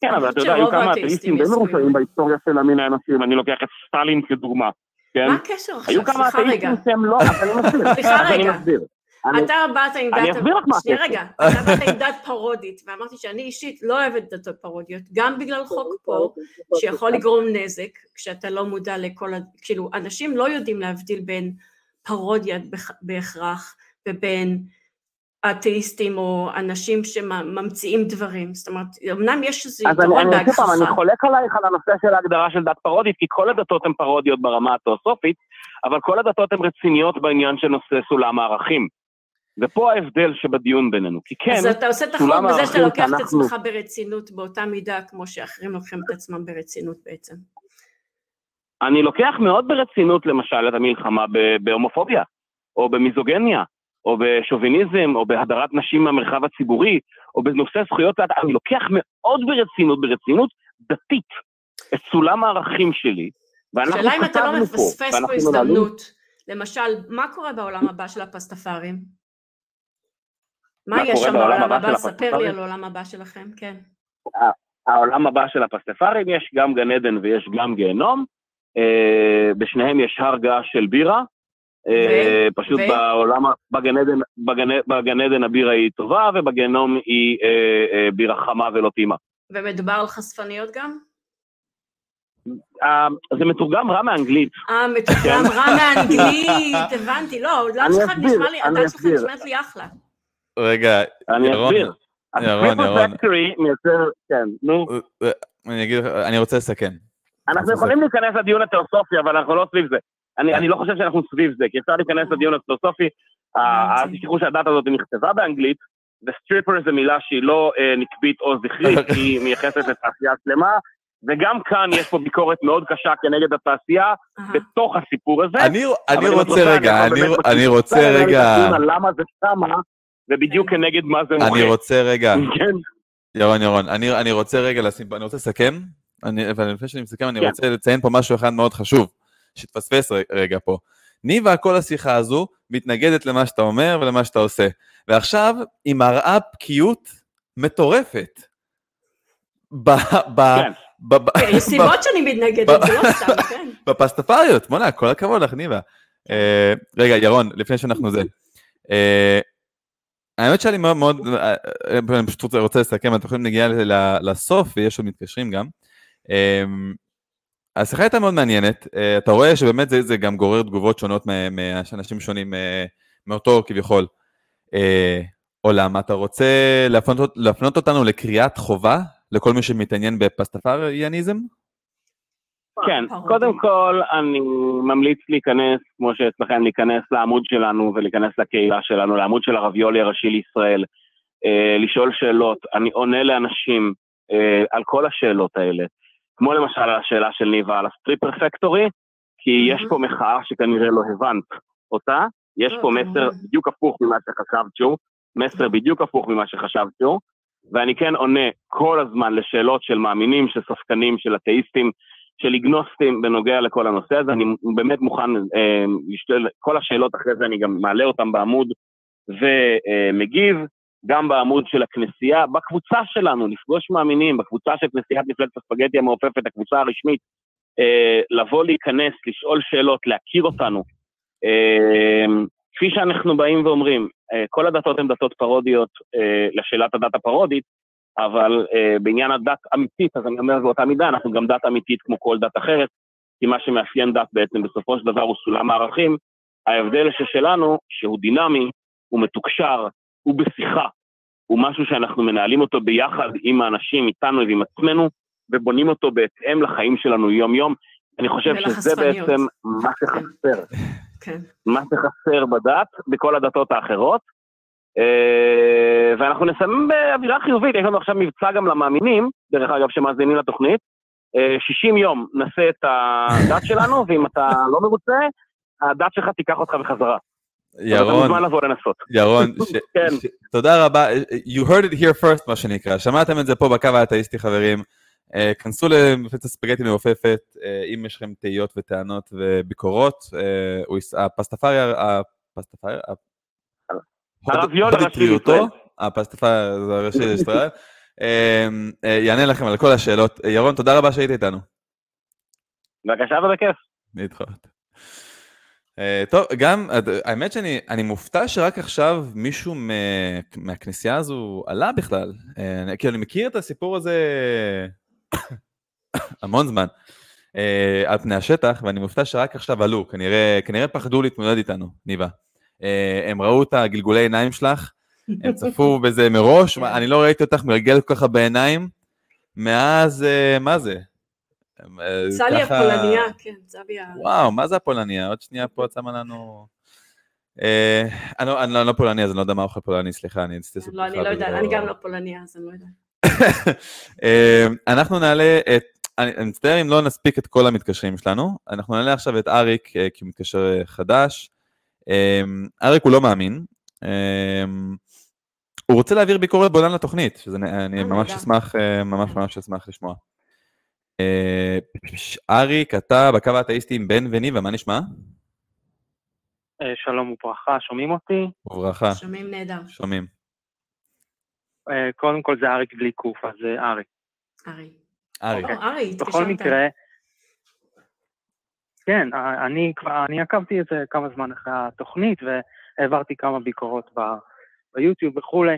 כן, אבל אתה יודע, היו כמה אתאיסטים די מרושעים בהיסטוריה של המין האנושי, אם אני לוקח את סטלין כדוגמה, כן? מה הקשר עכשיו? סליחה רגע. היו כמה אתאיסטים שהם לא, אז אני מסביר. סליחה רגע. אתה באת עם דת... אני אסביר לך מה שנייה רגע, אתה באת עם דת פרודית, ואמרתי שאני אישית לא אוהבת דתות פרודיות, גם בגלל חוק פה, שיכול לגרום נזק, כשאתה לא מודע לכל ה... כאילו, אנשים לא יודעים להבדיל בין פרודיה בהכרח, ובין אתאיסטים או אנשים שממציאים דברים, זאת אומרת, אמנם יש איזה יתרון בהגחכה. אז אני חולק עלייך על הנושא של ההגדרה של דת פרודית, כי כל הדתות הן פרודיות ברמה התיאוסופית, אבל כל הדתות הן רציניות בעניין של נושא סולם הערכים. ופה ההבדל שבדיון בינינו, כי כן, אז אתה עושה את החוק בזה שאתה לוקח את עצמך ברצינות באותה מידה כמו שאחרים לוקחים את עצמם ברצינות בעצם. אני לוקח מאוד ברצינות למשל את המלחמה בהומופוביה, או במיזוגניה, או בשוביניזם, או בהדרת נשים מהמרחב הציבורי, או בנושא זכויות, אני לוקח מאוד ברצינות, ברצינות דתית, את סולם הערכים שלי, ואנחנו כתבנו פה. שאלה אם אתה לא מפספס פה הזדמנות, למשל, מה קורה בעולם הבא של הפסטפרים? מה יש שם בעולם הבא? ספר לי על העולם הבא שלכם, כן. העולם הבא של הפסטפרים, יש גם גן עדן ויש גם גיהנום. אה, בשניהם יש הר געש של בירה. אה, פשוט בעולם, בגן עדן הבירה היא טובה, ובגיהנום היא אה, בירה חמה ולא טעימה. ומדובר על חשפניות גם? זה מתורגם רע מאנגלית. אה, מתורגם רע מאנגלית, הבנתי. לא, דעת שלך נשמע לי, הדעת שלך נשמעת לי אחלה. רגע, ירון, ירון, ירון. מייצר, כן, נו. אה, אני אגיד לך, אני רוצה לסכם. אנחנו יכולים להיכנס לדיון התיאוסופי, אבל אנחנו לא סביב זה. אני לא חושב שאנחנו סביב זה, כי אפשר להיכנס לדיון התיאוסופי. אל תשכחו שהדת הזאת נכתבה באנגלית, וסטריפר זה מילה שהיא לא אה, נקבית או זכרית, [laughs] היא מייחסת לתעשייה שלמה, וגם כאן יש פה ביקורת מאוד קשה כנגד התעשייה בתוך הסיפור הזה. אני רוצה רגע, אני רוצה רגע... למה זה שמה, ובדיוק כנגד מה זה מורה. אני רוצה רגע, [laughs] כן. ירון, ירון, אני, אני רוצה רגע לשים, אני רוצה לסכם, אני, אבל לפני שאני מסכם, אני כן. רוצה לציין פה משהו אחד מאוד חשוב, שהתפספס רגע פה. ניבה, כל השיחה הזו מתנגדת למה שאתה אומר ולמה שאתה עושה. ועכשיו היא מראה בקיאות מטורפת. ב... ב... כן. כן יש סיבות שאני מתנגדת, זה לא סתם, [laughs] כן. בפסטפריות, בוא'נה, כל הכבוד לך, ניבה. אה, רגע, ירון, לפני שאנחנו זה. האמת שאני מאוד מאוד, אה, אה, אני פשוט רוצה לסכם, אתם יכולים להגיע לסוף ויש עוד מתקשרים גם. אמ, השיחה הייתה מאוד מעניינת, אה, אתה רואה שבאמת זה, זה גם גורר תגובות שונות מאנשים שונים מאותו כביכול עולם. אתה רוצה להפנות, להפנות אותנו לקריאת חובה לכל מי שמתעניין בפסטפריאניזם? כן, קודם כל אני ממליץ להיכנס, כמו שאצלכם, להיכנס לעמוד שלנו ולהיכנס לקהילה שלנו, לעמוד של הרביולי הראשי לישראל, לשאול שאלות, אני עונה לאנשים על כל השאלות האלה. כמו למשל השאלה של ניבה על הסטריפר פקטורי, כי יש פה מחאה שכנראה לא הבנת אותה, יש פה מסר בדיוק הפוך ממה שחשבת שהוא, מסר בדיוק הפוך ממה שחשבת שהוא, ואני כן עונה כל הזמן לשאלות של מאמינים, של ספקנים, של אתאיסטים, של איגנוסטים בנוגע לכל הנושא הזה, אני באמת מוכן אה, לשאול, כל השאלות אחרי זה אני גם מעלה אותן בעמוד ומגיב, גם בעמוד של הכנסייה, בקבוצה שלנו, לפגוש מאמינים, בקבוצה של כנסיית מפלגת הספגטי המעופפת, הקבוצה הרשמית, אה, לבוא להיכנס, לשאול שאלות, להכיר אותנו. אה, כפי שאנחנו באים ואומרים, אה, כל הדתות הן דתות פרודיות אה, לשאלת הדת הפרודית, אבל אה, בעניין הדת אמיתית, אז אני אומר באותה מידה, אנחנו גם דת אמיתית כמו כל דת אחרת, כי מה שמאפיין דת בעצם בסופו של דבר הוא סולם הערכים. ההבדל ששלנו, שהוא דינמי, הוא מתוקשר, הוא בשיחה, הוא משהו שאנחנו מנהלים אותו ביחד עם האנשים, איתנו ועם עצמנו, ובונים אותו בהתאם לחיים שלנו יום-יום. אני חושב שזה בעצם מה שחסר. כן. מה שחסר בדת, בכל הדתות האחרות. אה, ואנחנו נסיים באווירה חיובית, יש לנו עכשיו מבצע גם למאמינים, דרך אגב, שמאזינים לתוכנית. 60 אה, יום נעשה את הדת [laughs] שלנו, ואם אתה לא מרוצה, הדת שלך תיקח אותך בחזרה. ירון, ירון, ש, [laughs] כן. ש, תודה רבה, you heard it here first מה שנקרא, שמעתם את זה פה בקו האתאיסטי חברים, uh, כנסו למפלצת הספגטי מעופפת, uh, אם יש לכם תהיות וטענות וביקורות, uh, הפסטפריה, הפסטפריה, הרב יונה ראשי לישראל, הפסטפריה זה הראשי לישראל, יענה לכם על כל השאלות, ירון תודה רבה שהיית איתנו. בבקשה ובכיף. להתראות. Uh, טוב, גם, האמת שאני מופתע שרק עכשיו מישהו מהכנסייה הזו עלה בכלל. כי אני מכיר את הסיפור הזה [coughs] המון זמן על פני השטח, ואני מופתע שרק עכשיו עלו, כנראה, כנראה פחדו להתמודד איתנו, ניבה. Uh, הם ראו את הגלגולי עיניים שלך, הם צפו [laughs] בזה מראש, אני לא ראיתי אותך מרגל כל כך בעיניים, מאז, uh, מה זה? צלי הפולניה, כן, צבי ה... וואו, מה זה הפולניה? עוד שנייה פה את שמה לנו... אה, אני לא, לא פולני, אז אני לא יודע מה אוכל פולני, סליחה, אני אצטט לא, אני לא יודעת, אני גם לא פולניה, אז אני לא יודעת. [laughs] אה, אנחנו נעלה את, אני מצטער אם לא נספיק את כל המתקשרים שלנו, אנחנו נעלה עכשיו את אריק, אה, כי הוא מתקשר חדש. אריק הוא לא מאמין, הוא רוצה להעביר ביקורת בולן לתוכנית, שאני ממש אשמח, ממש ממש אשמח לשמוע. אה, אריק, אתה בקו האתאיסטי עם בן וניבה, מה נשמע? אה, שלום וברכה, שומעים אותי? וברכה. שומעים נהדר. שומעים. אה, קודם כל זה אריק בלי קוף, אז זה ארי. ארי. ארי. ארי, התקשרת. בכל מקרה, כן, אני, אני עקבתי איזה כמה זמן אחרי התוכנית והעברתי כמה ביקורות ב, ביוטיוב וכולי.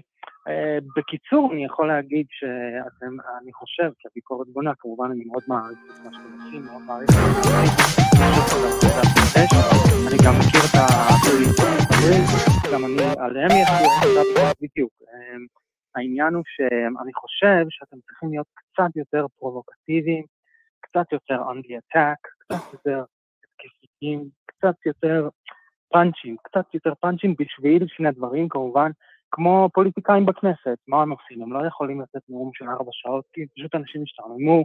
אה, בקיצור, אני יכול להגיד שאתם, אני חושב, כי הביקורת בונה, כמובן אני מאוד מעריך את מה שאתם עושים, מאוד מעריך את אני גם מכיר את הפוליטים, גם אני, עליהם יש לי בדיוק. אה, העניין הוא שאני חושב שאתם צריכים להיות קצת יותר פרובוקטיביים, קצת יותר on the attack, קצת יותר תקיפים, קצת יותר פאנצ'ים, קצת יותר פאנצ'ים בשביל שני דברים כמובן. כמו פוליטיקאים בכנסת, מה הם עושים? הם לא יכולים לתת נאום של ארבע שעות, כי פשוט אנשים השתעממו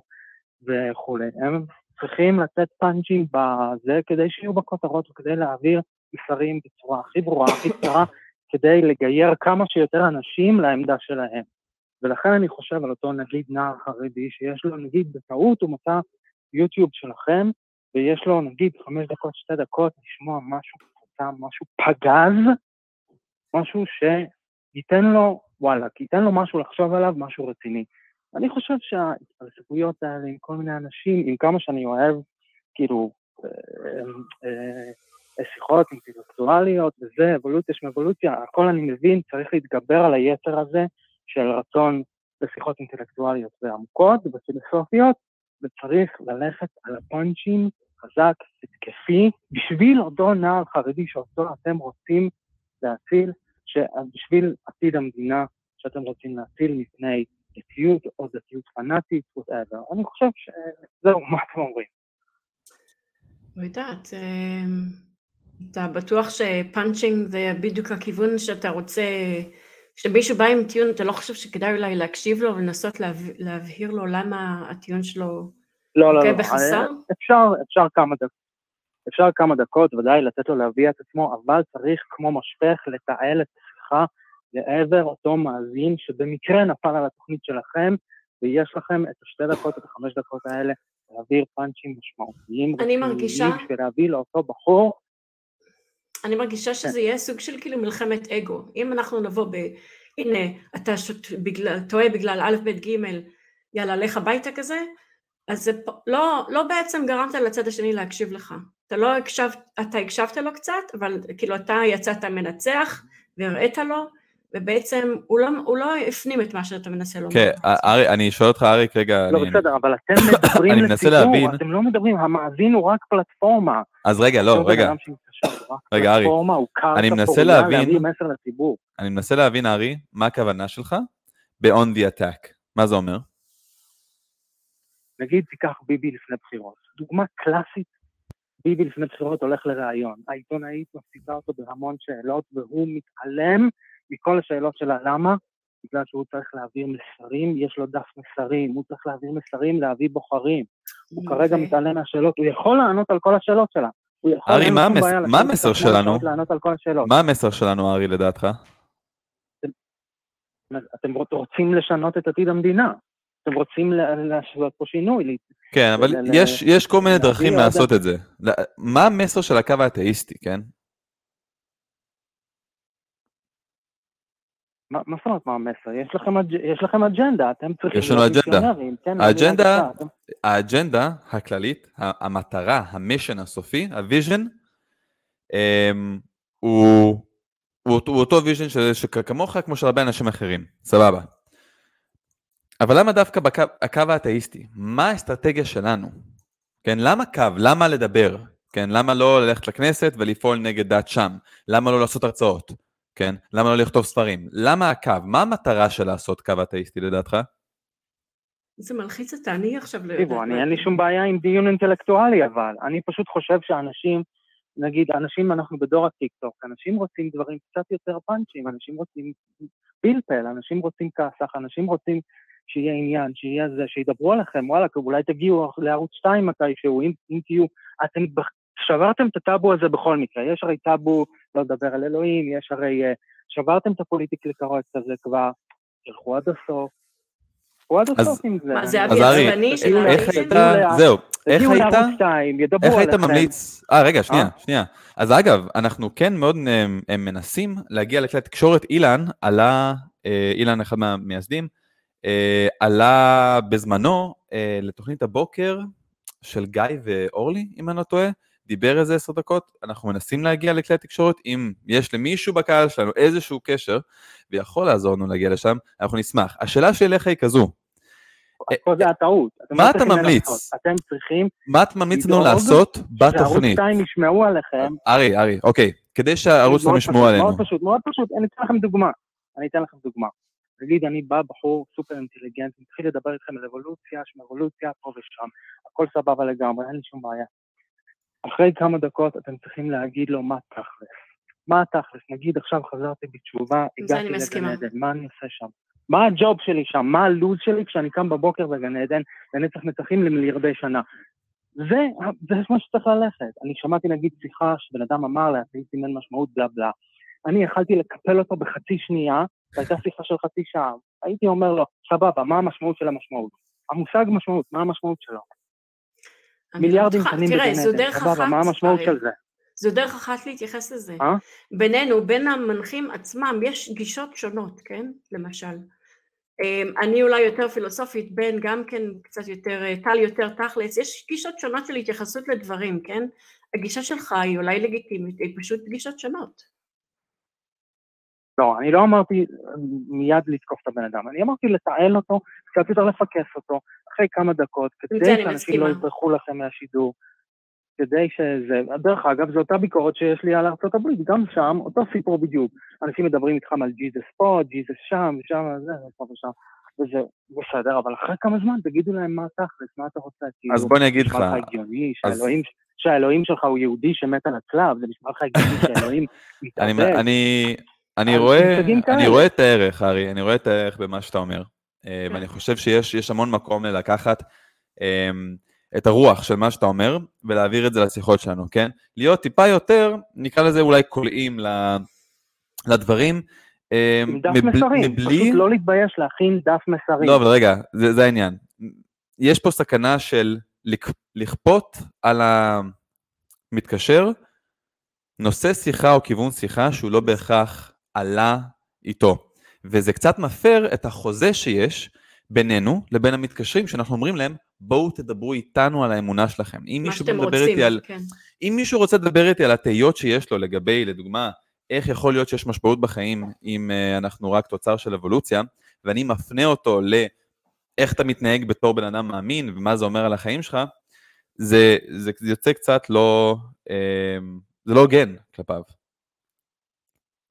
וכולי. הם צריכים לתת פאנצ'ים בזה כדי שיהיו בכותרות וכדי להעביר מסרים בצורה הכי ברורה, הכי קצרה, כדי לגייר כמה שיותר אנשים לעמדה שלהם. ולכן אני חושב על אותו נגיד נער חרדי שיש לו נגיד בטעות הוא מצא יוטיוב שלכם ויש לו נגיד חמש דקות, שתי דקות לשמוע משהו קצת, משהו פגז, משהו ש... ייתן לו, וואלה, ייתן לו משהו לחשוב עליו, משהו רציני. אני חושב שההתפלספויות האלה עם כל מיני אנשים, עם כמה שאני אוהב, כאילו, אה, אה, אה, שיחות אינטלקטואליות וזה, אבולוציה של אבולוציה, הכל אני מבין, צריך להתגבר על היצר הזה של רצון לשיחות אינטלקטואליות ועמוקות ופילוסופיות, וצריך ללכת על הפאנצ'ים חזק, התקפי, בשביל אותו נער חרדי שאותו אתם רוצים להציל, בשביל עתיד המדינה שאתם רוצים להציל מפני דתיות או דתיות פנאטית, whatever. אני חושב שזהו, מה אתם אומרים? לא יודעת, אמ, אתה בטוח שפאנצ'ינג זה בדיוק הכיוון שאתה רוצה, כשמישהו בא עם טיעון, אתה לא חושב שכדאי אולי להקשיב לו ולנסות להבהיר לו למה הטיעון שלו לא, לא, לא, בחסר? אפשר, אפשר כמה דקות. אפשר כמה דקות, ודאי לתת לו להביע את עצמו, אבל צריך כמו משפך לתעל את השיחה לעבר אותו מאזין שבמקרה נפל על התוכנית שלכם, ויש לכם את השתי דקות, את החמש דקות האלה, להעביר פאנצ'ים משמעותיים. אני מרגישה... בשביל להביא לאותו בחור. אני מרגישה שזה כן. יהיה סוג של כאילו מלחמת אגו. אם אנחנו נבוא ב... הנה, אתה שוט... בגלל, טועה בגלל א', ב', ג', יאללה, לך הביתה כזה, אז זה לא, לא בעצם גרמת לצד השני להקשיב לך. אתה לא הקשב, אתה הקשבת לו קצת, אבל כאילו אתה יצאת מנצח והראית לו, ובעצם הוא לא, הוא לא הפנים את מה שאתה מנסה לומר. כן, ארי, אני שואל אותך, אריק, רגע. לא, אני... בסדר, אבל אתם [coughs] מדברים אני מנסה לציבור, להבין... אתם לא מדברים, המאזין הוא רק פלטפורמה. אז רגע, לא, רגע. רגע, ארי, אני מנסה להבין, אני מנסה להבין, ארי, מה הכוונה שלך ב-on the attack. מה זה אומר? נגיד תיקח ביבי לפני בחירות. דוגמה קלאסית, ביבי לפני בחירות הולך לראיון. העיתונאית מפסידה אותו בהמון שאלות והוא מתעלם מכל השאלות שלה. למה? בגלל שהוא צריך להעביר מסרים, יש לו דף מסרים, הוא צריך להעביר מסרים להביא בוחרים. הוא כרגע מתעלם מהשאלות, הוא יכול לענות על כל השאלות שלה. ארי, מה המסר שלנו? מה המסר שלנו, ארי, לדעתך? אתם רוצים לשנות את עתיד המדינה. אתם רוצים לעשות פה שינוי. כן, אבל יש כל מיני דרכים לעשות את זה. מה המסר של הקו האתאיסטי, כן? מה זאת אומרת מה המסר? יש לכם אג'נדה, אתם צריכים יש לנו אג'נדה. כן, האג'נדה, האג'נדה הכללית, המטרה, ה mission הסופי, ה vision, אמ, הוא אותו vision כמו של הרבה אנשים אחרים, סבבה. אבל למה דווקא בקו, הקו האתאיסטי? מה האסטרטגיה שלנו? כן, למה קו? למה לדבר? כן, למה לא ללכת לכנסת ולפעול נגד דת שם? למה לא לעשות הרצאות? כן, למה לא לכתוב ספרים? למה הקו? מה המטרה של לעשות קו אתאיסטי לדעתך? זה מלחיץ אותה, אני עכשיו לא יודעת. אני אין לי שום בעיה עם דיון אינטלקטואלי, אבל אני פשוט חושב שאנשים, נגיד, אנשים, אנחנו בדור הטיקטוק, אנשים רוצים דברים קצת יותר פאנצ'ים, אנשים רוצים פלפל, אנשים רוצים כסח, אנשים רוצים שיהיה עניין, שיהיה זה, שידברו עליכם, וואלה, אולי תגיעו לערוץ 2 מתישהו, אם, אם תהיו, אתם שברתם את הטאבו הזה בכל מקרה, יש הרי טאבו לא לדבר על אלוהים, יש הרי, uh, שברתם את הפוליטיקלי קרקט הזה כבר, תלכו עד הסוף. תלכו עד הסוף עם זה. מה, זה אבי עצבני של איך היית, זהו, איך היית, איך היית ממליץ, אה רגע, שנייה, אה? שנייה. אז אגב, אנחנו כן מאוד מנסים להגיע לכלי התקשורת, אילן עלה, אילן אחד מהמייסדים, אה, עלה בזמנו אה, לתוכנית הבוקר של גיא ואורלי, אם אני לא טועה, דיבר איזה עשר דקות, אנחנו מנסים להגיע לכלי התקשורת, אם יש למישהו בקהל שלנו איזשהו קשר ויכול לעזור לנו להגיע לשם, אנחנו נשמח. השאלה שלי אליך היא כזו. פה זה הטעות. מה לא אתה ממליץ? אתם צריכים... מה אתה ממליץ לנו לעשות בתוכנית? שערוץ 2 ישמעו עליכם. ארי, ארי, אוקיי. כדי שהערוץ 2 ישמעו עלינו. מאוד פשוט, מאוד פשוט. אני אתן לכם דוגמה. אני אתן לכם דוגמה. נגיד אני בא בחור סופר אינטליגנט, מתחיל לדבר איתכם על אבולוציה, שמרולוציה, פה ושם, הכל סבבה לגמרי, אין לי שום בעיה. אחרי כמה דקות אתם צריכים להגיד לו מה תכלס. מה התכלס? נגיד עכשיו חזרתי בתשובה, הגעתי לגן עדן, מה אני עושה שם? מה הג'וב שלי שם? מה הלו"ז שלי כשאני קם בבוקר בגן עדן לנצח נצחים למיליארדי שנה? זה, זה מה שצריך ללכת. אני שמעתי נגיד שיחה שבן אדם אמר להציג סימן משמעות בלה בלה. אני יכלתי לקפל אותו בחצי שנייה, והייתה שיחה של חצי שעה. הייתי אומר לו, סבבה, מה המשמעות של המשמעות? המושג משמעות, מה המשמעות שלו? מיליארדים קטנים בגן עדן, סבבה, מה המשמעות של זה? זו דרך אחת להתייחס לזה. אה? בינינו, בין המנחים עצמם, יש גישות שונות, כן? למשל. אמ, אני אולי יותר פילוסופית, בן גם כן קצת יותר, אה, טל יותר תכלס, יש גישות שונות של התייחסות לדברים, כן? הגישה שלך היא אולי לגיטימית, היא פשוט גישות שונות. לא, אני לא אמרתי מיד לתקוף את הבן אדם, אני אמרתי לתעל אותו, קצת יותר לפקס אותו, אחרי כמה דקות, כדי שאנשים לא. יברחו לכם מהשידור, כדי שזה, דרך אגב, זו אותה ביקורת שיש לי על ארצות הברית, גם שם, אותו סיפור בדיוק. אנשים מדברים איתכם על ג'יזוס פה, ג'יזוס שם, שם, זה, ופה ושם, וזה בסדר, אבל אחרי כמה זמן תגידו להם מה תכלס, מה אתה רוצה, כאילו, אז בוא אני אגיד לך, נשמע לך הגיוני אז- שהאלוהים, שהאלוהים שלך הוא יהודי שמת על הצלב, זה נשמע לך הגיוני [laughs] שאלוהים אני, מתאבד. אני, אני, רואה, אני. רואה את הערך, ארי, אני רואה את הערך במה שאתה אומר, אה, ואני חושב שיש יש המון מקום ללקחת אה, את הרוח של מה שאתה אומר, ולהעביר את זה לשיחות שלנו, כן? להיות טיפה יותר, נקרא לזה אולי קולעים לדברים, אה, עם דף מבל- מסרים, מבלי... פשוט לא להתבייש להכין דף מסרים. לא, אבל רגע, זה, זה העניין. יש פה סכנה של לכ- לכפות על המתקשר נושא שיחה או כיוון שיחה שהוא לא בהכרח עלה איתו. וזה קצת מפר את החוזה שיש בינינו לבין המתקשרים, שאנחנו אומרים להם, בואו תדברו איתנו על האמונה שלכם. אם מה מישהו שאתם מדבר רוצים, איתי על... כן. אם מישהו רוצה לדבר איתי על התהיות שיש לו לגבי, לדוגמה, איך יכול להיות שיש משמעות בחיים אם uh, אנחנו רק תוצר של אבולוציה, ואני מפנה אותו לאיך אתה מתנהג בתור בן אדם מאמין ומה זה אומר על החיים שלך, זה, זה יוצא קצת לא, um, זה לא הוגן כלפיו.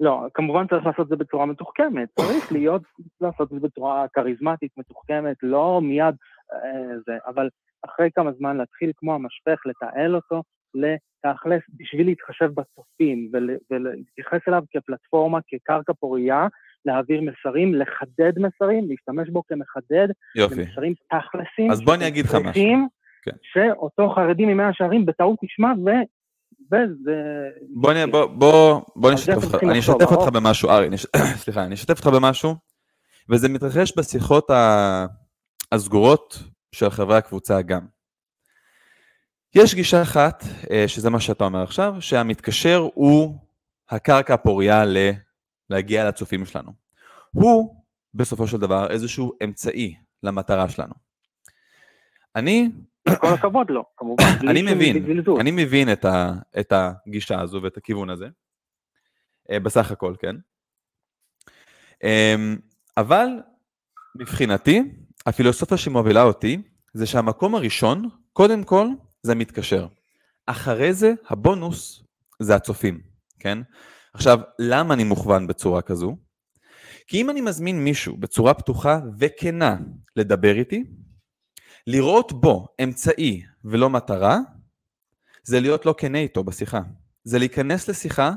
לא, כמובן צריך לעשות את זה בצורה מתוחכמת, צריך להיות, לעשות את זה בצורה כריזמטית, מתוחכמת, לא מיד אה, זה, אבל אחרי כמה זמן להתחיל כמו המשפך, לתעל אותו, לתכלס, בשביל להתחשב בצופים ול- ולהתייחס אליו כפלטפורמה, כקרקע פורייה, להעביר מסרים, לחדד מסרים, להשתמש בו כמחדד, יופי. למסרים תכלסים. אז בוא אני אגיד לך משהו. כן. שאותו חרדי ממאה שערים בטעות ישמע, ו... וזה... בוא, אני, בוא, בוא, בוא נשתף אותך, אני אשתף אותך ארוך. במשהו, ארי, [coughs] סליחה, אני אשתף אותך במשהו, וזה מתרחש בשיחות הסגורות של חברי הקבוצה גם. יש גישה אחת, אה, שזה מה שאתה אומר עכשיו, שהמתקשר הוא הקרקע הפורייה ל- להגיע לצופים שלנו. הוא, בסופו של דבר, איזשהו אמצעי למטרה שלנו. אני כל הכבוד לו, כמובן. [coughs] אני מבין. אני מבין את, הגישה הזו ואת הכיוון הזה, אה, בסך הכל, כן. אמ, אבל מבחינתי, הפילוסופיה שמובילה אותי, זה שהמקום הראשון, קודם כל, זה המתקשר. אחרי זה, הבונוס זה הצופים, כן? עכשיו, למה אני מוכוון בצורה כזו? כי אם אני מזמין מישהו בצורה פתוחה וכנה לדבר איתי, לראות בו אמצעי ולא מטרה, זה להיות לא כנה איתו בשיחה. זה להיכנס לשיחה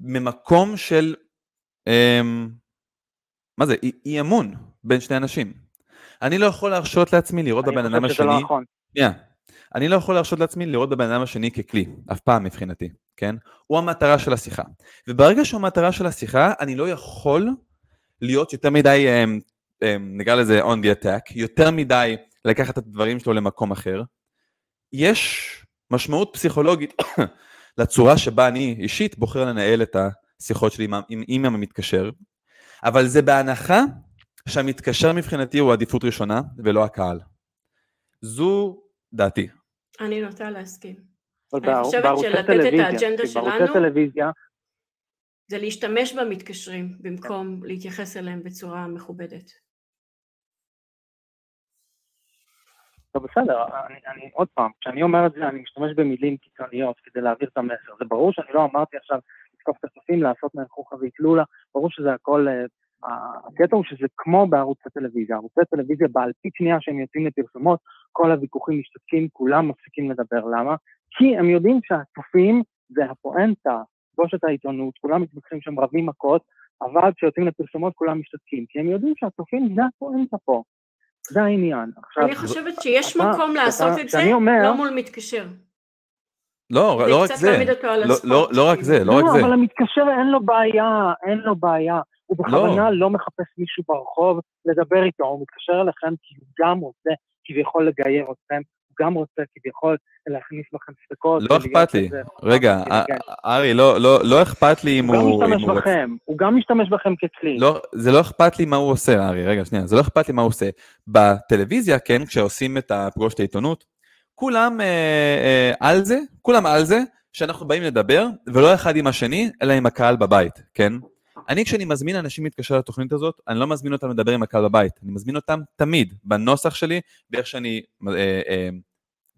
ממקום של, אמ, מה זה, אי, אי אמון בין שני אנשים. אני לא יכול להרשות לעצמי לראות בבן אדם אני חושב שזה לא השני, נכון. שנייה, אני לא יכול להרשות לעצמי לראות בבן אדם השני ככלי, אף פעם מבחינתי, כן? הוא המטרה של השיחה. וברגע שהוא המטרה של השיחה, אני לא יכול להיות יותר מדי, אמ, אמ, נקרא לזה on the attack, יותר מדי לקחת את הדברים שלו למקום אחר. יש משמעות פסיכולוגית [coughs] לצורה שבה אני אישית בוחר לנהל את השיחות שלי עם, עם, עם המתקשר, אבל זה בהנחה שהמתקשר מבחינתי הוא עדיפות ראשונה ולא הקהל. זו דעתי. אני נוטה להסכים. אני חושבת שלתת את האג'נדה שלנו- טלוויזיה, זה להשתמש במתקשרים במקום להתייחס אליהם בצורה מכובדת. לא בסדר, אני, אני עוד פעם, כשאני אומר את זה, אני משתמש במילים קיצוניות כדי להעביר את המסר. זה ברור שאני לא אמרתי עכשיו לתקוף את הצופים, לעשות מהם חוכא ואטלולא, ברור שזה הכל, אה, הקטע הוא שזה כמו בערוצי טלוויזיה. ערוצי טלוויזיה באלפית שנייה שהם יוצאים לפרסומות, כל הוויכוחים משתתקים, כולם מפסיקים לדבר. למה? כי הם יודעים שהצופים זה הפואנטה, בושת העיתונות, כולם מתווכחים שם רבים מכות, אבל כשיוצאים לפרסומות כולם משתתקים, כי הם יודעים שהצופים זה הפואנטה פה. זה העניין. עכשיו, אני חושבת שיש אתה- מקום לעשות אתה- את זה, אומר- לא מול מתקשר. לא, לא רק זה. לא, הספוט, לא, לא רק כאילו. זה, לא רק זה. אבל המתקשר אין לו בעיה, אין לו בעיה. הוא בכוונה לא מחפש מישהו ברחוב לדבר איתו, הוא מתקשר אליכם כי הוא גם רוצה כביכול לגייר אתכם, גם רוצה כביכול להכניס בכם ספקות. לא אכפת לי. רגע, אינטליגנט. א- ארי, לא, לא, לא אכפת לי אם הוא גם הוא... אם משתמש בכם, הוא גם משתמש בכם ככלי. לא, זה לא אכפת לי מה הוא עושה, ארי, רגע, שנייה, זה לא אכפת לי מה הוא עושה. בטלוויזיה, כן, כשעושים את הפגוש העיתונות, כולם אה, אה, על זה, כולם על זה, שאנחנו באים לדבר, ולא אחד עם השני, אלא עם הקהל בבית, כן? אני כשאני מזמין אנשים להתקשר לתוכנית הזאת, אני לא מזמין אותם לדבר עם הקהל בבית, אני מזמין אותם תמיד, בנוסח שלי, באיך שאני אה, אה,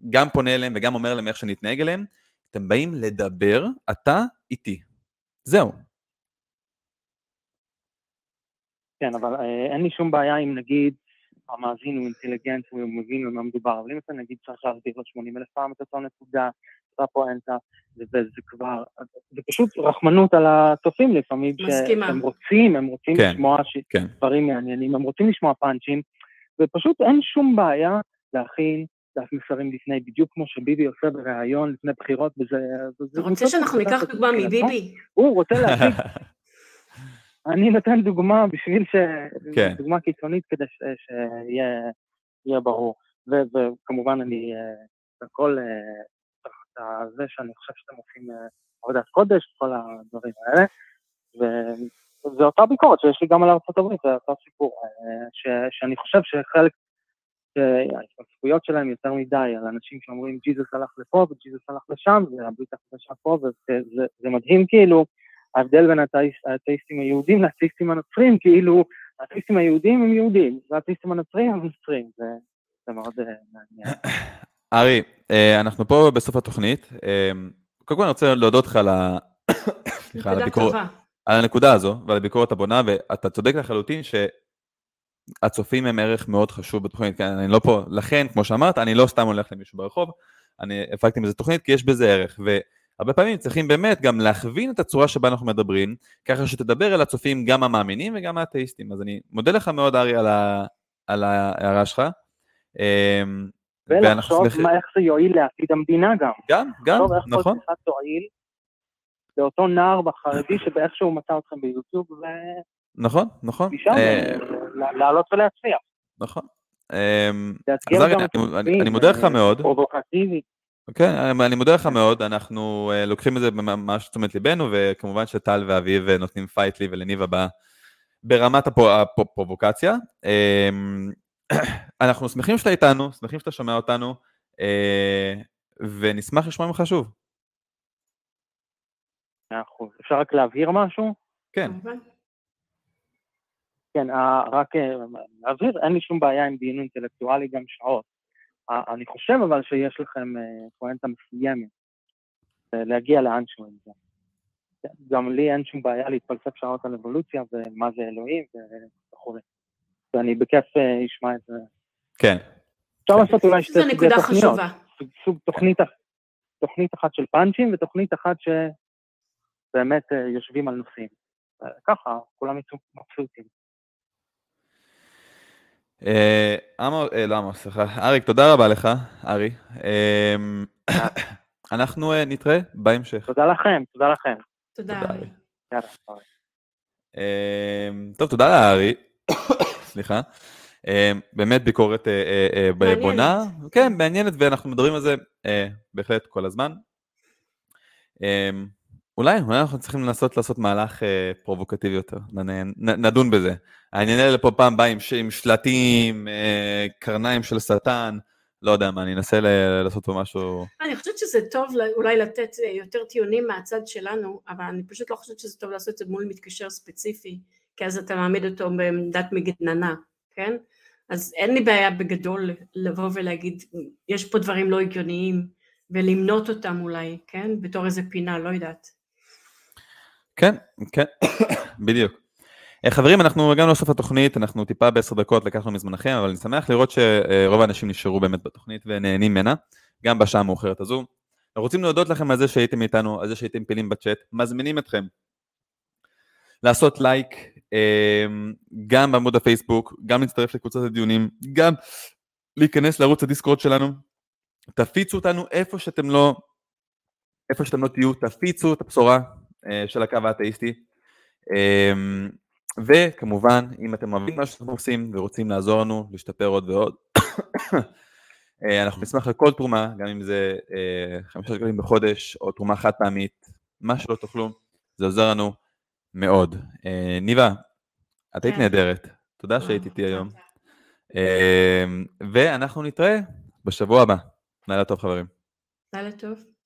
גם פונה אליהם וגם אומר להם איך שאני אתנהג אליהם, אתם באים לדבר, אתה איתי. זהו. כן, אבל אה, אין לי שום בעיה אם נגיד המאזין הוא אינטליגנט והוא מבין על מה מדובר, אבל אם אתה נגיד צריך להסביר לו 80 אלף פעם את אותה נקודה, אותה פואנטה, וזה כבר, זה פשוט רחמנות על הצופים לפעמים, מסכימה. שהם רוצים, הם רוצים כן, לשמוע ש- כן. דברים מעניינים, הם רוצים לשמוע פאנצ'ים, ופשוט אין שום בעיה להכין דף מסרים לפני, בדיוק כמו שביבי עושה בריאיון לפני בחירות, וזה... אתה רוצה שאנחנו ניקח דוגמה. מביבי? הוא רוצה להציג [laughs] אני נותן דוגמה בשביל ש... כן. דוגמה קיצונית כדי ש... שיהיה יהיה ברור. וכמובן אני, אה, הכל אה, תחת זה שאני חושב שאתם עושים אה, עבודת קודש, כל הדברים האלה. וזו אותה ביקורת שיש לי גם על ארצות הברית, זה אותו סיפור. אה, ש... שאני חושב שחלק, שההתפתחויות שלהם יותר מדי על אנשים שאומרים ג'יזוס הלך לפה וג'יזוס הלך לשם, והברית החדשה פה, וזה זה מדהים כאילו. ההבדל בין האתאיסט- האתאיסטים היהודים לאתאיסטים הנוצרים, כאילו, האתאיסטים היהודים הם יהודים, והאתאיסטים הנוצרים הם נוצרים, זה, זה מאוד אה, מעניין. [clears throat] ארי, אה, אנחנו פה בסוף התוכנית. אה, קודם כל אני רוצה להודות לך על ה... [coughs] סליחה, על הביקורת. על הנקודה הזו ועל הביקורת הבונה, ואתה צודק לחלוטין שהצופים הם ערך מאוד חשוב בתוכנית, כן, אני לא פה, לכן, כמו שאמרת, אני לא סתם הולך למישהו ברחוב, אני הפקתי מזה תוכנית כי יש בזה ערך, והרבה פעמים צריכים באמת גם להכווין את הצורה שבה אנחנו מדברים, ככה שתדבר אל הצופים גם המאמינים וגם האתאיסטים, אז אני מודה לך מאוד, ארי, על, ה... על ההערה שלך. ולחשוב מה, איך זה יועיל לעתיד המדינה גם. גם, גם, לחשוב איך כל נכון, שיחה תועיל לאותו נער בחרדי [laughs] שבאיכשהו מצא אתכם ביוטיוב, נכון, נכון. ומשם אה, לעלות ולהצליח. נכון. אמ, אז גם אני- מודה לך מאוד. פרובוקטיבי. כן, אני- מודה לך מאוד, אנחנו אה, לוקחים את זה ממש לתשומת ליבנו, וכמובן שטל ואביב אה, נותנים fight לי ולניבה ברמת הפרובוקציה. אנחנו שמחים שאתה איתנו, שמחים שאתה שומע אותנו, אה, ונשמח לשמוע ממך שוב. מאה אחוז. אפשר רק להבהיר משהו? כן. כן, אה, רק אה, להבהיר, אין לי שום בעיה עם דיון אינטלקטואלי גם שעות. אה, אני חושב אבל שיש לכם פואנטה מסוימת, להגיע לאנשהו עם זה. גם לי אין שום בעיה להתפלסף שעות על אבולוציה ומה זה אלוהים וכו'. ואני בכיף אשמע את זה. כן, אפשר לעשות אולי שתי זו סוגי נקודה תוכניות. חשובה. סוג, תוכנית, אח- תוכנית אחת של פאנצ'ים ותוכנית אחת שבאמת אה, יושבים על נושאים. אה, ככה, כולם יצאו מבסוטים. אה, עמוס, אה, לא סליחה, אריק, תודה רבה לך, ארי. [coughs] אנחנו אה, נתראה בהמשך. תודה לכם, תודה לכם. תודה. ארי. טוב, תודה לארי, [coughs] סליחה. אמ, באמת ביקורת אה, אה, אה, מעניינת. בונה, כן, מעניינת, ואנחנו מדברים על זה אה, בהחלט כל הזמן. אולי, אולי אנחנו צריכים לנסות לעשות מהלך אה, פרובוקטיבי יותר, נ- נ- נדון בזה. העניין האלה פה פעם בא עם, עם שלטים, אה, קרניים של שטן, לא יודע מה, אני אנסה ל- לעשות פה משהו... אני חושבת שזה טוב אולי לתת אה, יותר טיעונים מהצד שלנו, אבל אני פשוט לא חושבת שזה טוב לעשות את זה מול מתקשר ספציפי, כי אז אתה מעמיד אותו בעמדת מגננה, כן? אז אין לי בעיה בגדול לבוא ולהגיד, יש פה דברים לא הגיוניים, ולמנות אותם אולי, כן? בתור איזה פינה, לא יודעת. כן, כן, בדיוק. אה, חברים, אנחנו הגענו לסוף התוכנית, אנחנו טיפה בעשר דקות לקחנו מזמנכם, אבל אני שמח לראות שרוב האנשים נשארו באמת בתוכנית ונהנים ממנה, גם בשעה המאוחרת הזו. אנחנו רוצים להודות לכם על זה שהייתם איתנו, על זה שהייתם פעילים בצ'אט, מזמינים אתכם לעשות לייק, גם בעמוד הפייסבוק, גם להצטרף לקבוצת הדיונים, גם להיכנס לערוץ הדיסקורד שלנו, תפיצו אותנו איפה שאתם לא, איפה שאתם לא תהיו, תפיצו את הבשורה אה, של הקו האתאיסטי. אמ, וכמובן, אם אתם אוהבים מה שאנחנו עושים ורוצים לעזור לנו להשתפר עוד ועוד, [coughs] אה, אנחנו נשמח לכל תרומה, גם אם זה אה, חמישה שקלים בחודש או תרומה חד פעמית, מה שלא תוכלו, זה עוזר לנו מאוד. אה, ניבה, את היית כן. נהדרת, תודה שהיית איתי היום. אמ, ואנחנו נתראה בשבוע הבא. לילה טוב חברים. לילה טוב.